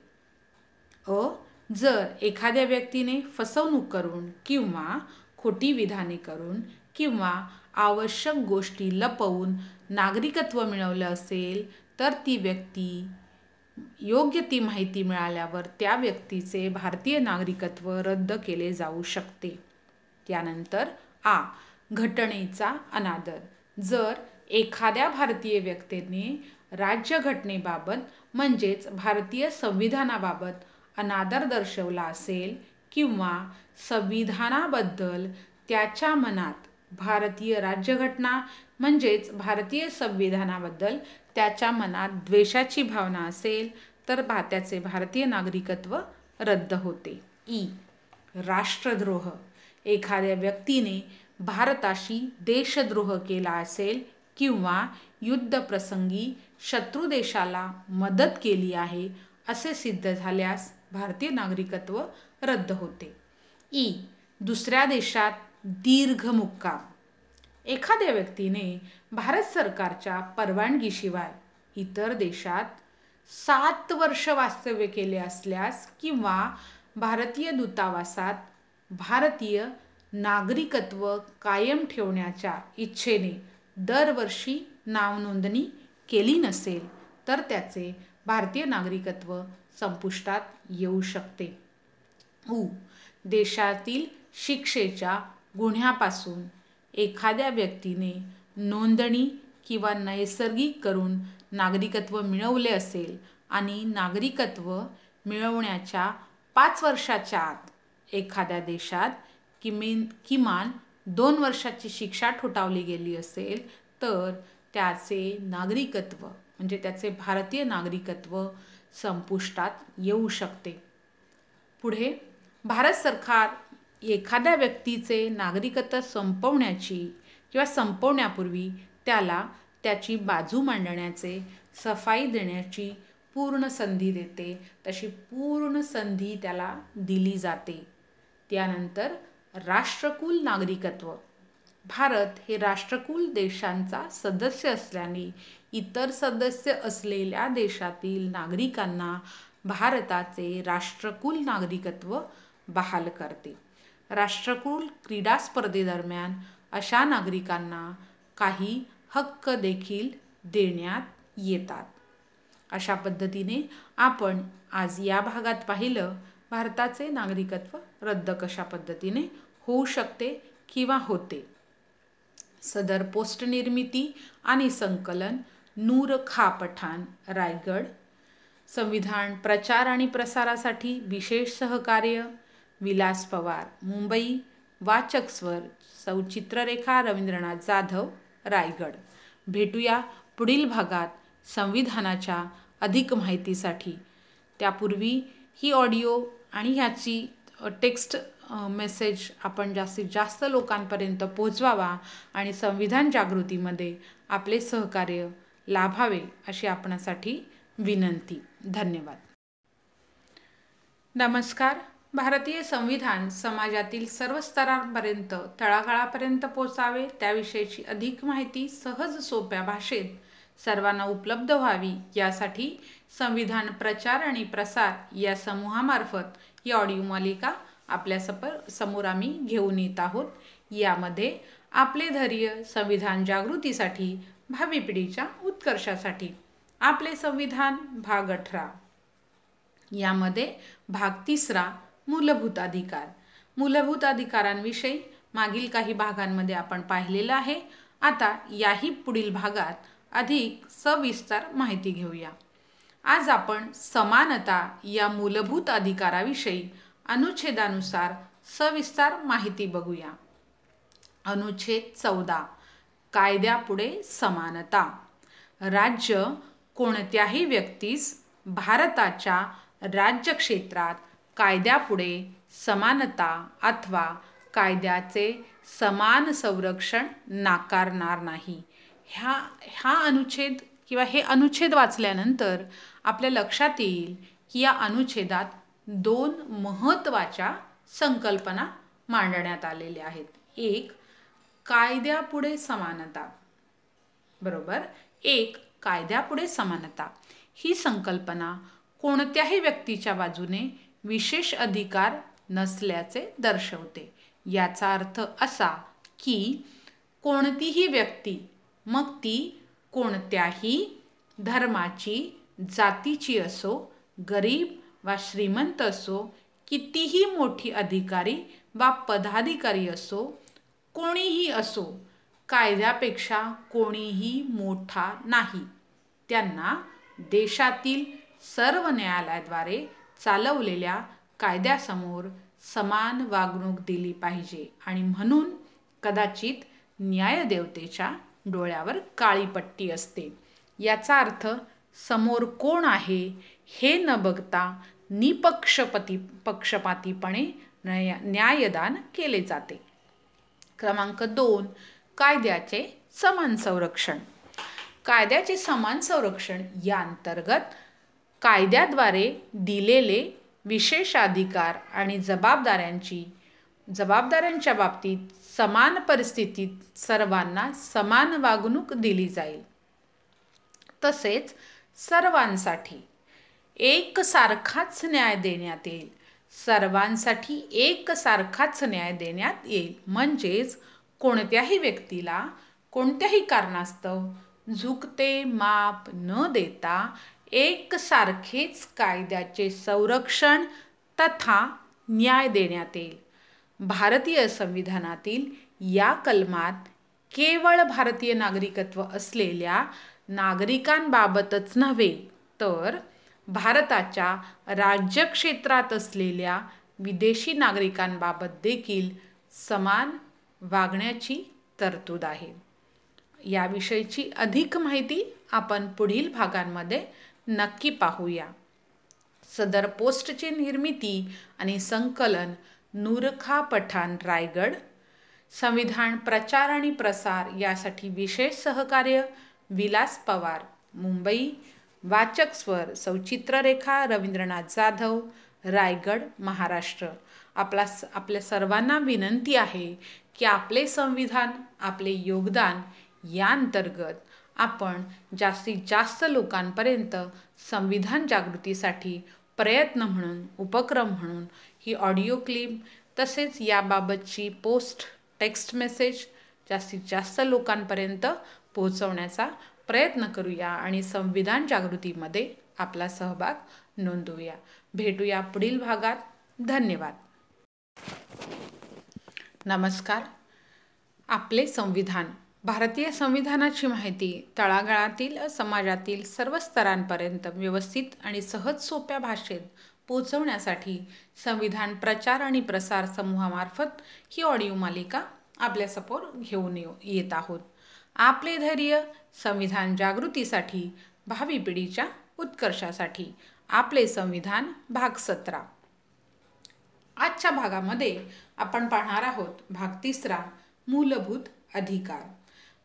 Speaker 1: अ. जर एखाद्या व्यक्तीने फसवणूक करून किंवा खोटी विधाने करून किंवा आवश्यक गोष्टी लपवून नागरिकत्व मिळवलं असेल तर ती व्यक्ती योग्य ती माहिती मिळाल्यावर त्या व्यक्तीचे भारतीय नागरिकत्व रद्द केले जाऊ शकते. त्यानंतर आ. घटनेचा अनादर. जर एखाद्या भारतीय व्यक्तीने राज्यघटनेबाबत म्हणजेच भारतीय संविधानाबाबत अनादर दर्शवला असेल किंवा संविधानाबद्दल त्याच्या मनात भारतीय राज्यघटना म्हणजेच भारतीय संविधानाबद्दल त्याच्या मनात द्वेषाची भावना असेल तर त्याचे भारतीय नागरिकत्व रद्द होते. ई. राष्ट्रद्रोह. एखाद्या व्यक्तीने भारताशी देशद्रोह केला असेल किंवा युद्धप्रसंगी शत्रू देशाला मदत केली आहे असे सिद्ध झाल्यास भारतीय नागरिकत्व रद्द होते. ई. दुसऱ्या देशात दीर्घ मुक्काम एखाद्या व्यक्तीने भारत सरकारच्या परवानगीशिवाय इतर देशात सात वर्ष वास्तव्य केले असल्यास किंवा भारतीय दूतावासात भारतीय नागरिकत्व कायम ठेवण्याच्या इच्छेने दरवर्षी नावनोंदणी केली नसेल तर त्याचे भारतीय नागरिकत्व संपुष्टात येऊ शकते. उ. देशातील शिक्षेच्या गुन्ह्यापासून एखाद्या व्यक्तीने नोंदणी किंवा नैसर्गिक करून नागरिकत्व मिळवले असेल आणि नागरिकत्व मिळवण्याच्या पाच वर्षाच्या आत एखाद्या देशात किमेन किमान दोन वर्षाची शिक्षा ठोठावली गेली असेल तर त्याचे नागरिकत्व म्हणजे त्याचे भारतीय नागरिकत्व संपुष्टात येऊ शकते. पुढे भारत सरकार एखाद्या व्यक्तीचे नागरिकत्व संपवण्याची किंवा संपवण्यापूर्वी त्याला त्याची बाजू मांडण्याचे सफाई देण्याची पूर्ण संधी देते. तशी पूर्ण संधी त्याला दिली जाते. त्यानंतर राष्ट्रकुल नागरिकत्व. भारत हे राष्ट्रकुल देशांचा सदस्य असल्याने इतर सदस्य असलेल्या देशातील नागरिकांना भारताचे राष्ट्रकुल नागरिकत्व बहाल करते. राष्ट्रकुल क्रीडा स्पर्धेदरम्यान अशा नागरिकांना काही हक्क देखील देण्यात येतात. अशा पद्धतीने आपण आज या भागात पाहिलं भारताचे नागरिकत्व रद्द कशा पद्धतीने होऊ शकते किंवा होते? सदर पोस्ट निर्मिती आणि संकलन नूर खा पठाण रायगड. संविधान प्रचार आणि प्रसारासाठी विशेष सहकार्य विलास पवार मुंबई वाचक स्वर सौ चित्ररेखा रवींद्रनाथ जाधव रायगड. भेटूया पुढील भागात संविधानाच्या अधिक माहितीसाठी. त्यापूर्वी ही ऑडिओ आणि ह्याची टेक्स्ट मेसेज आपण जास्तीत जास्त लोकांपर्यंत पोचवावा आणि संविधान जागृतीमध्ये आपले सहकार्य लाभावे अशी आपणासाठी विनंती. धन्यवाद. नमस्कार. भारतीय संविधान समाजातील सर्व स्तरांपर्यंत तळागाळापर्यंत पोचावे त्याविषयीची अधिक माहिती सहज सोप्या भाषेत सर्वांना उपलब्ध व्हावी. यासाठी संविधान प्रचार आणि प्रसार या समूहामार्फत ही ऑडिओ मालिका आपल्या सपर समोर आम्ही घेऊन येत आहोत. यामध्ये आपले धैर्य संविधान जागृतीसाठी भावी पिढीच्या उत्कर्षासाठी. आपले संविधान भाग अठरा. यामध्ये भाग तिसरा मूलभूत अधिकार. मूलभूत अधिकारांविषयी मागील काही भागांमध्ये आपण पाहिलेलं आहे. आता याही पुढील भागात अधिक सविस्तर माहिती घेऊया. आज आपण समानता या मूलभूत अधिकाराविषयी अनुच्छेदानुसार सविस्तर माहिती बघूया. अनुच्छेद चौदा. कायद्यापुढे समानता. राज्य कोणत्याही व्यक्तीस भारताच्या राज्यक्षेत्रात कायद्यापुढे समानता अथवा कायद्याचे समान संरक्षण नाकारणार नाही. ह्या ह्या अनुच्छेद किंवा हे अनुच्छेद वाचल्यानंतर आपल्या लक्षात येईल की या अनुच्छेदात दोन महत्त्वाच्या संकल्पना मांडण्यात आलेल्या आहेत. एक कायद्यापुढे समानता. बरोबर? एक कायद्यापुढे समानता. ही संकल्पना कोणत्याही व्यक्तीच्या बाजूने विशेष अधिकार नसल्याचे दर्शवते. याचा अर्थ असा की कोणतीही व्यक्ती मग ती कोणत्याही धर्माची जातीची असो गरीब वा श्रीमंत असो कितीही मोठी अधिकारी वा पदाधिकारी असो कोणीही असो कायद्यापेक्षा कोणीही मोठा नाही. त्यांना देशातील सर्व न्यायालयाद्वारे चालवलेल्या कायद्यासमोर समान वागणूक दिली पाहिजे आणि म्हणून कदाचित न्यायदेवतेच्या डोळ्यावर काळी पट्टी असते. याचा अर्थ समोर कोण आहे हे न बघता निपक्षपती पक्षपातीपणे न्याय न्यायदान केले जाते. क्रमांक दोन कायद्याचे समान संरक्षण. कायद्याचे समान संरक्षण या अंतर्गत कायद्याद्वारे दिलेले विशेष अधिकार आणि जबाबदाऱ्यांची जबाबदाऱ्यांच्या बाबतीत समान परिस्थितीत सर्वांना समान वागणूक दिली जाईल. तसेच सर्वांसाठी एकसारखाच न्याय देण्यात येईल. सर्वांसाठी एकसारखाच न्याय देण्यात येईल. म्हणजेच कोणत्याही व्यक्तीला कोणत्याही कारणास्तव झुकते माप न देता एकसारखेच कायद्याचे संरक्षण तथा न्याय देण्यात येईल. भारतीय संविधानातील या कलमात केवळ भारतीय नागरिकत्व असलेल्या नागरिकांबाबतच नव्हे तर भारताच्या राज्यक्षेत्रात असलेल्या विदेशी नागरिकांबाबत देखील समान वागण्याची तरतूद आहे. याविषयीची अधिक माहिती आपण पुढील भागांमध्ये नक्की पाहूया. सदर पोस्टची निर्मिती आणि संकलन नूरखा पठाण रायगड. संविधान प्रचार आणि प्रसार यासाठी विशेष सहकार्य विलास पवार मुंबई. वाचक स्वर सौचित्ररेखा रवींद्रनाथ जाधव रायगड महाराष्ट्र. आपला आपल्या सर्वांना विनंती आहे की आपले संविधान आपले योगदान या अंतर्गत आपण जास्तीत जास्त लोकांपर्यंत संविधान जागृतीसाठी प्रयत्न म्हणून उपक्रम म्हणून ही ऑडिओ क्लिप तसेच याबाबतची पोस्ट टेक्स्ट मेसेज जास्तीत जास्त लोकांपर्यंत पोहोचवण्याचा प्रयत्न करूया आणि संविधान जागृतीमध्ये आपला सहभाग नोंदवूया. भेटूया पुढील भागात. धन्यवाद. नमस्कार. आपले संविधान भारतीय संविधानाची माहिती तळागाळातील समाजातील सर्व स्तरांपर्यंत व्यवस्थित आणि सहज सोप्या भाषेत पोचवण्यासाठी संविधान प्रचार आणि प्रसार समूहामार्फत ही ऑडिओ मालिका आपल्यासमोर घेऊन येत आहोत. आपले धैर्य संविधान जागृतीसाठी भावी पिढीच्या उत्कर्षासाठी. आपले संविधान भाग सतरा. आजच्या भागामध्ये आपण पाहणार आहोत भाग तिसरा मूलभूत अधिकार.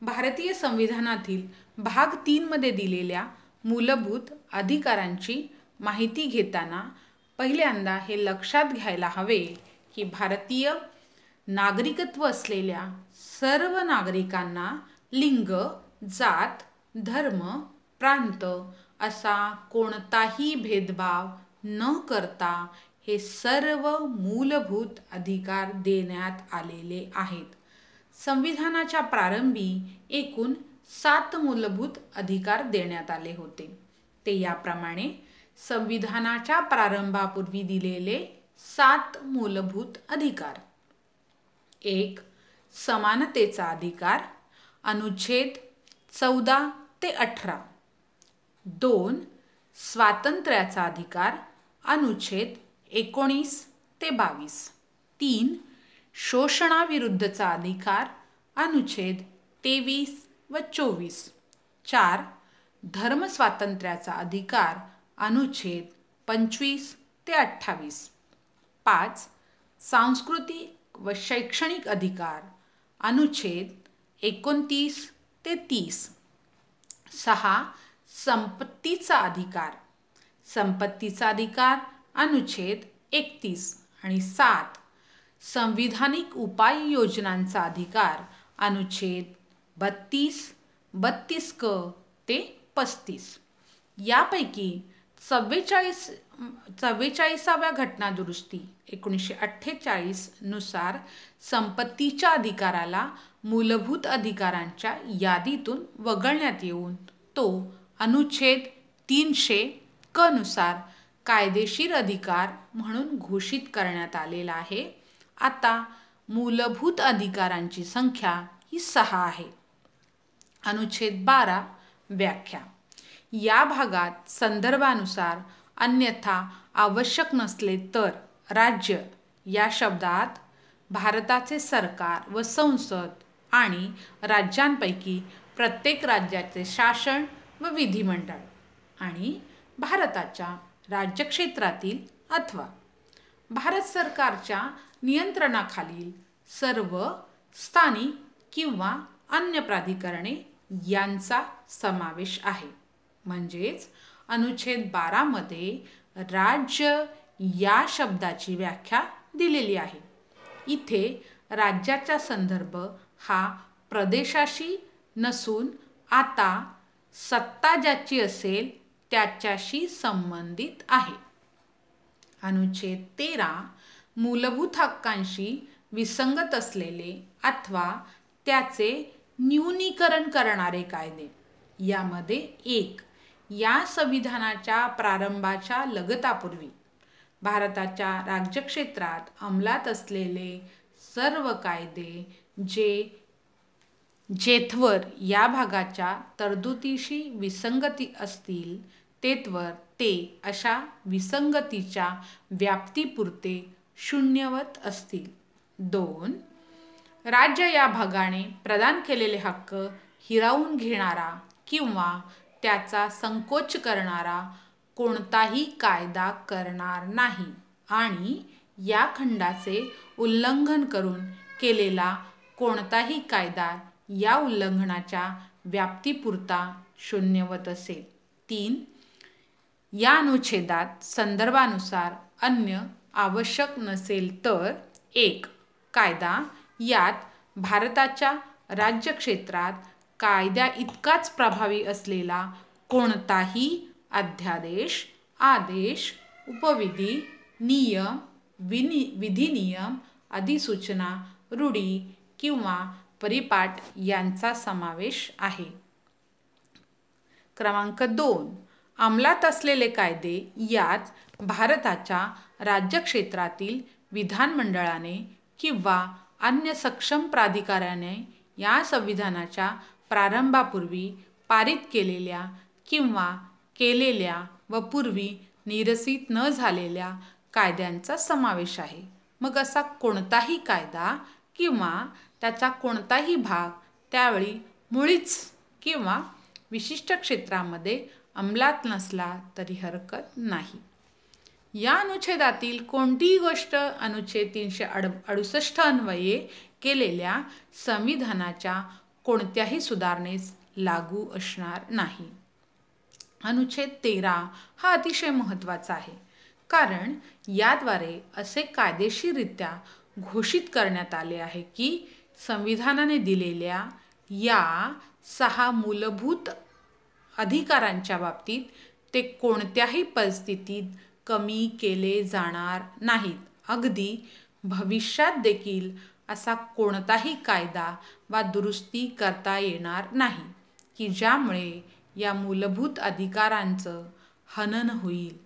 Speaker 1: भारतीय संविधानातील भाग तीनमध्ये दिलेल्या मूलभूत अधिकारांची माहिती घेताना पहिल्यांदा हे लक्षात घ्यायला हवे की भारतीय नागरिकत्व असलेल्या सर्व नागरिकांना लिंग जात धर्म प्रांत असा कोणताही भेदभाव न करता हे सर्व मूलभूत अधिकार देण्यात आलेले आहेत. संविधानाच्या प्रारंभी एकूण सात मूलभूत अधिकार देण्यात आले होते. ते याप्रमाणे संविधानाच्या प्रारंभापूर्वी दिलेले सात मूलभूत अधिकार. एक समानतेचा अधिकार. अनुच्छेद चौदा ते अठरा. दोन स्वातंत्र्याचा अधिकार. अनुच्छेद एकोणीस ते बावीस. तीन शोषणाविरुद्धचा अधिकार अनुच्छेद तेवीस व चोवीस. चार धर्मस्वातंत्र्याचा अधिकार अनुच्छेद पंचवीस ते अठ्ठावीस. पाच सांस्कृतिक व शैक्षणिक अधिकार अनुच्छेद एकोणतीस ते तीस. सहा संपत्तीचा अधिकार. संपत्तीचा अधिकार अनुच्छेद एकतीस. आणि सात संविधानिक उपाययोजनांचा अधिकार अनुच्छेद बत्तीस बत्तीस क ते पस्तीस. यापैकी चव्वेचाळीस चव्वेचाळीसाव्या घटनादुरुस्ती एकोणीसशे अठ्ठेचाळीसनुसार संपत्तीच्या अधिकाराला मूलभूत अधिकारांच्या यादीतून वगळण्यात येऊन तो अनुच्छेद तीनशे कनुसार कायदेशीर अधिकार म्हणून घोषित करण्यात आलेला आहे. आता मूलभूत अधिकारांची संख्या ही सहा आहे. अनुच्छेद बारा व्याख्या. या भागात संदर्भानुसार अन्यथा आवश्यक नसले तर राज्य या शब्दात भारताचे सरकार व संसद आणि राज्यांपैकी प्रत्येक राज्याचे शासन व विधिमंडळ आणि भारताच्या राज्यक्षेत्रातील अथवा भारत सरकारच्या नियंत्रणाखालील सर्व स्थानिक किंवा अन्य प्राधिकरणे यांचा समावेश आहे. म्हणजेच अनुच्छेद बारामध्ये राज्य या शब्दाची व्याख्या दिलेली आहे. इथे राज्याचा संदर्भ हा प्रदेशाशी नसून आता सत्ता ज्याची असेल त्याच्याशी संबंधित आहे. अनुच्छेद तेरा मूलभूत हक्कांशी विसंगत असलेले अथवा त्याचे न्यूनीकरण करणारे कायदे. यामध्ये एक या संविधानाच्या प्रारंभाच्या लगतापूर्वी भारताच्या राज्यक्षेत्रात अंमलात असलेले सर्व कायदे जे जेथवर या भागाच्या तरतुदीशी विसंगती असतील तेथवर ते अशा विसंगतीच्या व्याप्तीपुरते शून्यवत असतील. दोन राज्य या भागाने प्रदान केलेले हक्क हिरावून घेणारा किंवा त्याचा संकोच करणारा कोणताही कायदा करणार नाही आणि या खंडाचे उल्लंघन करून केलेला कोणताही कायदा या उल्लंघनाच्या व्याप्तीपुरता शून्यवत असेल. तीन या अनुच्छेदात संदर्भानुसार अन्य आवश्यक नसेल तर एक कायदा. यात भारताच्या राज्यक्षेत्रात कायद्या इतकाच प्रभावी असलेला कोणताही अध्यादेश आदेश उपविधी नियम विनि विधिनियम अधिसूचना रूढी किंवा परिपाठ यांचा समावेश आहे. क्रमांक दोन. अंमलात असलेले कायदे यात भारताच्या राज्यक्षेत्रातील विधानमंडळाने किंवा अन्य सक्षम प्राधिकाऱ्याने या संविधानाच्या प्रारंभापूर्वी पारित केलेल्या किंवा केलेल्या व पूर्वी निरसित न झालेल्या कायद्यांचा समावेश आहे. मग असा कोणताही कायदा किंवा त्याचा कोणताही भाग त्यावेळी मुळीच किंवा विशिष्ट क्षेत्रामध्ये अंमलात नसला तरी हरकत नाही. या अनुच्छेदातील कोणतीही गोष्ट अनुच्छेद तीनशे अड अडुसष्ट अन्वये केलेल्या संविधानाच्या कोणत्याही सुधारणेस लागू असणार नाही. अनुच्छेद तेरा हा अतिशय महत्त्वाचा आहे. कारण याद्वारे असे कायदेशीररित्या घोषित करण्यात आले आहे की संविधानाने दिलेल्या या सहा मूलभूत अधिकारांच्या बाबतीत ते कोणत्याही परिस्थितीत कमी केले जाणार नाहीत. अगदी भविष्यात देखील असा कोणताही कायदा वा दुरुस्ती करता येणार नाही की ज्यामुळे या मूलभूत अधिकारांचं हनन होईल.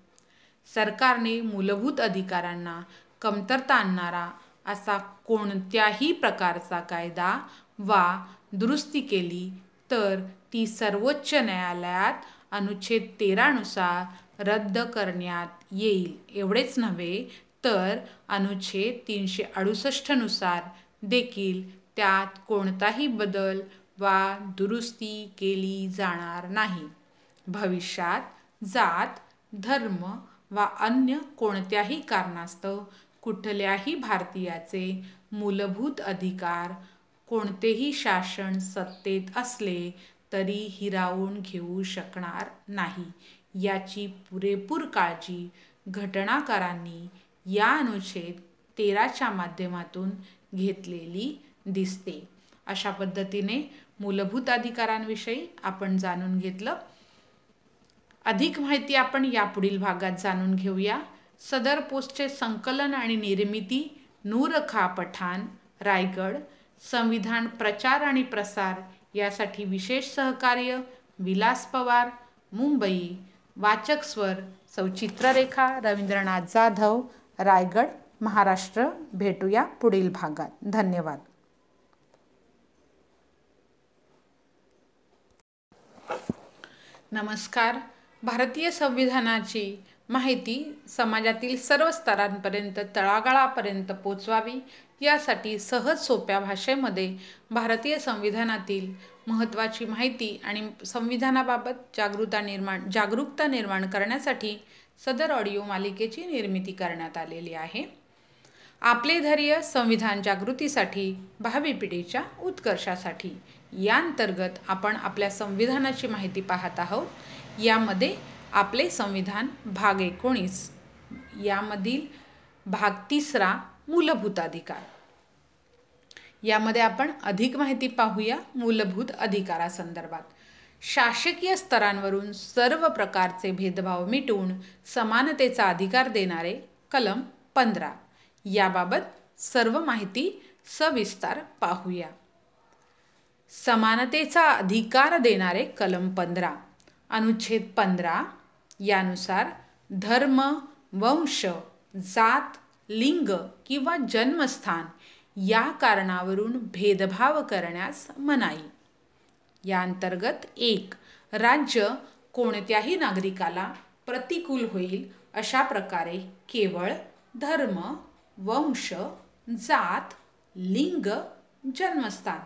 Speaker 1: सरकारने मूलभूत अधिकारांना कमतरता आणणारा असा कोणत्याही प्रकारचा कायदा वा दुरुस्ती केली तर ती सर्वोच्च न्यायालयात अनुच्छेद तेरानुसार रद्द करण्यात येईल. एवढेच नव्हे तर अनुच्छेद तीनशे अडुसष्टनुसार देखील त्यात कोणताही बदल वा दुरुस्ती केली जाणार नाही. भविष्यात जात धर्म वा अन्य कोणत्याही कारणास्तव कुठल्याही भारतीयाचे मूलभूत अधिकार कोणतेही शासन सत्तेत असले तरी हिरावून घेऊ शकणार नाही. याची पुरेपूर काळजी घटनाकारांनी या अनुच्छेद तेराच्या माध्यमातून घेतलेली दिसते. अशा पद्धतीने मूलभूत अधिकारांविषयी आपण जाणून घेतलं. अधिक माहिती आपण यापुढील भागात जाणून घेऊया. सदर पोस्टचे संकलन आणि निर्मिती नूरखा पठाण रायगड. संविधान प्रचार आणि प्रसार यासाठी विशेष सहकार्य विलास पवार मुंबई. वाचक स्वर सौचित्ररेखा रवींद्रनाथ जाधव रायगड महाराष्ट्र. भेटूया पुढील भागात. धन्यवाद. नमस्कार. भारतीय संविधानाची माहिती समाजातील सर्व स्तरांपर्यंत तळागाळापर्यंत पोचवावी यासाठी सहज सोप्या भाषेमध्ये भारतीय संविधानातील महत्त्वाची माहिती आणि संविधानाबाबत जागृता निर्माण जागरूकता निर्माण करण्यासाठी सदर ऑडिओ मालिकेची निर्मिती करण्यात आलेली आहे. आपले धैर्य संविधान जागृतीसाठी भावी पिढीच्या उत्कर्षासाठी. या अंतर्गत आपण आपल्या संविधानाची माहिती पाहत आहोत. यामध्ये आपले संविधान भाग एकोणीस यामधील भाग तिसरा मूलभूत अधिकार. यामध्ये आपण अधिक माहिती पाहूया मूलभूत अधिकारासंदर्भात. शासकीय स्तरांवरून सर्व प्रकारचे भेदभाव मिटवून समानतेचा अधिकार देणारे कलम पंधरा. याबाबत सर्व माहिती सविस्तार पाहूया. समानतेचा अधिकार देणारे कलम पंधरा. अनुच्छेद पंधरा यानुसार धर्म वंश जात लिंग किंवा जन्मस्थान या कारणावरून भेदभाव करण्यास मनाई. या अंतर्गत एक राज्य कोणत्याही नागरिकाला प्रतिकूल होईल अशा प्रकारे केवळ धर्म वंश जात लिंग जन्मस्थान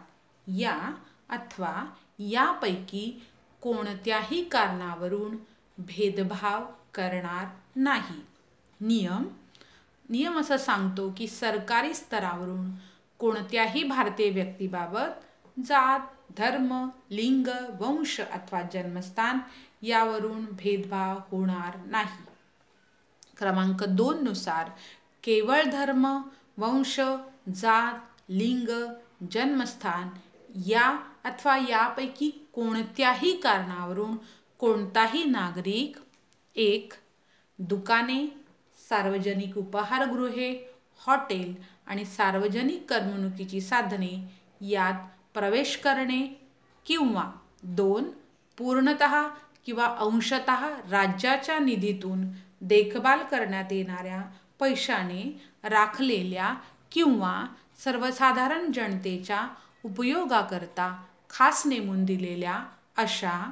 Speaker 1: या अथवा यापैकी कोणत्याही कारणावरून भेदभाव करणार नाही. नियम नियम असं सांगतो की सरकारी स्तरावरून कोणत्याही भारतीय व्यक्तीबाबत जात धर्म लिंग वंश अथवा जन्मस्थान यावरून भेदभाव होणार नाही. क्रमांक दोन नुसार केवळ धर्म वंश जात लिंग जन्मस्थान या अथवा यापैकी कोणत्याही कारणावरून कोणताही नागरिक एक दुकाने सार्वजनिक उपाहारगृहे हॉटेल आणि सार्वजनिक करमणुकीची साधने यात प्रवेश करणे किंवा दोन पूर्णत किंवा अंशत राज्याच्या निधीतून देखभाल करण्यात येणाऱ्या पैशाने राखलेल्या किंवा सर्वसाधारण जनतेच्या उपयोगाकरता खास नेमून दिलेल्या अशा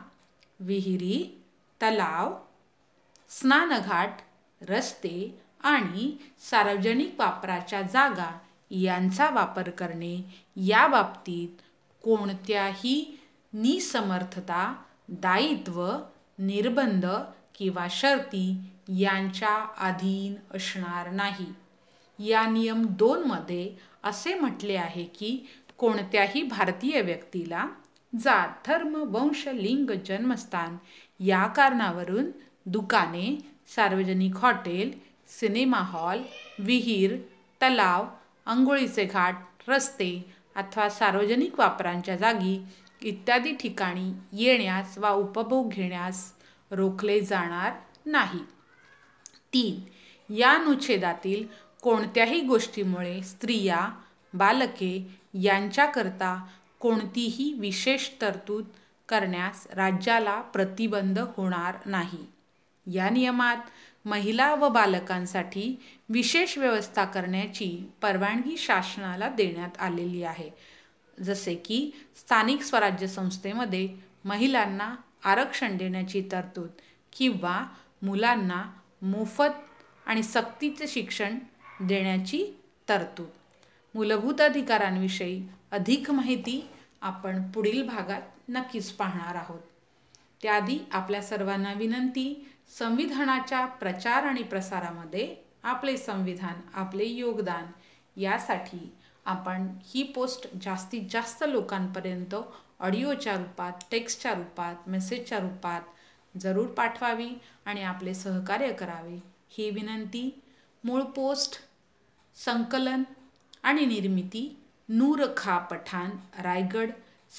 Speaker 1: विहिरी तलाव स्नानघाट रस्ते आणि सार्वजनिक वापराच्या जागा यांचा वापर करणे. या बाबतीत कोणत्याही निसमर्थता दायित्व निर्बंध किंवा शर्ती यांच्या अधीन असणार नाही. या नियम दोनमध्ये असे म्हटले आहे की कोणत्याही भारतीय व्यक्तीला जात धर्म वंश लिंग जन्मस्थान या कारणावरून दुकाने सार्वजनिक हॉटेल सिनेमा हॉल विहीर तलाव आंघोळीचे घाट रस्ते अथवा सार्वजनिक वापरांच्या जागी इत्यादी ठिकाणी येण्यास वा उपभोग घेण्यास रोखले जाणार नाही. तीन या अनुच्छेदातील कोणत्याही गोष्टीमुळे स्त्रिया बालके यांच्याकरता कोणतीही विशेष तरतूद करण्यास राज्याला प्रतिबंध होणार नाही. या नियमात महिला व बालकांसाठी विशेष व्यवस्था करण्याची परवानगी शासनाला देण्यात आलेली आहे. जसे की स्थानिक स्वराज्य संस्थेमध्ये महिलांना आरक्षण देण्याची तरतूद किंवा मुलांना मोफत आणि सक्तीचे शिक्षण देण्याची तरतूद. मूलभूत अधिकारांविषयी अधिक माहिती आपण पुढील भागात नक्कीच पाहणार आहोत. त्याआधी आपल्या सर्वांना विनंती संविधानाच्या प्रचार आणि प्रसारामध्ये आपले संविधान आपले योगदान यासाठी आपण ही पोस्ट जास्तीत जास्त लोकांपर्यंत ऑडिओच्या रूपात टेक्स्टच्या रूपात मेसेजच्या रूपात जरूर पाठवावी आणि आपले सहकार्य करावे. ही विनंती मूळ पोस्ट संकलन आणि निर्मिती नूर खा पठाण रायगड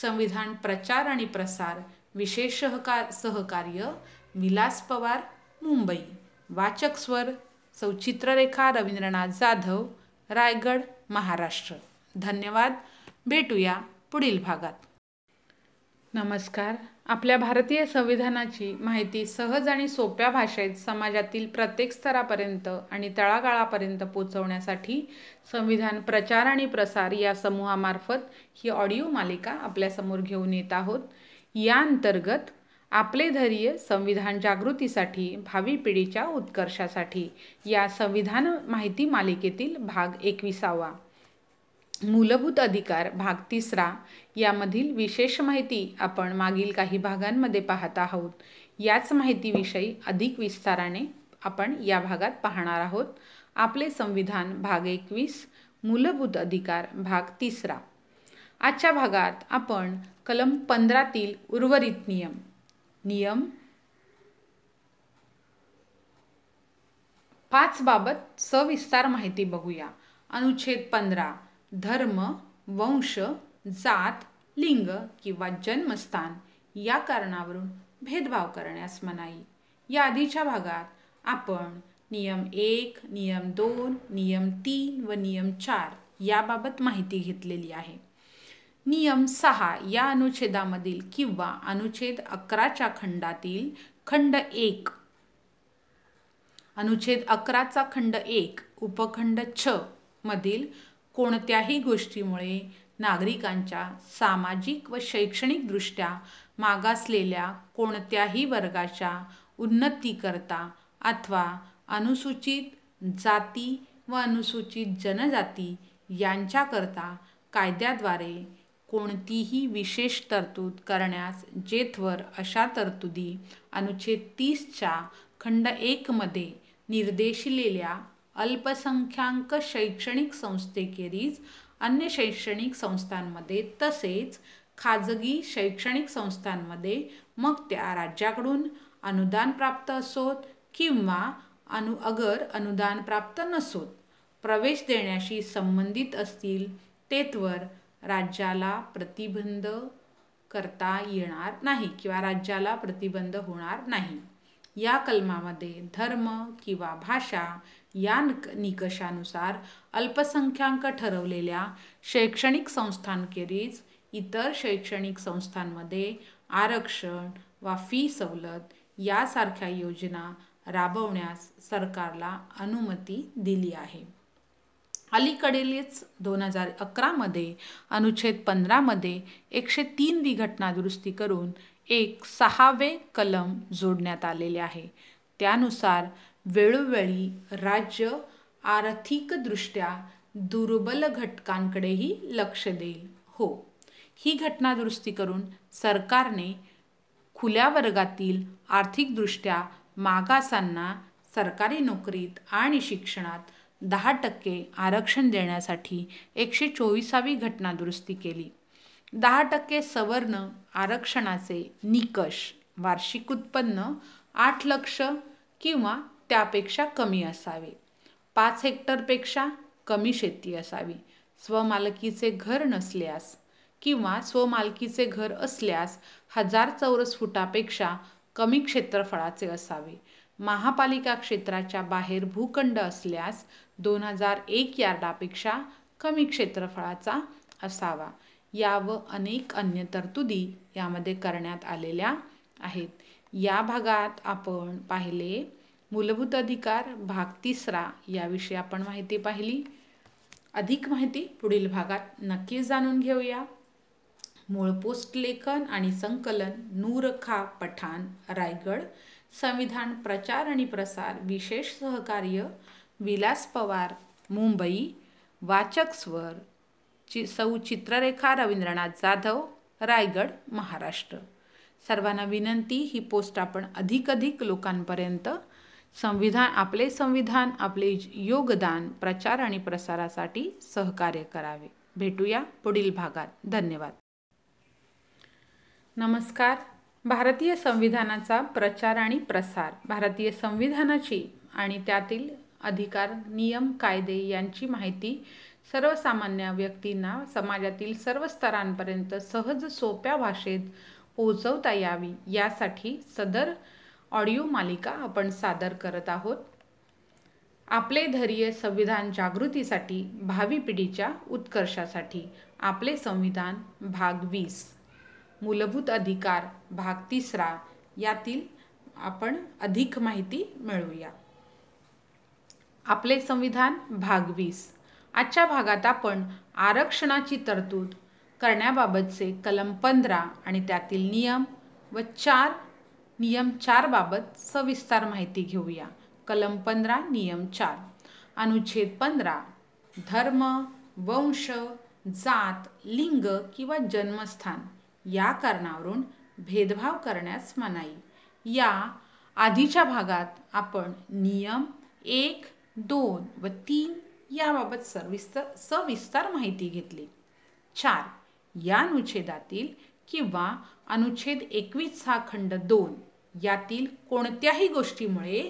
Speaker 1: संविधान प्रचार आणि प्रसार विशेष सहकार सहकार्य विलास पवार मुंबई. वाचक स्वर सौचित्ररेखा रवींद्रनाथ जाधव रायगड महाराष्ट्र. धन्यवाद. भेटूया पुढील भागात. नमस्कार. आपल्या भारतीय संविधानाची माहिती सहज आणि सोप्या भाषेत समाजातील प्रत्येक स्तरापर्यंत आणि तळागाळापर्यंत पोचवण्यासाठी संविधान प्रचार आणि प्रसार या समूहामार्फत ही ऑडिओ मालिका आपल्यासमोर घेऊन येत आहोत. या अंतर्गत आपले धैर्य संविधान जागृतीसाठी भावी पिढीच्या उत्कर्षासाठी. या संविधान माहिती मालिकेतील भाग एकविसावा. मूलभूत अधिकार भाग तिसरा. यामधील विशेष माहिती आपण मागील काही भागांमध्ये पाहत आहोत. याच माहितीविषयी अधिक विस्ताराने आपण या भागात पाहणार आहोत. आपले संविधान भाग एकवीस मूलभूत अधिकार भाग तिसरा. आजच्या भागात आपण कलम पंधरातील उर्वरित नियम नियम. पाच बाबत सविस्तार माहिती बघूया. अनुच्छेद पंधरा धर्म वंश जात लिंग किंवा जन्मस्थान या कारणावरून भेदभाव करण्यास मनाई. या आधीच्या भागात आपण नियम एक नियम दोन नियम तीन व नियम चार याबाबत माहिती घेतलेली आहे. नियम सहा या अनुच्छेदामधील किंवा अनुच्छेद अकराच्या खंडातील खंड एक. अनुच्छेद अकराचा खंड एक उपखंड छ मधील कोणत्याही गोष्टीमुळे नागरिकांच्या सामाजिक व शैक्षणिकदृष्ट्या मागासलेल्या कोणत्याही वर्गाच्या उन्नतीकरता अथवा अनुसूचित जाती व अनुसूचित जनजाती यांच्याकरता कायद्याद्वारे कोणतीही विशेष तरतूद करण्यास जेथवर अशा तरतुदी अनुच्छेद तीसच्या खंड एकमध्ये निर्देशिलेल्या अल्पसंख्याक शैक्षणिक संस्थेखेरीज अन्य शैक्षणिक संस्थांमध्ये तसेच खाजगी शैक्षणिक संस्थांमध्ये मग त्या राज्याकडून अनुदान प्राप्त असोत किंवा अनु अगर अनुदान प्राप्त नसोत. प्रवेश देण्याशी संबंधित असतील तेथवर राज्याला प्रतिबंध करता येणार नाही किंवा राज्याला प्रतिबंध होणार नाही. या कलमामध्ये धर्म किंवा भाषा या निकषानुसार अल्पसंख्याक ठरवलेल्या शैक्षणिक संस्थांखेरीज इतर शैक्षणिक संस्थांमध्ये आरक्षण वा फी सवलत यासारख्या योजना राबवण्यास सरकारला अनुमती दिली आहे. अलीकडीलच दोन हजार अकरामध्ये अनुच्छेद पंधरामध्ये एकशे तीन वी घटना दुरुस्ती करून एक सहावे कलम जोडण्यात आलेले आहे. त्यानुसार वेळोवेळी राज्य आर्थिकदृष्ट्या दुर्बल घटकांकडेही लक्ष देईल. हो ही घटना दुरुस्ती करून सरकारने खुल्या वर्गातील आर्थिकदृष्ट्या मागासांना सरकारी नोकरीत आणि शिक्षणात दहा टक्के आरक्षण देण्यासाठी एकशे चोवीसावी घटना दुरुस्ती केली. दहा टक्के सवर्ण आरक्षणाचे निकष वार्षिक उत्पन्न आठ लक्ष किंवा त्यापेक्षा कमी असावे. पाच हेक्टरपेक्षा कमी शेती असावी. स्वमालकीचे घर नसल्यास किंवा स्वमालकीचे घर असल्यास हजार चौरस फुटापेक्षा कमी क्षेत्रफळाचे असावे. महापालिका क्षेत्राच्या बाहेर भूखंड असल्यास दोन हजार एक यार्डापेक्षा कमी क्षेत्रफळाचा असावा. या व अनेक अन्य तरतुदी यामध्ये करण्यात आलेल्या आहेत. या भागात आपण पाहिले मूलभूत अधिकार भाग तिसरा याविषयी आपण माहिती पाहिली. अधिक माहिती पुढील भागात नक्कीच जाणून घेऊया. मूळ पोस्ट लेखन आणि संकलन नूरखा पठाण रायगड. संविधान प्रचार आणि प्रसार विशेष सहकार्य विलास पवार मुंबई वाचक स्वर चि सौ चित्ररेखा रवींद्रनाथ जाधव रायगड महाराष्ट्र. सर्वांना विनंती ही पोस्ट आपण अधिक अधिक लोकांपर्यंत संविधान आपले संविधान आपले योगदान प्रचार आणि प्रसारासाठी सहकार्य करावे. भेटूया पुढील भागात. धन्यवाद. नमस्कार. भारतीय संविधानाचा प्रचार आणि प्रसार भारतीय संविधानाची आणि त्यातील अधिकार नियम कायदे यांची माहिती सर्वसामान्य व्यक्तींना समाजातील सर्व स्तरांपर्यंत सहज सोप्या भाषेत पोहोचवता यावी यासाठी सदर ऑडिओ मालिका आपण सादर करत आहोत. आपले धैर्य संविधान जागृतीसाठी भावी पिढीच्या उत्कर्षासाठी. आपले संविधान भाग वीस. मूलभूत अधिकार भाग तिसरा. यातील आपण अधिक माहिती मिळवूया. आपले संविधान भाग वीस. आजच्या भागात आपण आरक्षणाची तरतूद करण्याबाबतचे कलम पंधरा आणि त्यातील नियम व चार नियम चारबाबत सविस्तर माहिती घेऊया. कलम पंधरा नियम चार. अनुच्छेद पंधरा धर्म वंश जात लिंग किंवा जन्मस्थान या कारणावरून भेदभाव करण्यास मनाई. या आधीच्या भागात आपण नियम एक दोन व तीन याबाबत सविस्तर सविस्तर माहिती घेतली. चार या अनुच्छेदातील किंवा अनुच्छेद एकवीस हा खंड दोन यातील कोणत्याही गोष्टीमुळे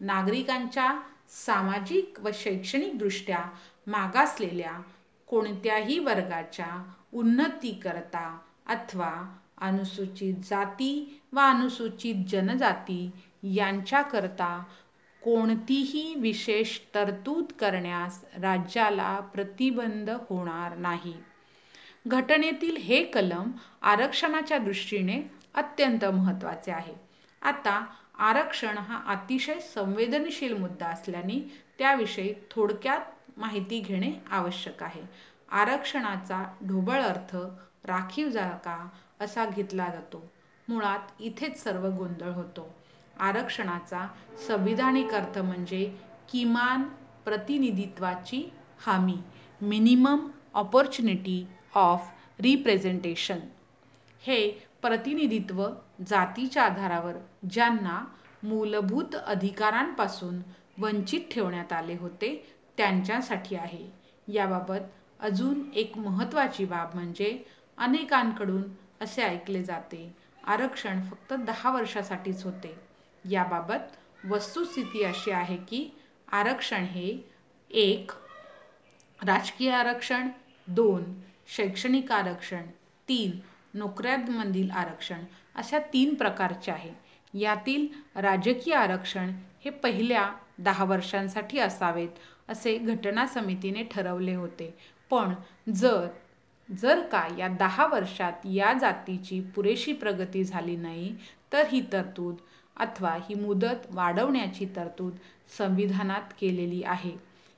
Speaker 1: नागरिकांच्या सामाजिक व शैक्षणिकदृष्ट्या मागासलेल्या कोणत्याही वर्गाच्या उन्नतीकरता अथवा अनुसूचित जाती व अनुसूचित जनजाती यांच्याकरता कोणतीही विशेष तरतूद करण्यास राज्याला प्रतिबंध होणार नाही. घटनेतील हे कलम आरक्षणाच्या दृष्टीने अत्यंत महत्त्वाचे आहे. आता आरक्षण हा अतिशय संवेदनशील मुद्दा असल्याने त्याविषयी थोडक्यात माहिती घेणे आवश्यक आहे. आरक्षणाचा ढोबळ अर्थ राखीव जागा असा घेतला जातो. मुळात इथेच सर्व गोंधळ होतो. आरक्षणाचा संविधानिक अर्थ म्हणजे किमान प्रतिनिधित्वाची हमी मिनिमम ऑपॉर्च्युनिटी ऑफ रिप्रेझेंटेशन हे प्रतिनिधित्व जातीच्या आधारावर ज्यांना मूलभूत अधिकारांपासून वंचित ठेवण्यात आले होते त्यांच्यासाठी आहे. याबाबत अजून एक महत्त्वाची बाब म्हणजे अनेकांकडून असे ऐकले जाते आरक्षण फक्त दहा वर्षासाठीच होते. याबाबत वस्तुस्थिती अशी आहे की आरक्षण हे एक राजकीय आरक्षण दोन शैक्षणिक आरक्षण तीन नोकऱ्यांमधील आरक्षण अशा तीन प्रकारचे आहे. यातील राजकीय आरक्षण हे पहिल्या दहा वर्षांसाठी असावेत असे घटना समितीने ठरवले होते. पण जर जर का या दहा वर्षात या जातीची पुरेशी प्रगती झाली नाही तर ही तरतूद अथवा ही मुदत वाढवण्याची तरतूद संविधानात केलेली आहे.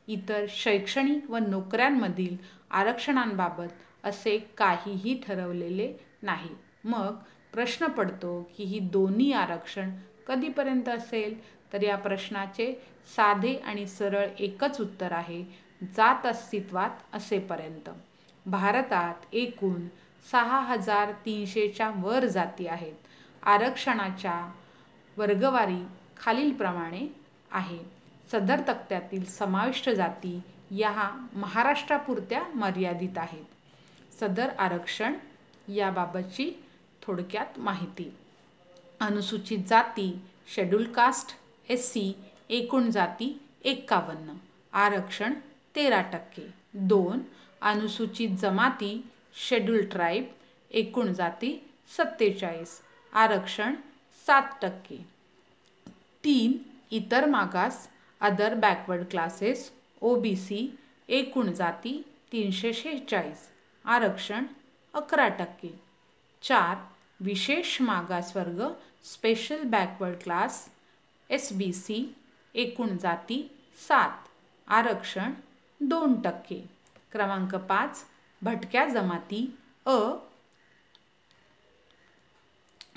Speaker 1: इतर शैक्षणिक व नोकऱ्यांमधील आरक्षणांबाबत असे काहीही ठरवलेले नाही. मग प्रश्न पडतो की ही दोन्ही आरक्षण कधीपर्यंत असेल? तर या प्रश्नाचे साधे आणि सरळ एकच उत्तर आहे जात अस्तित्वात असेपर्यंत. भारतात एकूण सहा हजार तीनशेच्या वर जाती आहेत. आरक्षणाच्या वर्गवारी खालीलप्रमाणे आहे. सदर तक्त्यातील समाविष्ट जाती या महाराष्ट्रापुरत्या मर्यादित आहेत. सदर आरक्षण याबाबतची थोडक्यात माहिती. अनुसूचित जाती शेड्यूल कास्ट एस सी एकूण जाती एक्कावन्न आरक्षण तेरा टक्के. दोन अनुसूचित जमाती शेड्यूल ट्राईब एकूण जाती सत्तेचाळीस. आरक्षण सात टक्के. तीन इतर मागास other backward classes O B C एकूण जाती तीनशे शेहेचाळीस. आरक्षण अकरा टक्के. चार विशेष मागासवर्ग special backward class S B C एकूण जाती सात. आरक्षण दोन टक्के. क्रमांक पाच भटक्या जमाती अ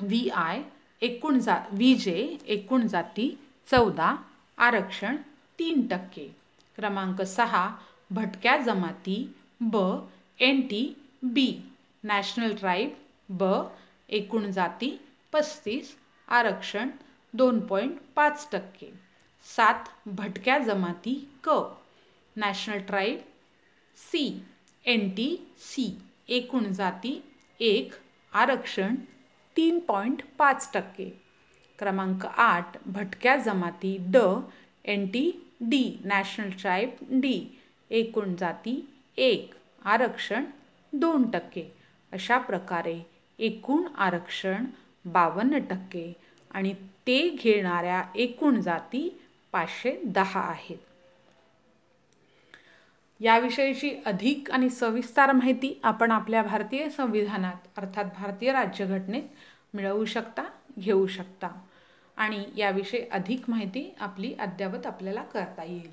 Speaker 1: व्ही आय एकूण जा व्ही जे एकूण जाती चौदा आरक्षण तीन टक्के. क्रमांक सहा भटक्या जमाती ब N T B national tribe ब एकूण जाती पस्तीस आरक्षण दोन पॉईंट पाच टक्के. सात भटक्या जमाती क national tribe C N T C एकूण जाती एक आरक्षण तीन पॉईंट पाच टक्के. क्रमांक आठ भटक्या जमाती ड N T D national tribe D एकूण जाती एक आरक्षण दोन टक्के. अशा प्रकारे एकूण आरक्षण बावन्न टक्के आणि ते घेणाऱ्या एकूण जाती पाचशे दहा आहेत. याविषयीची अधिक आणि सविस्तर माहिती आपण आपल्या भारतीय संविधानात अर्थात भारतीय राज्यघटनेत मिळवू शकता घेऊ शकता. आणि याविषयी अधिक माहिती आपली अद्ययावत आपल्याला करता येईल.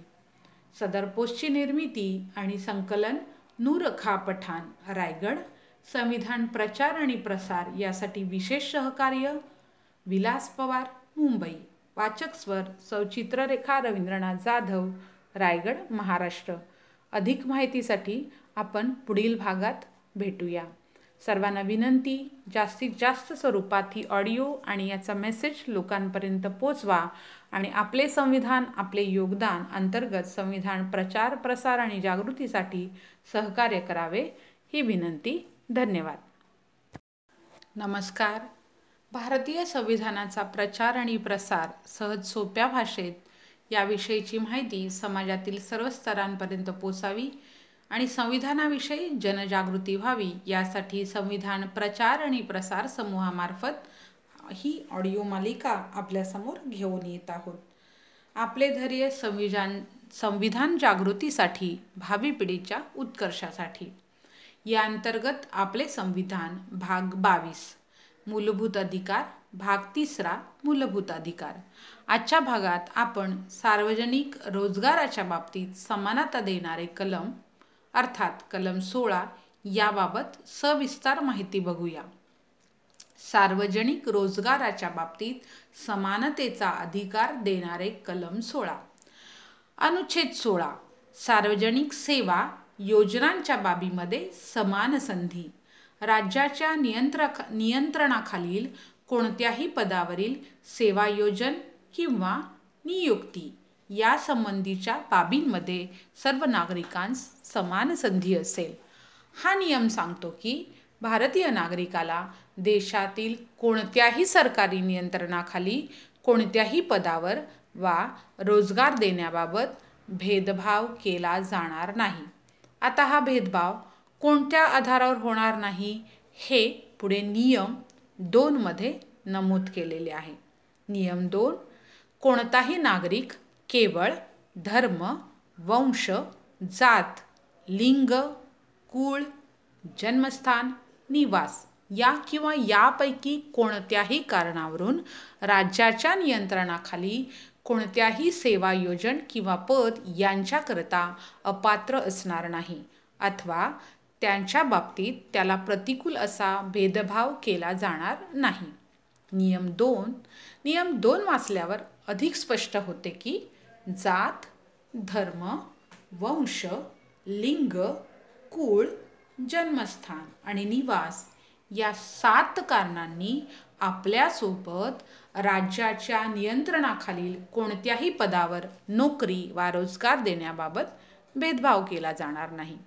Speaker 1: सदर पोस्टची निर्मिती आणि संकलन नूर खा पठाण रायगड संविधान प्रचार आणि प्रसार यासाठी विशेष सहकार्य विलास पवार मुंबई वाचक स्वर सौचित्ररेखा रवींद्रनाथ जाधव रायगड महाराष्ट्र. अधिक माहितीसाठी आपण पुढील भागात भेटूया. सर्वांना विनंती जास्तीत जास्त स्वरूपात ही ऑडिओ आणि याचा मेसेज लोकांपर्यंत पोचवा आणि आपले संविधान आपले योगदान अंतर्गत संविधान प्रचार प्रसार आणि जागृतीसाठी सहकार्य करावे ही विनंती. धन्यवाद. नमस्कार. भारतीय संविधानाचा प्रचार आणि प्रसार सहज सोप्या भाषेत याविषयीची माहिती समाजातील सर्व स्तरांपर्यंत पोचावी आणि संविधानाविषयी जनजागृती व्हावी यासाठी संविधान प्रचार आणि प्रसार समूहामार्फत ही ऑडिओ मालिका आपल्यासमोर घेऊन येत आहोत. आपले धैर्य संविधान संविधान जागृतीसाठी भावी पिढीच्या उत्कर्षासाठी. या अंतर्गत आपले संविधान भाग बावीस. मूलभूत अधिकार भाग तिसरा मूलभूत अधिकार. आजच्या भागात आपण सार्वजनिक रोजगाराच्या बाबतीत समानता देणारे कलम अर्थात कलम सोळा याबाबत सविस्तर माहिती बघूया. सार्वजनिक रोजगाराच्या बाबतीत समानतेचा अधिकार देणारे कलम सोळा. अनुच्छेद सोळा. सार्वजनिक सेवा योजनांच्या बाबीमध्ये समान संधी. राज्याच्या नियंत्र नियंत्रणाखालील कोणत्याही पदावरील सेवायोजन किंवा नियुक्ती यासंबंधीच्या बाबींमध्ये सर्व नागरिकांस समान संधी असेल. हा नियम सांगतो की भारतीय नागरिकाला देशातील कोणत्याही सरकारी नियंत्रणाखाली कोणत्याही पदावर वा रोजगार देण्याबाबत भेदभाव केला जाणार नाही. आता हा भेदभाव कोणत्या आधारावर होणार नाही हे पुढे नियम दोनमध्ये नमूद केलेले आहे. नियम दोन कोणताही नागरिक केवळ धर्म वंश जात लिंग कुळ जन्मस्थान निवास या किंवा यापैकी कोणत्याही कारणावरून राज्याच्या नियंत्रणाखाली कोणत्याही सेवा योजन किंवा पद यांच्याकरता अपात्र असणार नाही अथवा त्यांच्या बाबतीत त्याला प्रतिकूल असा भेदभाव केला जाणार नाही. नियम दोन नियम दोन वाचल्यावर अधिक स्पष्ट होते की जात धर्म वंश लिंग कुळ जन्मस्थान आणि निवास या सात कारणांनी आपल्यासोबत राज्याच्या नियंत्रणाखालील कोणत्याही पदावर नोकरी वा रोजगार देण्याबाबत भेदभाव केला जाणार नाही.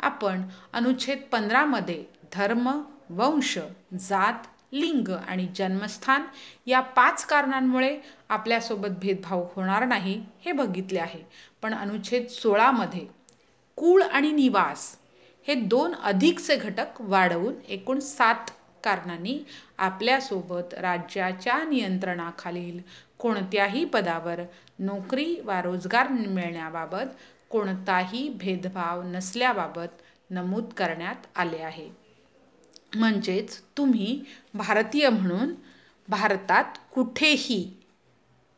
Speaker 1: आपण अनुच्छेद पंधरामध्ये धर्म वंश जात लिंग आणि जन्मस्थान या पाच कारणांमुळे आपल्यासोबत भेदभाव होणार नाही हे बघितले आहे. पण अनुच्छेद सोळामध्ये कुळ आणि निवास हे दोन अधिकचे घटक वाढवून एकूण सात कारणांनी आपल्यासोबत राज्याच्या नियंत्रणाखालील कोणत्याही पदावर नोकरी वा रोजगार मिळण्याबाबत कोणताही भेदभाव नसल्याबाबत नमूद करण्यात आले आहे. म्हणजेच तुम्ही भारतीय म्हणून भारतात कुठेही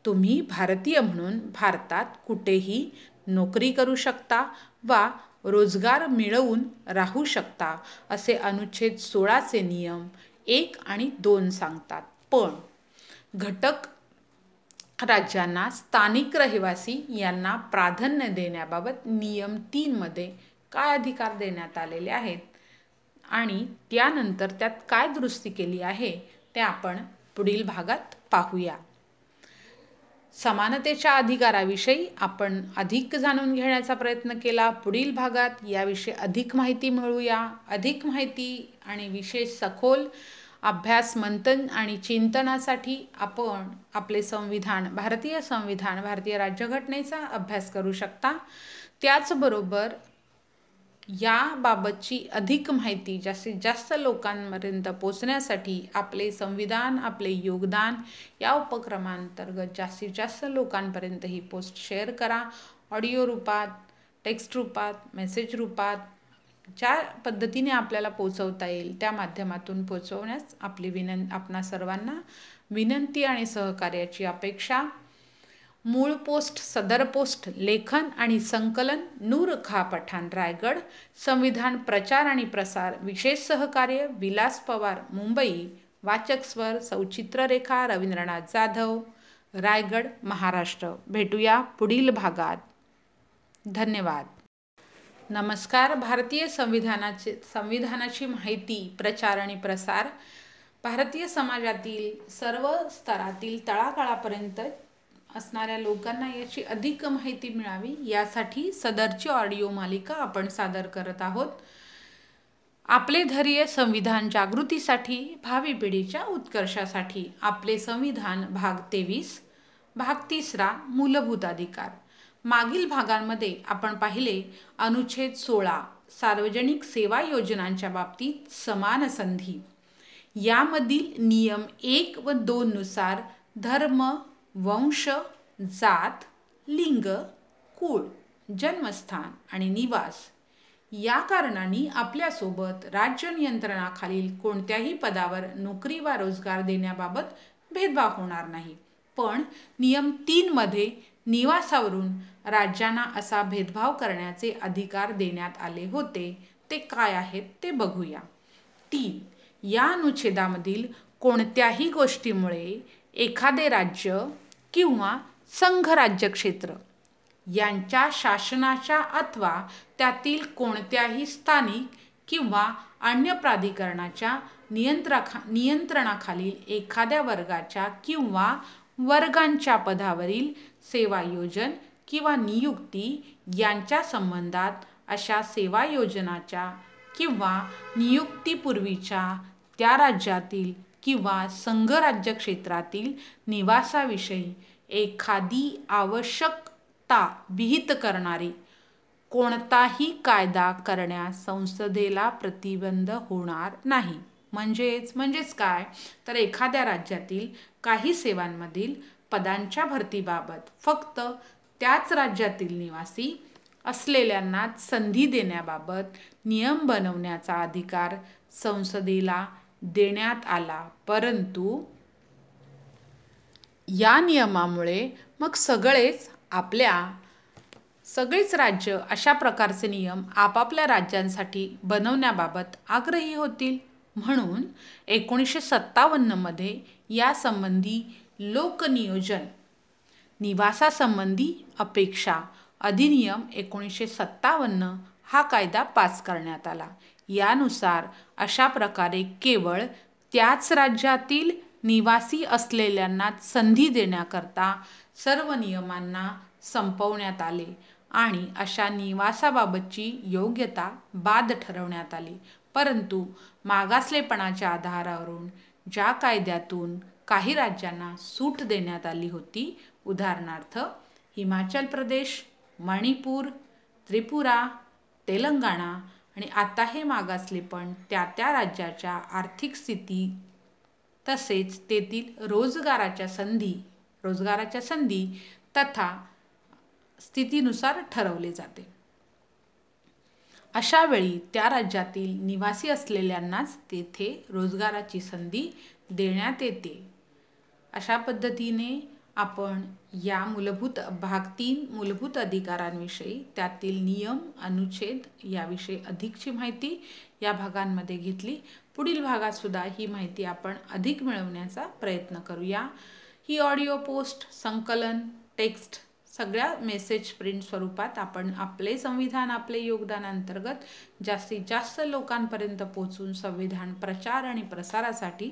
Speaker 1: तुम्ही भारतीय म्हणून भारतात कुठेही नोकरी करू शकता वा रोजगार मिळवून राहू शकता असे अनुच्छेद सोळाचे नियम एक आणि दोन सांगतात. पण घटक राज्यांना स्थानिक रहिवासी यांना प्राधान्य देण्याबाबत नियम तीनमध्ये काय अधिकार देण्यात आलेले आहेत? आणि त्यानंतर त्यात काय दुरुस्ती केली आहे ते आपण पुढील भागात पाहूया. समानतेच्या अधिकाराविषयी आपण अधिक जाणून घेण्याचा प्रयत्न केला. पुढील भागात याविषयी अधिक माहिती मिळूया. अधिक माहिती आणि विशेष सखोल अभ्यास मंथन आणि चिंतनासाठी आपण आपले संविधान भारतीय संविधान भारतीय राज्यघटनेचा अभ्यास करू शकता. त्याचबरोबर याबाबतची अधिक माहिती जास्तीत जास्त लोकांपर्यंत पोचण्यासाठी आपले संविधान आपले योगदान या उपक्रमांतर्गत जास्तीत जास्त लोकांपर्यंत ही पोस्ट शेअर करा. ऑडिओ रूपात टेक्स्ट रूपात मेसेज रूपात ज्या पद्धतीने आपल्याला पोचवता येईल त्या माध्यमातून पोचवण्यास आपली विनं आपणा सर्वांना विनंती आणि सहकार्याची अपेक्षा मूळ पोस्ट सदर पोस्ट लेखन आणि संकलन नूर खा पठाण रायगड संविधान प्रचार आणि प्रसार विशेष सहकार्य विलास पवार मुंबई वाचक स्वर सौचित्ररेखा रवींद्रनाथ जाधव रायगड महाराष्ट्र. भेटूया पुढील भागात. धन्यवाद. नमस्कार. भारतीय संविधानाचे संविधानाची माहिती प्रचार आणि प्रसार भारतीय समाजातील सर्व स्तरातील तळागाळापर्यंत असणाऱ्या लोकांना याची अधिक माहिती मिळावी यासाठी सदरची ऑडिओ मालिका आपण सादर करत आहोत. आपले धैर्य संविधान जागृतीसाठी भावी पिढीच्या उत्कर्षासाठी. आपले संविधान भाग तेवीस भाग तिसरा मूलभूत अधिकार. मागील भागांमध्ये आपण पाहिले अनुच्छेद सोळा सार्वजनिक सेवा योजनांच्या बाबतीत समान संधी. यामधील नियम एक व दोननुसार धर्म वंश जात लिंग कुळ जन्मस्थान आणि निवास. या कारणांनी आपल्यासोबत राज्य नियंत्रणाखालील कोणत्याही पदावर नोकरी वा रोजगार देण्याबाबत भेदभाव होणार नाही. पण नियम तीनमध्ये निवासावरून राज्यांना असा भेदभाव करण्याचे अधिकार देण्यात आले होते ते काय आहेत ते बघूया. तीन या अनुच्छेदामधील कोणत्याही गोष्टीमुळे एखादे राज्य किंवा संघ राज्यक्षेत्र यांच्या शासनाच्या अथवा त्यातील कोणत्याही स्थानिक किंवा अन्य प्राधिकरणाच्या नियंत्रखा नियंत्रणाखालील एखाद्या वर्गाच्या किंवा वर्गांच्या पदावरील सेवायोजन किंवा नियुक्ती यांच्या संबंधात अशा सेवायोजनाच्या किंवा नियुक्तीपूर्वीच्या त्या राज्यातील किंवा संघराज्य क्षेत्रातील निवासाविषयी एखादी आवश्यकता विहित करणारी कोणताही कायदा करण्यास संसदेला प्रतिबंध होणार नाही. म्हणजेच म्हणजेच काय? तर एखाद्या राज्यातील काही सेवांमधील पदांच्या भरतीबाबत फक्त त्याच राज्यातील निवासी असलेल्यांनाच संधी देण्याबाबत नियम बनवण्याचा अधिकार संसदेला देण्यात आला. परंतु या नियमामुळे मग सगळेच आपल्या सगळीच राज्य अशा प्रकारचे नियम आपापल्या राज्यांसाठी बनवण्याबाबत आग्रही होतील. म्हणून एकोणीसशे सत्तावन्नमध्ये यासंबंधी लोकनियोजन निवासासंबंधी अपेक्षा अधिनियम एकोणीसशे सत्तावन्न हा कायदा पास करण्यात आला. यानुसार अशा प्रकारे केवळ त्याच राज्यातील निवासी असलेल्यांना संधी देण्याकरता सर्व नियमांना संपवण्यात आले आणि अशा निवासाबाबतची योग्यता बाद ठरवण्यात आली. परंतु मागासलेपणाच्या आधारावरून ज्या कायद्यातून काही राज्यांना सूट देण्यात आली होती उदाहरणार्थ हिमाचल प्रदेश मणिपूर त्रिपुरा तेलंगणा आणि आता हे मागासलेपण त्या त्या राज्याच्या आर्थिक स्थिती तसेच तेथील रोजगाराच्या संधी रोजगाराच्या संधी तथा स्थितीनुसार ठरवले जाते. अशा वेळी त्या राज्यातील निवासी असलेल्यांनाच तेथे रोजगाराची संधी देण्यात येते. अशा पद्धतीने आपण या मूलभूत भाग तीन मूलभूत अधिकारांविषयी त्यातील नियम अनुच्छेद याविषयी अधिकची माहिती या भागांमध्ये घेतली. पुढील भागातसुद्धा ही माहिती आपण अधिक मिळवण्याचा प्रयत्न करूया. ही ऑडिओ पोस्ट संकलन टेक्स्ट सगळ्या मेसेज प्रिंट स्वरूपात आपण आपले संविधान आपले योगदान अंतर्गत जास्तीत जास्त लोकांपर्यंत पोचून संविधान प्रचार आणि प्रसारासाठी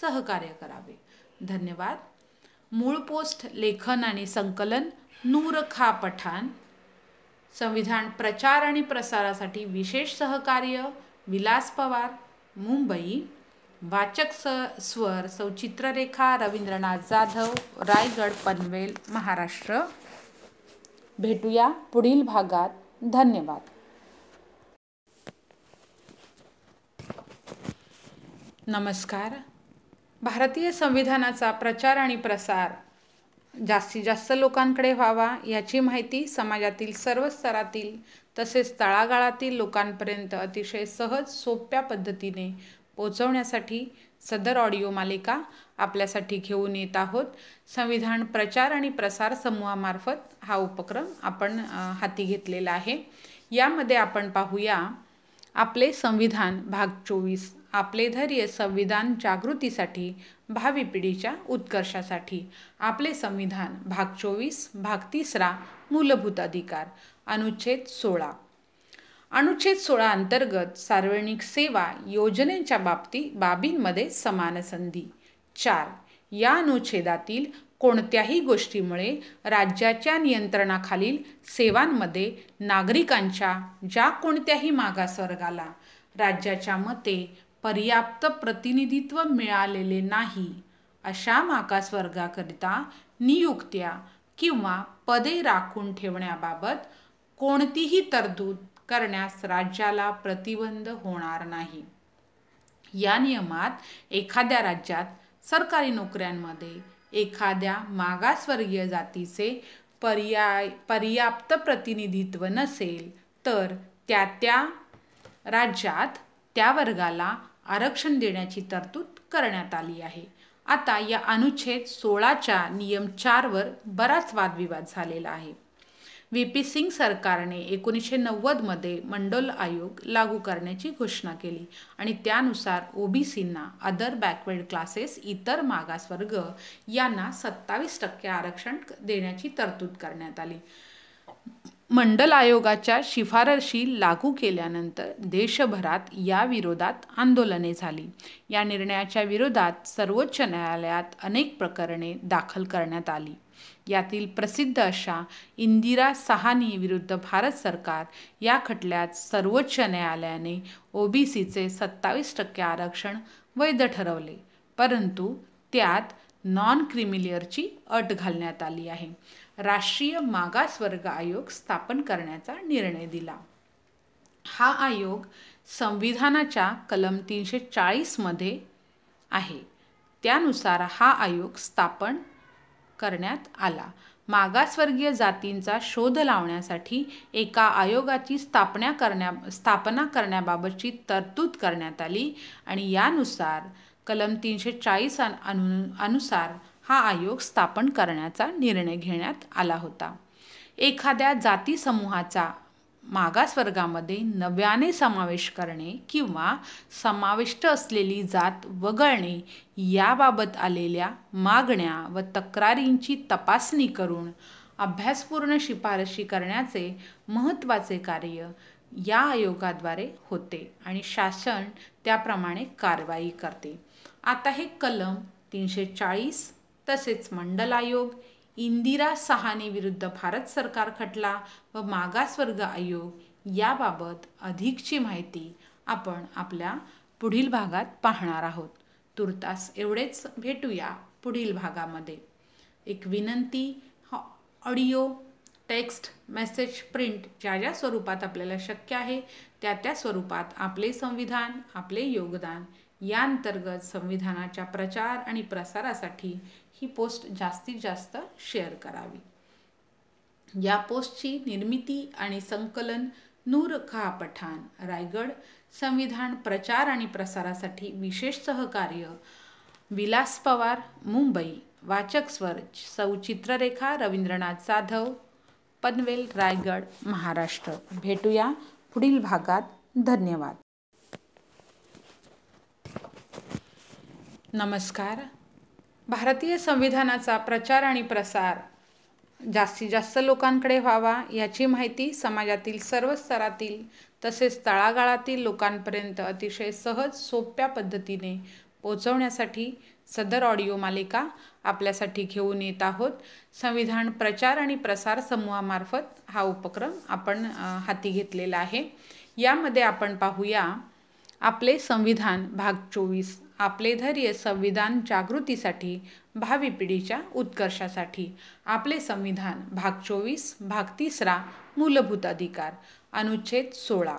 Speaker 1: सहकार्य करावे. धन्यवाद. मूळ पोस्ट लेखन आणि संकलन नूर खा पठाण. संविधान प्रचार आणि प्रसारासाठी विशेष सहकार्य विलास पवार मुंबई. वाचक स स्वर सौचित्ररेखा रवींद्रनाथ जाधव रायगड पनवेल महाराष्ट्र. भेटूया पुढील भागात. धन्यवाद. नमस्कार. भारतीय संविधानाचा प्रचार आणि प्रसार जास्तीत जास्त लोकांकडे व्हावा याची माहिती समाजातील सर्व स्तरातील तसेच तळागाळातील लोकांपर्यंत अतिशय सहज सोप्या पद्धतीने पोचवण्यासाठी सदर ऑडिओ मालिका आपल्यासाठी घेऊन येत आहोत. संविधान प्रचार आणि प्रसार समूहामार्फत हा उपक्रम आपण हाती घेतलेला आहे. यामध्ये आपण पाहूया आपले संविधान भाग चोवीस. आपले धैर्य संविधान जागृतीसाठी भावी पिढीच्या उत्कर्षासाठी. आपले संविधान भाग चोवीस भाग तिसरा मूलभूत अधिकार अनुच्छेद सोळा. अनुच्छेद सोळा अंतर्गत सार्वजनिक सेवा योजनेच्या बाबती बाबींमध्ये समान संधी. चार. या अनुच्छेदातील कोणत्याही गोष्टीमुळे राज्याच्या नियंत्रणाखालील सेवांमध्ये नागरिकांच्या ज्या कोणत्याही मागासवर्गाला राज्याच्या मते पर्याप्त प्रतिनिधित्व मिळालेले नाही. अशा मागासवर्गाकरिता नियुक्त्या किंवा पदे राखून ठेवण्याबाबत कोणतीही तरतूद करण्यास राज्याला प्रतिबंध होणार नाही. या नियमात एखाद्या राज्यात सरकारी नोकऱ्यांमध्ये एखाद्या मागासवर्गीय जातीचे पर्याय पर्याप्त प्रतिनिधित्व नसेल तर त्या त्या राज्यात त्या वर्गाला आरक्षण देण्याची तरतूद करण्यात आली आहे. आता या अनुच्छेद सोळाच्या नियम चारवर बराच वादविवाद झालेला आहे. व्ही पी सिंग सरकारने एकोणीसशे नव्वदमध्ये मंडल आयोग लागू करण्याची घोषणा केली आणि त्यानुसार ओबीसींना अदर बॅकवर्ड क्लासेस इतर मागासवर्ग यांना सत्तावीस टक्के आरक्षण देण्याची तरतूद करण्यात आली. मंडल आयोगाच्या शिफारशी लागू केल्यानंतर देशभरात या विरोधात आंदोलने झाली. या निर्णयाच्या विरोधात सर्वोच्च न्यायालयात अनेक प्रकरणे दाखल करण्यात आली. यातील प्रसिद्ध अशा इंदिरा सहानी विरुद्ध भारत सरकार या खटल्यात सर्वोच्च न्यायालयाने ओबीसीचे सत्तावीस टक्के आरक्षण वैध ठरवले परंतु त्यात नॉन क्रिमिलियरची अट घालण्यात आली आहे. राष्ट्रीय मागासवर्ग आयोग स्थापन करण्याचा निर्णय दिला. हा आयोग संविधानाच्या कलम तीनशे चाळीसमध्ये आहे. त्यानुसार हा आयोग स्थापन करण्यात आला. मागासवर्गीय जातींचा शोध लावण्यासाठी एका आयोगाची स्थापना करण्या स्थापना करण्याबाबतची तरतूद करण्यात आली आणि यानुसार कलम तीनशे चाळीस अनु अनुसार हा आयोग स्थापन करण्याचा निर्णय घेण्यात आला होता. एखाद्या जाती समूहाचा मागासवर्गामध्ये नव्याने समावेश करणे किंवा समाविष्ट असलेली जात वगळणे याबाबत आलेल्या मागण्या व तक्रारींची तपासणी करून अभ्यासपूर्ण शिफारशी करण्याचे महत्त्वाचे कार्य या आयोगाद्वारे होते आणि शासन त्याप्रमाणे कारवाई करते. आता हे कलम तीनशे चाळीस तसेच मंडल आयोग इंदिरा सहानी विरुद्ध भारत सरकार खटला व मागासवर्ग आयोग याबाबत अधिकची माहिती आपण आपल्या पुढील भागात पाहणार आहोत. तुर्तास एवढेच भेटूया पुढील भागामध्ये. एक विनंती ऑडिओ टेक्स्ट मेसेज प्रिंट ज्या ज्या स्वरूपात आपल्याला शक्य आहे त्या त्या स्वरूपात आपले संविधान आपले योगदान या अंतर्गत संविधानाच्या प्रचार आणि प्रसारासाठी ही पोस्ट जास्तीत जास्त शेअर करावी. या पोस्टची निर्मिती आणि संकलन नूर खा पठाण रायगड संविधान प्रचार आणि प्रसारासाठी विशेष सहकार्य विलास पवार मुंबई वाचक स्वर सौ चित्ररेखा रवींद्रनाथ जाधव पनवेल रायगड महाराष्ट्र. भेटूया पुढील भागात. धन्यवाद. नमस्कार. भारतीय संविधानाचा प्रचार आणि प्रसार. जास्तीत जास्त लोकांकडे व्हावा याची माहिती समाजातील सर्व स्तरातील तसेच तळागाळातील लोकांपर्यंत अतिशय सहज सोप्या पद्धतीने पोचवण्यासाठी सदर ऑडिओ मालिका आपल्यासाठी घेऊन येत आहोत. संविधान प्रचार आणि प्रसार समूहामार्फत हा उपक्रम आपण हाती घेतलेला आहे. यामध्ये आपण पाहूया आपले संविधान भाग चोवीस. आपले धैर्य संविधान जागृतीसाठी भावी पिढीच्या उत्कर्षासाठी. आपले संविधान भाग चोवीस भाग तिसरा मूलभूत अधिकार अनुच्छेद सोळा.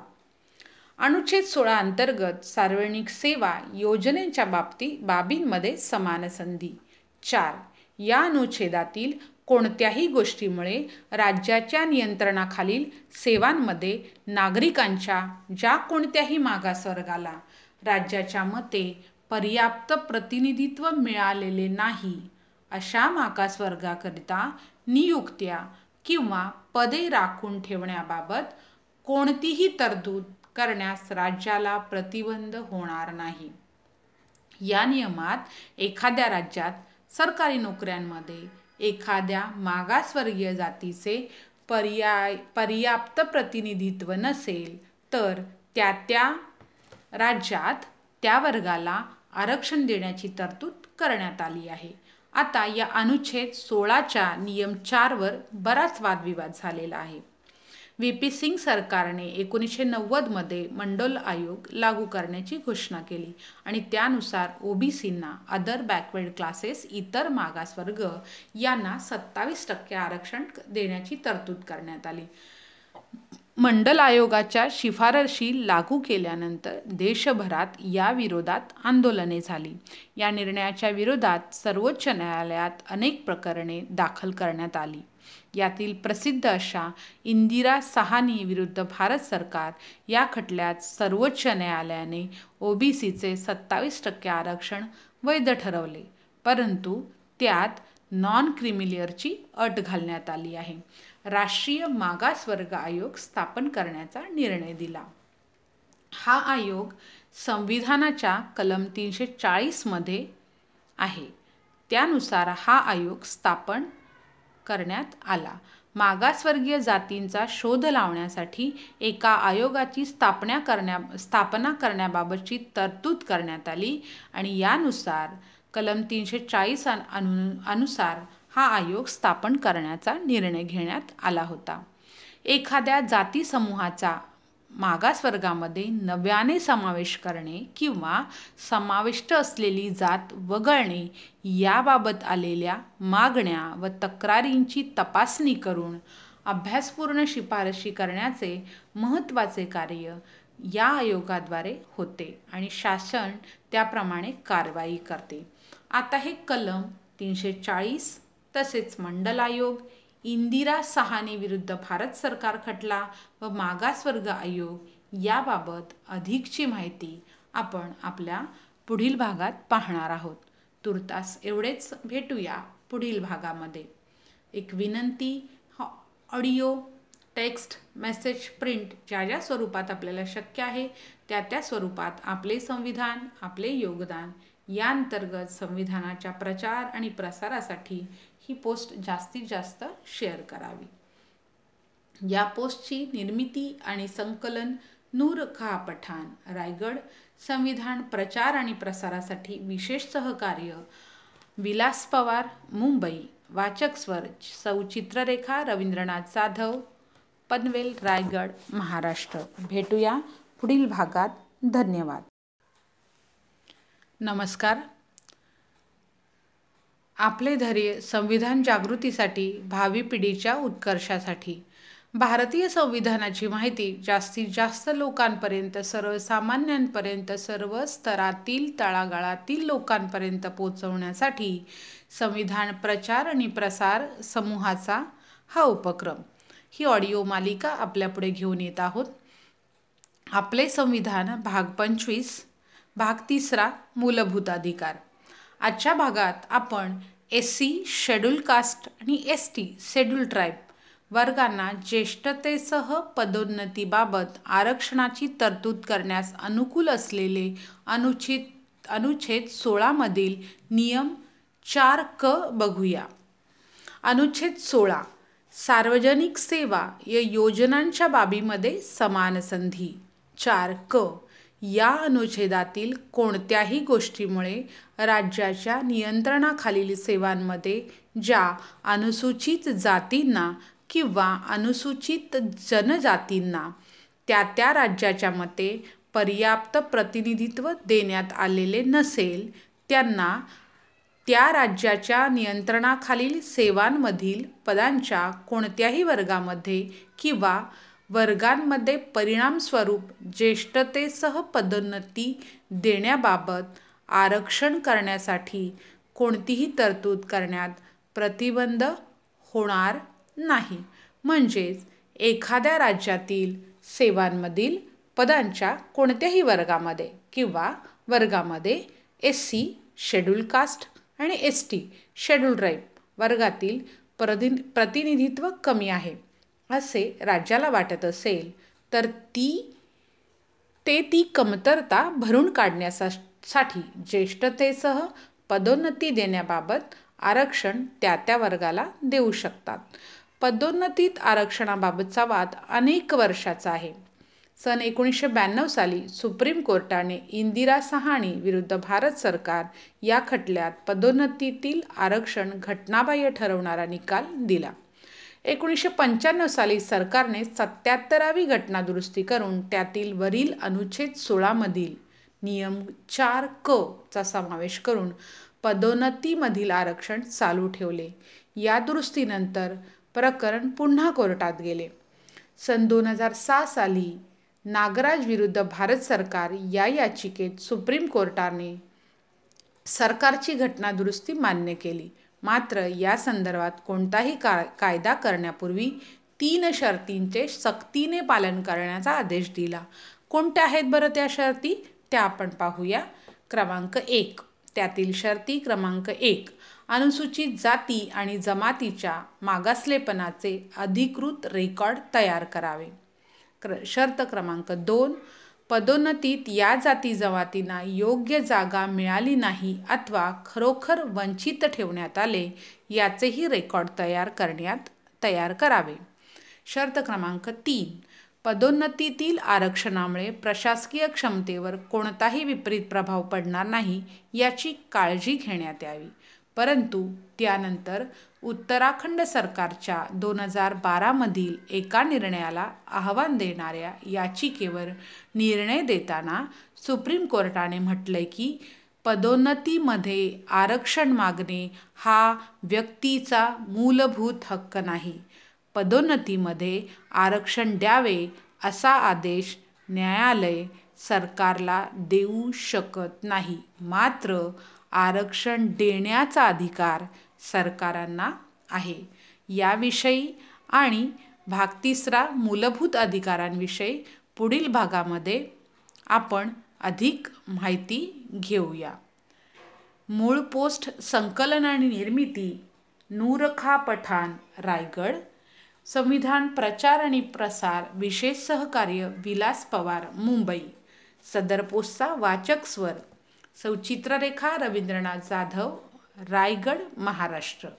Speaker 1: अनुच्छेद सोळा अंतर्गत सार्वजनिक सेवा योजनेच्या बाबती बाबींमध्ये समान संधी. चार. या अनुच्छेदातील कोणत्याही गोष्टीमुळे राज्याच्या नियंत्रणाखालील सेवांमध्ये नागरिकांच्या ज्या कोणत्याही मागासवर्गाला राज्याच्या मते पर्याप्त प्रतिनिधित्व मिळालेले नाही अशा मागासवर्गाकरिता नियुक्त्या किंवा पदे राखून ठेवण्याबाबत कोणतीही तरतूद करण्यास राज्याला प्रतिबंध होणार नाही. या नियमात एखाद्या राज्यात सरकारी नोकऱ्यांमध्ये एखाद्या मागासवर्गीय जातीचे पर्याय पर्याप्त प्रतिनिधित्व नसेल तर त्या त्या राज्यात त्या वर्गाला आरक्षण देण्याची तरतूद करण्यात आली आहे. आता या अनुच्छेद सोळाच्या नियम चारवर बराच वादविवाद झालेला आहे. व्ही पी सिंग सरकारने एकोणीसशे नव्वदमध्ये मंडोल आयोग लागू करण्याची घोषणा केली आणि त्यानुसार ओबीसींना अदर बॅकवर्ड क्लासेस इतर मागासवर्ग यांना सत्तावीस टक्के आरक्षण देण्याची तरतूद करण्यात आली. मंडल आयोगाच्या शिफारशी लागू केल्यानंतर देशभरात या विरोधात आंदोलने झाली. या निर्णयाच्या विरोधात सर्वोच्च न्यायालयात अनेक प्रकरणे दाखल करण्यात आली. यातील प्रसिद्ध अशा इंदिरा सहानी विरुद्ध भारत सरकार या खटल्यात सर्वोच्च न्यायालयाने ओबीसीचे सत्तावीस टक्के आरक्षण वैध ठरवले परंतु त्यात नॉन क्रिमिलियरची अट घालण्यात आली आहे. राष्ट्रीय मागासवर्ग आयोग स्थापन करण्याचा निर्णय दिला. हा आयोग संविधानाच्या कलम तीनशे चाळीसमध्ये आहे. त्यानुसार हा आयोग स्थापन करण्यात आला. मागासवर्गीय जातींचा शोध लावण्यासाठी एका आयोगाची स्थापना करण्या स्थापना करण्याबाबतची तरतूद करण्यात आली आणि यानुसार कलम तीनशे चाळीस अनु अनुसार हा आयोग स्थापन करण्याचा निर्णय घेण्यात आला होता. एखाद्या जाती समूहाचा मागासवर्गामध्ये नव्याने समावेश करणे किंवा समाविष्ट असलेली जात वगळणे याबाबत आलेल्या मागण्या व तक्रारींची तपासणी करून अभ्यासपूर्ण शिफारशी करण्याचे महत्त्वाचे कार्य या आयोगाद्वारे होते आणि शासन त्याप्रमाणे कारवाई करते. आता हे कलम तीनशे चाळीस तसेच मंडल आयोग इंदिरा सहानी विरुद्ध भारत सरकार खटला व मागासवर्ग आयोग याबाबत अधिकची माहिती आपण आपल्या पुढील भागात पाहणार आहोत. तुर्तास एवढेच भेटूया पुढील भागामध्ये. एक विनंती हा ऑडिओ टेक्स्ट मेसेज प्रिंट ज्या ज्या स्वरूपात आपल्याला शक्य आहे त्या त्या स्वरूपात आपले संविधान आपले योगदान या अंतर्गत संविधानाच्या प्रचार आणि प्रसारासाठी ही पोस्ट जास्तीत जास्त शेअर करावी. या पोस्टची निर्मिती आणि संकलन नूर खा पठाण रायगड संविधान प्रचार आणि प्रसारासाठी विशेष सहकार्य विलास पवार मुंबई वाचक स्वर सौ चित्ररेखा रवींद्रनाथ जाधव पनवेल रायगड महाराष्ट्र. भेटूया पुढील भागात. धन्यवाद. नमस्कार. आपले धैर्य संविधान जागृतीसाठी भावी पिढीच्या उत्कर्षासाठी. भारतीय संविधानाची माहिती जास्तीत जास्त लोकांपर्यंत सर्वसामान्यांपर्यंत सर्व स्तरातील तळागाळातील लोकांपर्यंत पोचवण्यासाठी संविधान प्रचार आणि प्रसार समूहाचा हा उपक्रम. ही ऑडिओ मालिका आपल्यापुढे घेऊन येत आहोत. आपले संविधान भाग पंचवीस भाग तिसरा मूलभूत अधिकार. आजच्या भागात आपण एस सी शेड्यूल कास्ट आणि एस टी शेड्यूल ट्राईब वर्गांना ज्येष्ठतेसह पदोन्नतीबाबत आरक्षणाची तरतूद करण्यास अनुकूल असलेले अनुचित अनुच्छेद सोळामधील नियम चार क बघूया. अनुच्छेद सोळा सार्वजनिक सेवा या योजनांच्या बाबीमध्ये समान संधी. चार क या अनुच्छेदातील कोणत्याही गोष्टीमुळे राज्याच्या नियंत्रणाखालील सेवांमध्ये ज्या अनुसूचित जातींना किंवा अनुसूचित जनजातींना त्या त्या राज्याच्या मते पर्याप्त प्रतिनिधित्व देण्यात आलेले नसेल त्यांना त्या राज्याच्या नियंत्रणाखालील सेवांमधील पदांच्या कोणत्याही वर्गामध्ये किंवा वर्गांमध्ये परिणामस्वरूप ज्येष्ठतेसह पदोन्नती देण्याबाबत आरक्षण करण्यासाठी कोणतीही तरतूद करण्यात प्रतिबंध होणार नाही. म्हणजेच एखाद्या राज्यातील सेवांमधील पदांच्या कोणत्याही वर्गामध्ये किंवा वर्गामध्ये एस सी शेड्यूल कास्ट आणि एस टी शेड्यूल ट्राईब वर्गातील प्रति प्रतिनिधित्व कमी आहे. असे राज्याला वाटत असेल तर ती ते ती कमतरता भरून काढण्यासाठी ज्येष्ठतेसह पदोन्नती देण्याबाबत आरक्षण त्या त्या वर्गाला देऊ शकतात. पदोन्नतीत आरक्षणाबाबतचा वाद अनेक वर्षाचा आहे. सन एकोणीसशे ब्याण्णव साली सुप्रीम कोर्टाने इंदिरा सहाणी विरुद्ध भारत सरकार या खटल्यात पदोन्नतीतील आरक्षण घटनाबाह्य ठरवणारा निकाल दिला. एकोणीसशे पंच्याण्णव साली सरकारने सत्याहत्तरावी घटना दुरुस्ती करून त्यातील वरील अनुच्छेद सोळामधील नियम चार क चा समावेश करून पदोन्नतीमधील आरक्षण चालू ठेवले. या दुरुस्तीनंतर प्रकरण पुन्हा कोर्टात गेले. सन दोन हजार सहा साली नागराज विरुद्ध भारत सरकार या याचिकेत सुप्रीम कोर्टाने सरकारची घटना दुरुस्ती मान्य केली. मात्र या संदर्भात कोणताही का कायदा करण्यापूर्वी तीन शर्तींचे सक्तीने पालन करण्याचा आदेश दिला. कोणत्या आहेत बरं त्या शर्ती? त्या आपण पाहूया. क्रमांक एक. त्यातील शर्ती क्रमांक एक. अनुसूचित जाती आणि जमातीच्या मागासलेपणाचे अधिकृत रेकॉर्ड तयार करावे. क्र शर्त क्रमांक दोन. पदोन्नतीत या जाती जमातींना योग्य जागा मिळाली नाही अथवा खरोखर वंचित ठेवण्यात आले याचेही रेकॉर्ड तयार करण्यात तयार करावे. शर्त क्रमांक तीन. पदोन्नतीतील आरक्षणामुळे प्रशासकीय क्षमतेवर कोणताही विपरीत प्रभाव पडणार नाही याची काळजी घेण्यात यावी. परंतु त्यानंतर उत्तराखंड सरकारच्या दोन हजार बारामधील एका निर्णयाला आव्हान देणाऱ्या याचिकेवर निर्णय देताना सुप्रीम कोर्टाने म्हटलंय की पदोन्नतीमध्ये आरक्षण मागणे हा व्यक्तीचा मूलभूत हक्क नाही. पदोन्नतीमध्ये आरक्षण द्यावे असा आदेश न्यायालय सरकारला देऊ शकत नाही. मात्र आरक्षण देण्याचा अधिकार सरकारांना आहे. याविषयी आणि भाग तिसरा मूलभूत अधिकारांविषयी पुढील भागामध्ये आपण अधिक माहिती घेऊया. मूळ पोस्ट संकलन आणि निर्मिती नूरखा पठाण रायगड. संविधान प्रचार आणि प्रसार विशेष सहकार्य विलास पवार मुंबई. सदर पोस्टचा वाचक स्वर सौचित्ररेखा रवींद्रनाथ जाधव रायगड महाराष्ट्र.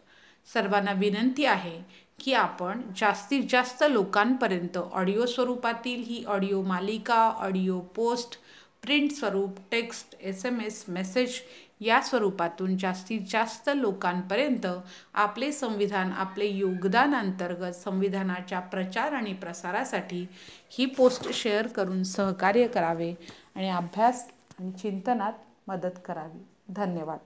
Speaker 1: सर्वांना विनंती आहे की आपण जास्तीत जास्त लोकांपर्यंत ऑडिओ स्वरूपातील ही ऑडिओ मालिका ऑडिओ पोस्ट प्रिंट स्वरूप text S M S message या स्वरूपातून जास्तीत जास्त लोकांपर्यंत आपले संविधान आपले योगदान अंतर्गत संविधानाच्या प्रचार आणि प्रसारासाठी ही पोस्ट शेअर करून सहकार्य करावे आणि अभ्यास आणि चिंतनात मदत करावी. धन्यवाद.